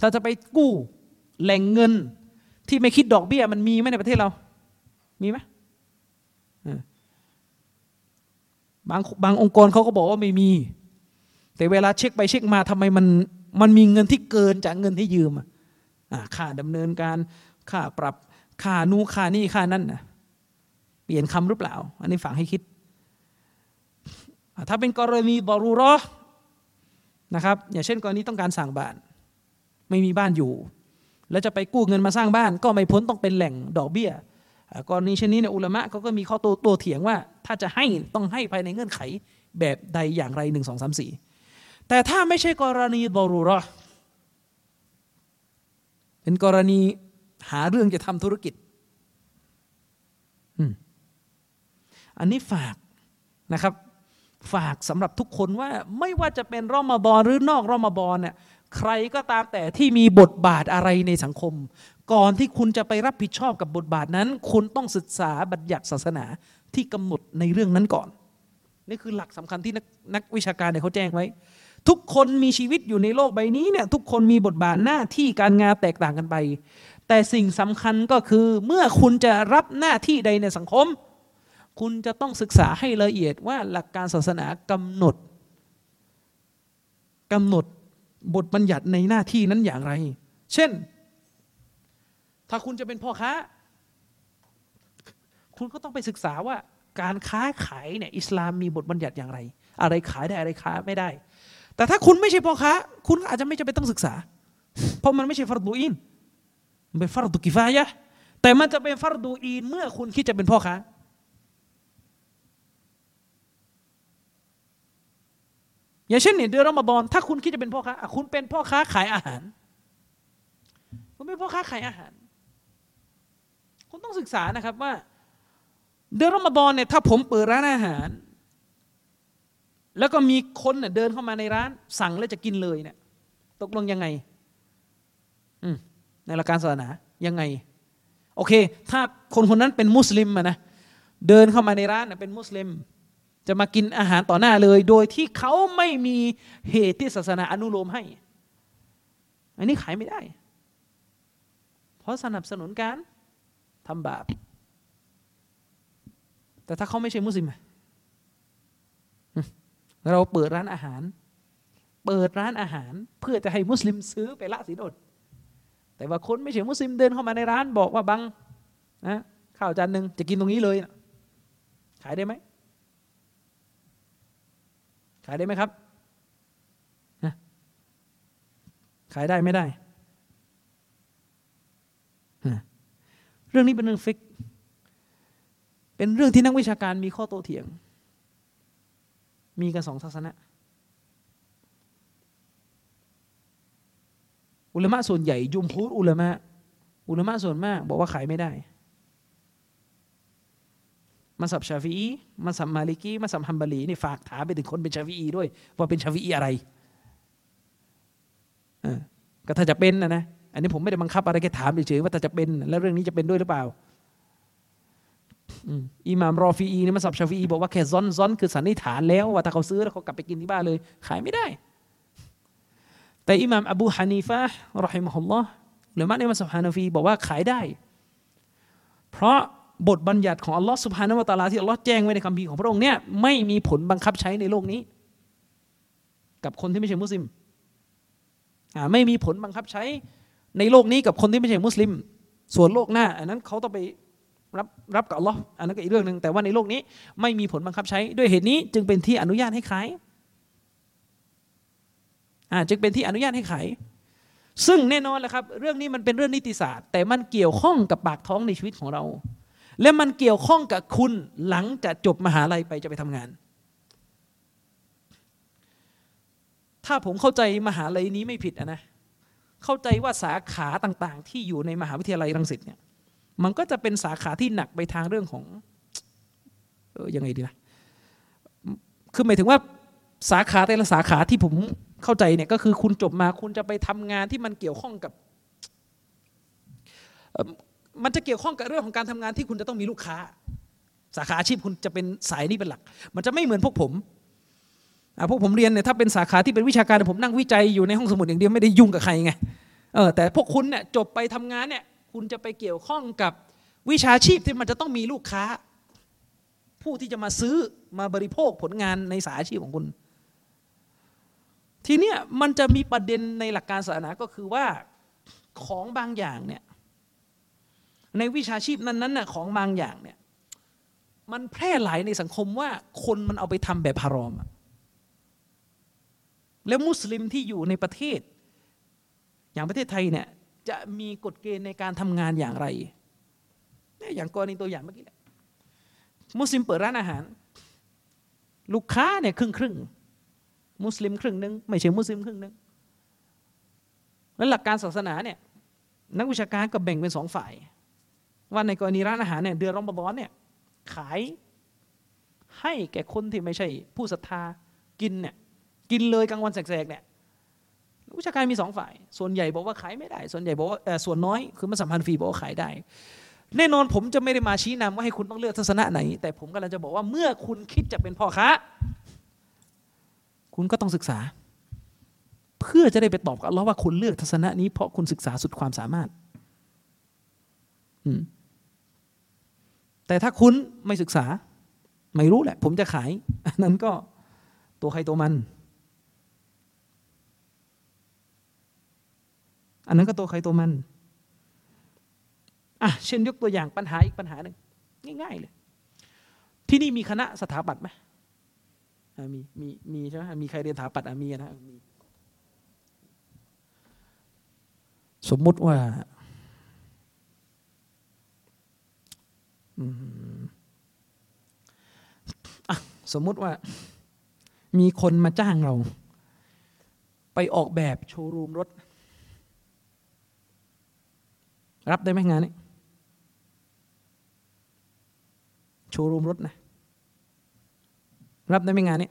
ถ้าจะไปกู้ แหล่งเงินที่ไม่คิดดอกเบี้ย มันมีไหมในประเทศเรา มีไหมบางบางองค์กรเขาก็บอกว่าไม่มี แต่เวลาเช็คไปเช็คมาทำไมมันมันมีเงินที่เกินจากเงินที่ยืมอะค่าดำเนินการค่าปรับค่านู้ค่านี่ค่านั่นนะเปลี่ยนคำหรือเปล่า อันนี้ฝากให้คิด ถ้าเป็นกรณีบรูรอนะครับ อย่างเช่นกรณีต้องการสั่งบ้าน ไม่มีบ้านอยู่ แล้วจะไปกู้เงินมาสร้างบ้าน ก็ไม่พ้นต้องเป็นแหล่งดอกเบี้ยกรณีเช่นนี้เนี่ยอุลามะเขาก็มีข้อโตัวเถียงว่า ถ้าจะให้ต้องให้ภายในเงื่อนไขแบบใดอย่างไรหนึ่งสองสามสี่แต่ถ้าไม่ใช่กรณีบรูรอเป็นกรณีหาเรื่องจะทำธุรกิจอันนี้ฝากนะครับ ฝากสำหรับทุกคนว่าไม่ว่าจะเป็นรอมบอลหรือนอกรอมบอลเนี่ย ใครก็ตามแต่ที่มีบทบาทอะไรในสังคม ก่อนที่คุณจะไปรับผิดชอบกับบทบาทนั้น คุณต้องศึกษาบัญญัติศาสนาที่กำหนดในเรื่องนั้นก่อน นี่คือหลักสำคัญที่นักนกวิชาการเนี่ยเขาแจ้งไว้ ทุกคนมีชีวิตอยู่ในโลกใบนี้เนี่ยทุกคนมีบทบาทหน้าที่การงานแตกต่างกันไป แต่สิ่งสำคัญก็คือเมื่อคุณจะรับหน้าที่ใดในสังคม คุณจะต้องศึกษาให้ละเอียดว่าหลักการศาสนากำหนดกำหนด บทบัญญัติในหน้าที่นั้นอย่างไร เช่น ถ้าคุณจะเป็นพ่อค้า คุณก็ต้องไปศึกษาว่าการค้าขายเนี่ยอิสลามมีบทบัญญัติอย่างไร อะไรขายได้อะไรขายไม่ได้ แต่ถ้าคุณไม่ใช่พ่อค้า คุณอาจจะไม่จำเป็นต้องศึกษา เพราะมันไม่ใช่ฟารดูอินมันเป็นฟารดูกิฟายะแต่มันจะเป็นฟารดูอีนเมื่อคุณคิดจะเป็นพ่อค้า อย่างเช่นเนี่ยเดือนรอมฎอนถ้าคุณคิดจะเป็นพ่อค้าคุณเป็นพ่อค้าขายอาหาร คุณเป็นพ่อค้าขายอาหาร คุณต้องศึกษานะครับว่า เดือนรอมฎอนเนี่ยถ้าผมเปิดร้านอาหาร แล้วก็มีคนเน่ยเดินเข้ามาในร้าน สั่งแล้วจะกินเลยเนี่ยตกลงยังไงในหลักการศาสนายังไง โอเค ถ้าคนคนนั้นเป็นมุสลิมนะเดินเข้ามาในร้านเป็นมุสลิม จะมากินอาหารต่อหน้าเลย โดยที่เขาไม่มีเหตุที่ศาสนาอนุโลมให้ อันนี้ขายไม่ได้ เพราะสนับสนุนการทำบาป แต่ถ้าเขาไม่ใช่มุสลิมเราเปิดร้านอาหาร เปิดร้านอาหารเพื่อจะให้มุสลิมซื้อไปละสินอดแต่ว่าคนไม่ใช่มุสลิมเดินเข้ามาในร้านบอกว่าบังนะข้าวจานหนึ่งจะกินตรงนี้เลยนะขายได้ไหม ขายได้ไหมครับขายได้ไม่ได้ เรื่องนี้เป็นเรื่องฟิก เป็นเรื่องที่นักวิชาการมีข้อโต้เถียง มีกันสองศาสนาอุลมะส่วนใหญ่جمهور العلماء อุลมะส่วนมาก บอกว่าขายไม่ได้ มัซฮับชาฟีอีมัซฮับมาลิกีมัซฮับฮัมบาลีนี่ฝากถามไปถึงคนเป็นชาฟีอีด้วย ว่าเป็นชาฟีอีอะไรก็ถ้าจะเป็นนะนะอันนี้ผมไม่ได้บังคับอะไรแค่ถามเฉยๆว่าถ้าจะเป็นแล้วเรื่องนี้จะเป็นด้วยหรือเปล่าอิหม่ามรอฟีอีนี่มาสับชาฟีอีบอกว่าแค่ซ้อนซ้อนคือสันนิษฐานแล้วว่าถ้าเขาซื้อแล้วเขากลับไปกินที่บ้านเลย ขายไม่ได้ แต่อิหม่ามอบูฮานีฟะรอฮิมฮุลลอฮ์หรือมัในมัสยิดฮานาฟีบอกว่าขายได้ เพราะ บทบัญญัติของอัลลอฮ์สุบฮานาวตาลาที่อัลลอฮ์แจ้งไว้ในคัมภีร์ของพระองค์เนี่ยไม่มีผลบังคับใช้ในโลกนี้ กับคนที่ไม่ใช่มุสลิมไม่มีผลบังคับใช้ในโลกนี้กับคนที่ไม่ใช่มุสลิม ส่วนโลกหน้า อันนั้นเขาต้องไปรับรับกับอัลลอฮ์อันนั้นก็อีกเรื่องหนึ่งแต่ว่าในโลกนี้ไม่มีผลบังคับใช้ ด้วยเหตุนี้จึงเป็นที่อนุญาตให้ขายอ่าจึงเป็นที่อนุญาตให้ขายซึ่งแน่นอนแหละครับ เรื่องนี้มันเป็นเรื่องนิติศาสตร์ แต่มันเกี่ยวข้องกับปากท้องในชีวิตของเรา และมันเกี่ยวข้องกับคุณหลังจากจบมหาลัยไปจะไปทำงาน ถ้าผมเข้าใจมหาลัยนี้ไม่ผิดนะเข้าใจว่าสาขาต่างๆ ที่อยู่ในมหาวิทยาลัยรังสิตเนี่ยมันก็จะเป็นสาขาที่หนักไปทางเรื่องของเออยังไงดีนะคือหมายถึงว่าสาขาแต่ละสาขาที่ผมเข้าใจเนี่ยก็คือคุณจบมาคุณจะไปทำงานที่มันเกี่ยวข้องกับ มันจะเกี่ยวข้องกับเรื่องของการทำงานที่คุณจะต้องมีลูกค้า สาขาอาชีพคุณจะเป็นสายนี้เป็นหลัก มันจะไม่เหมือนพวกผมพวกผมเรียนเนี่ยถ้าเป็นสาขาที่เป็นวิชาการผมนั่งวิจัยอยู่ในห้องสมุดอย่างเดียวไม่ได้ยุ่งกับใครไงเออแต่พวกคุณเนี่ยจบไปทำงานเนี่ยคุณจะไปเกี่ยวข้องกับวิชาชีพที่มันจะต้องมีลูกค้า ผู้ที่จะมาซื้อมาบริโภคผลงานในสายอาชีพของคุณ ทีเนี้ยมันจะมีประเด็นในหลักการศาสนาก็คือว่าของบางอย่างเนี่ย ในวิชาชีพนั้นๆน่ะของบางอย่างเนี่ยมันแพร่หลายในสังคมว่าคนมันเอาไปทำแบบฮารอมแล้วมุสลิมที่อยู่ในประเทศ อย่างประเทศไทยเนี่ยจะมีกฎเกณฑ์ในการทำงานอย่างไร อย่างกรณีตัวอย่างเมื่อกี้แหละมุสลิมเปิดร้านอาหาร ลูกค้าเนี่ยครึ่งครึ่งมุสลิมครึ่งหนึ่งไม่ใช่มุสลิมครึ่งหนึ่งแล้วหลักการศาสนาเนี่ยนักวิชาการก็แบ่งเป็นสองฝ่าย ว่าในกรณีร้านอาหารเนี่ยเดือนรอมฎอนเนี่ยขายให้แก่คนที่ไม่ใช่ผู้ศรัทธากินเนี่ยกินเลยกลางวันแสกๆเนี่ยวิชาการมีสองฝ่าย ส่วนใหญ่บอกว่าขายไม่ได้ ส่วนใหญ่บอกว่าส่วนน้อยคือมันสัมพันธ์ฟรีบอกว่าขายได้ แน่นอนผมจะไม่ได้มาชี้นำว่าให้คุณต้องเลือกทัศนะไหน แต่ผมกำลังจะบอกว่าเมื่อคุณคิดจะเป็นพ่อค้า คุณก็ต้องศึกษา เพื่อจะได้ไปตอบกับอัลลอฮ์ว่าคุณเลือกทัศนะนี้เพราะคุณศึกษาสุดความสามารถ อืม แต่ถ้าคุณไม่ศึกษา ไม่รู้แหละ ผมจะขาย อันนั้นก็ตัวใครตัวมัน อันนั้นก็ตัวใครตัวมันอะเช่นยกตัวอย่างปัญหาอีกปัญหาหนึ่งง่ายๆเลย ที่นี่มีคณะสถาปัตย์ไหมมีมีมีใช่ไหมมีใครเรียนสถาปัตย์มีนะมีสมมุติว่า สมมุติว่า มีคนมาจ้างเรา ไปออกแบบโชว์รูมรถ รับได้ไหมงานนี้ โชว์รูมรถนะ รับได้ไหมงานนี้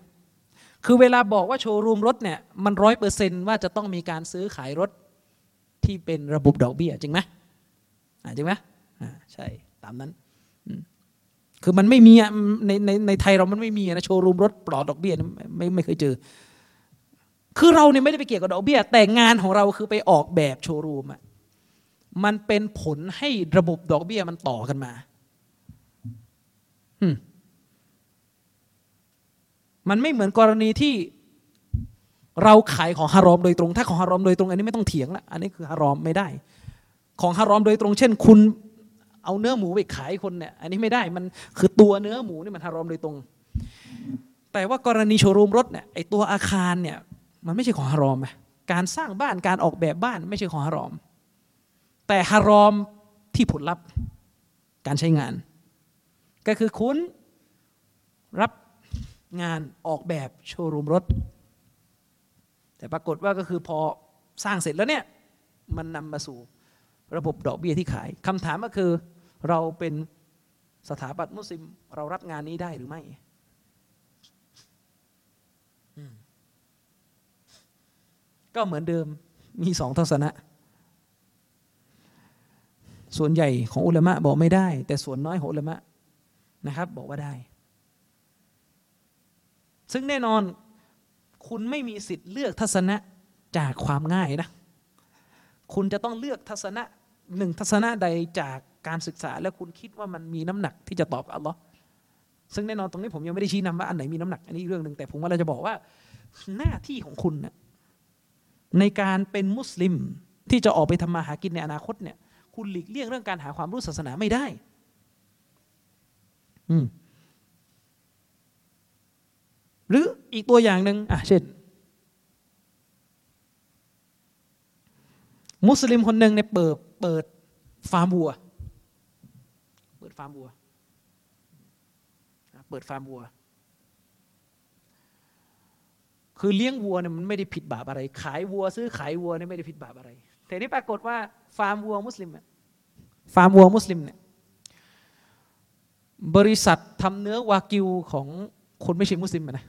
คือเวลาบอกว่าโชว์รูมรถเนี่ย มันร้อยเปอร์เซนว่าจะต้องมีการซื้อขายรถที่เป็นระบบดอกเบี้ยจริงไหมจริงไหมอ่าใช่ ตามนั้น คือมันไม่มีอะในในในไทยเรามันไม่มีนะโชว์รูมรถปลอดดอกเบี้ยไม่ไม่เคยเจอ คือเราเนี่ยไม่ได้ไปเกี่ยวกับดอกเบี้ย แต่งานของเราคือไปออกแบบโชว์รูมอะมันเป็นผลให้ระบบดอกเบี้ยมันต่อกันมามันไม่เหมือนกรณีที่เราขายของฮารอมโดยตรง ถ้าของฮารอมโดยตรง อันนี้ไม่ต้องเถียงละอันนี้คือฮารอมไม่ได้ ของฮารอมโดยตรง เช่น คุณ เอาเนื้อหมูไปขายคนเนี่ยอันนี้ไม่ได้มันคือตัวเนื้อหมูนี่มันฮารอมโดยตรง แต่ว่ากรณีโชว์รูมรถเนี่ยไอตัวอาคารเนี่ยมันไม่ใช่ของฮารอมไการสร้างบ้านการออกแบบบ้านไม่ใช่ของฮารอม แต่ฮารอมที่ผลลัพธ์การใช้งาน ก็คือคุณรับงานออกแบบโชว์รูมรถ แต่ปรากฏว่าก็คือพอสร้างเสร็จแล้วเนี่ยมันนำมาสู่ระบบดอกเบี้ยที่ขายคำถามก็คือ เราเป็นสถาบันมุสลิม เรารับงานนี้ได้หรือไม่ก็เหมือนเดิมมีสองทัศนะ ส่วนใหญ่ของอุลามะบอกไม่ได้ แต่ส่วนน้อยของอุลามะนะครับ บอกว่าได้ ซึ่งแน่นอนคุณไม่มีสิทธิ์เลือกทัศนะจากความง่ายนะ คุณจะต้องเลือกทัศนะหนึ่งทัศนะใดจาก การศึกษา แล้วคุณคิดว่ามันมีน้ำหนักที่จะตอบอัลลอฮ์ซึ่งแน่นอนตรงนี้ผมยังไม่ได้ชี้นำว่าอันไหนมีน้ำหนักอันนี้เรื่องหนึ่งแต่ผมว่าเราจะบอกว่าหน้าที่ของคุณนะในการเป็นมุสลิมที่จะออกไปทำมาหากินในอนาคตเนี่ย คุณหลีกเลี่ยงเรื่องการหาความรู้ศาสนาไม่ได้ อืมหรืออีกตัวอย่างหนึ่งอะเช่น มุสลิมคนหนึ่งเนี่ยเปิดเปิดฟาร์มวัว ฟาร์มวัว เปิดฟาร์มวัว คือเลี้ยงวัวเนี่ยมันไม่ได้ผิดบาปอะไร ขายวัว ซื้อขายวัวเนี่ยไม่ได้ผิดบาปอะไร แต่นี่ปรากฏว่าฟาร์มวัวมุสลิมฟาร์มวัวมุสลิมเนี่ยบริษัททำเนื้อวากิวของคนไม่ใช่มุสลิมนะ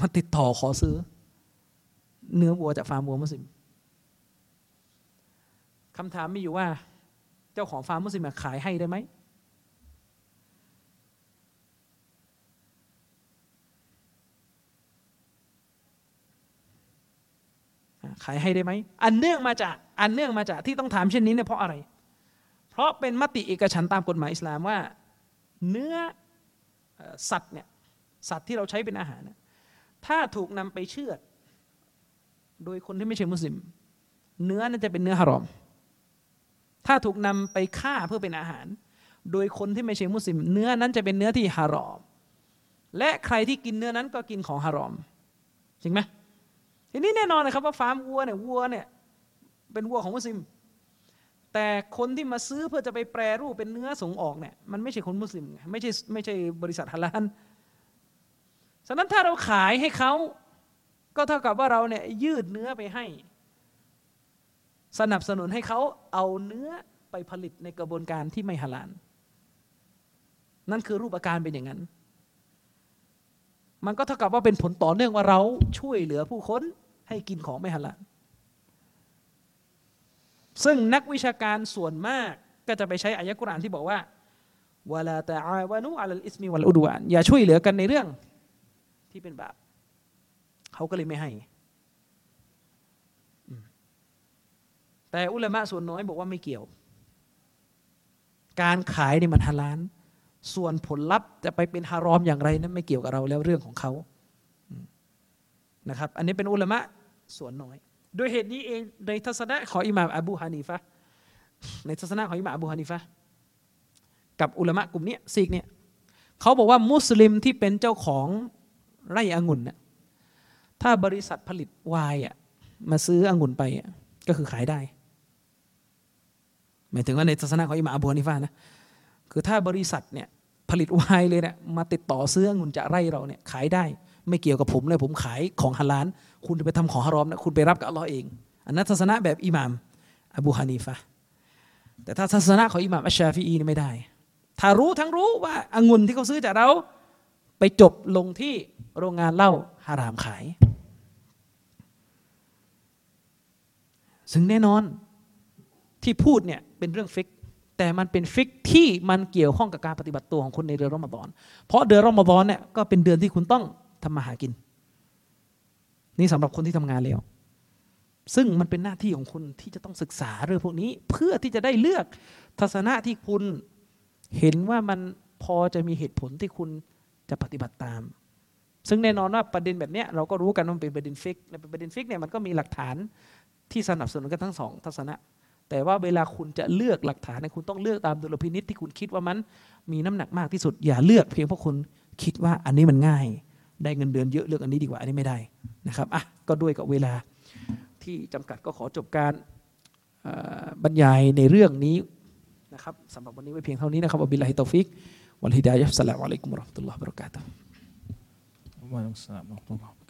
มาติดต่อขอซื้อ เนื้อวัวจากฟาร์มวัวมุสลิมคำถามมีอยู่ว่า เจ้าของฟาร์มมุสลิมขายให้ได้ไหม ขายให้ได้ไหมอันเนื่องมาจากอันเนื่องมาจากที่ต้องถามเช่นนี้เนี่ยเพราะอะไร เพราะเป็นมติเอกฉันตามกฎหมายอิสลามว่า เนื้อสัตว์เนี่ยสัตว์ที่เราใช้เป็นอาหารเนี่ยถ้าถูกนำไปเชือด โดยคนที่ไม่ใช่มุสลิม เนื้อนั่นจะเป็นเนื้อฮารอม ถ้าถูกนำไปฆ่าเพื่อเป็นอาหาร โดยคนที่ไม่ใช่มุสลิม เนื้อนั้นจะเป็นเนื้อที่ฮารอม และใครที่กินเนื้อนั้นก็กินของฮารอมจริงไหม ทีนี้แน่นอนนะครับว่าฟาร์มวัวเนี่ยวัวเนี่ยเป็นวัวของมุสลิม แต่คนที่มาซื้อเพื่อจะไปแปรรูปเป็นเนื้อส่งออกเนี่ยมันไม่ใช่คนมุสลิมไม่ใช่ไม่ใช่บริษัทฮาลาลฉะนั้นถ้าเราขายให้เขาก็เท่ากับว่าเราเนี่ยยืดเนื้อไปให้ สนับสนุนให้เขาเอาเนื้อไปผลิตในกระบวนการที่ไม่ฮาลาลนั่นคือรูปอาการเป็นอย่างนั้น มันก็เท่ากับว่าเป็นผลต่อเนื่องว่าเราช่วยเหลือผู้คน ให้กินของไม่ฮาลาลซึ่งนักวิชาการส่วนมากก็จะไปใช้อายะกุรานที่บอกว่าวลาตะอาวานุอัลอิสมีวัลอุดวานอย่าช่วยเหลือกันในเรื่องที่เป็นบาปเขาก็เลยไม่ให้ แต่อุลามะส่วนน้อยบอกว่าไม่เกี่ยว การขายนี่มันฮาลาน ส่วนผลลัพธ์จะไปเป็นฮารอมอย่างไรนั้นไม่เกี่ยวกับเราแล้วเรื่องของเขา นะครับ อันนี้เป็นอุลามะส่วนน้อย โดยเหตุนี้เองในทัศนะของอิหม่ามอบูฮานีฟะในทัศนะของอิหม่ามอบูฮานีฟะกับอุลามะกลุ่มนี้ซีกเนี่ยเขาบอกว่ามุสลิมที่เป็นเจ้าของไร่องุ่นน่ะถ้าบริษัทผลิตไวน์อะมาซื้อองุ่นไปอะก็คือขายได้ หมายถึงว่าในทัศนะของอิหม่ามอบูฮานีฟะนะคือถ้าบริษัทเนี่ยผลิตไวน์เลยเนี่ยมาติดต่อซื้อองุ่นจากไร่เราเนี่ยขายได้ ไม่เกี่ยวกับผมเลยผมขายของฮาลาลคุณจะไปทำของฮารอมนะคุณไปรับกับอัลลอฮ์เอง อันนั้นทัศนะแบบอิหม่ามอบูฮานีฟะแต่ถ้าทัศนะของอิหม่ามอัชชาฟีอีนี่ไม่ได้ ถ้ารู้ทั้งรู้ว่าองุ่นที่เขาซื้อจากเราไปจบลงที่โรงงานเหล้าฮารามขาย ซึ่งแน่นอนที่พูดเนี่ยเป็นเรื่องฟิกฮ์ แต่มันเป็นฟิกฮ์ที่มันเกี่ยวข้องกับการปฏิบัติตัวของคนในเดือนรอมฎอน เพราะเดือนรอมฎอนเนี่ยก็เป็นเดือนที่คุณต้อง ทำมาหากิน นี่สำหรับคนที่ทำงานแล้ว ซึ่งมันเป็นหน้าที่ของคุณที่จะต้องศึกษาเรื่องพวกนี้ เพื่อที่จะได้เลือกทัศนะที่คุณเห็นว่ามันพอจะมีเหตุผลที่คุณจะปฏิบัติตาม ซึ่งแน่นอนว่าประเด็นแบบเนี้ยเราก็รู้กันว่ามันเป็นประเด็นฟิกฮ์และเป็นประเด็นฟิกฮ์เนี่ยมันก็มีหลักฐานที่สนับสนุนกันทั้งสองทัศนะ แต่ว่าเวลาคุณจะเลือกหลักฐานเนี่ยคุณต้องเลือกตามดุลพินิจที่คุณคิดว่ามันมีน้ำหนักมากที่สุด อย่าเลือกเพียงเพราะคุณคิดว่าอันนี้มันง่าย ได้เงินเดือนเยอะเลือกอันนี้ดีกว่าอันนี้ไม่ได้นะครับอะก็ด้วยกับเวลาที่จำกัดก็ขอจบการบรรยายในเรื่องนี้นะครับสำหรับวันนี้ไว้เพียงเท่านี้นะครับوبالله التوفيق والهداية السلام عليكم ورحمة الله وبركاته Allah'a emanet olun.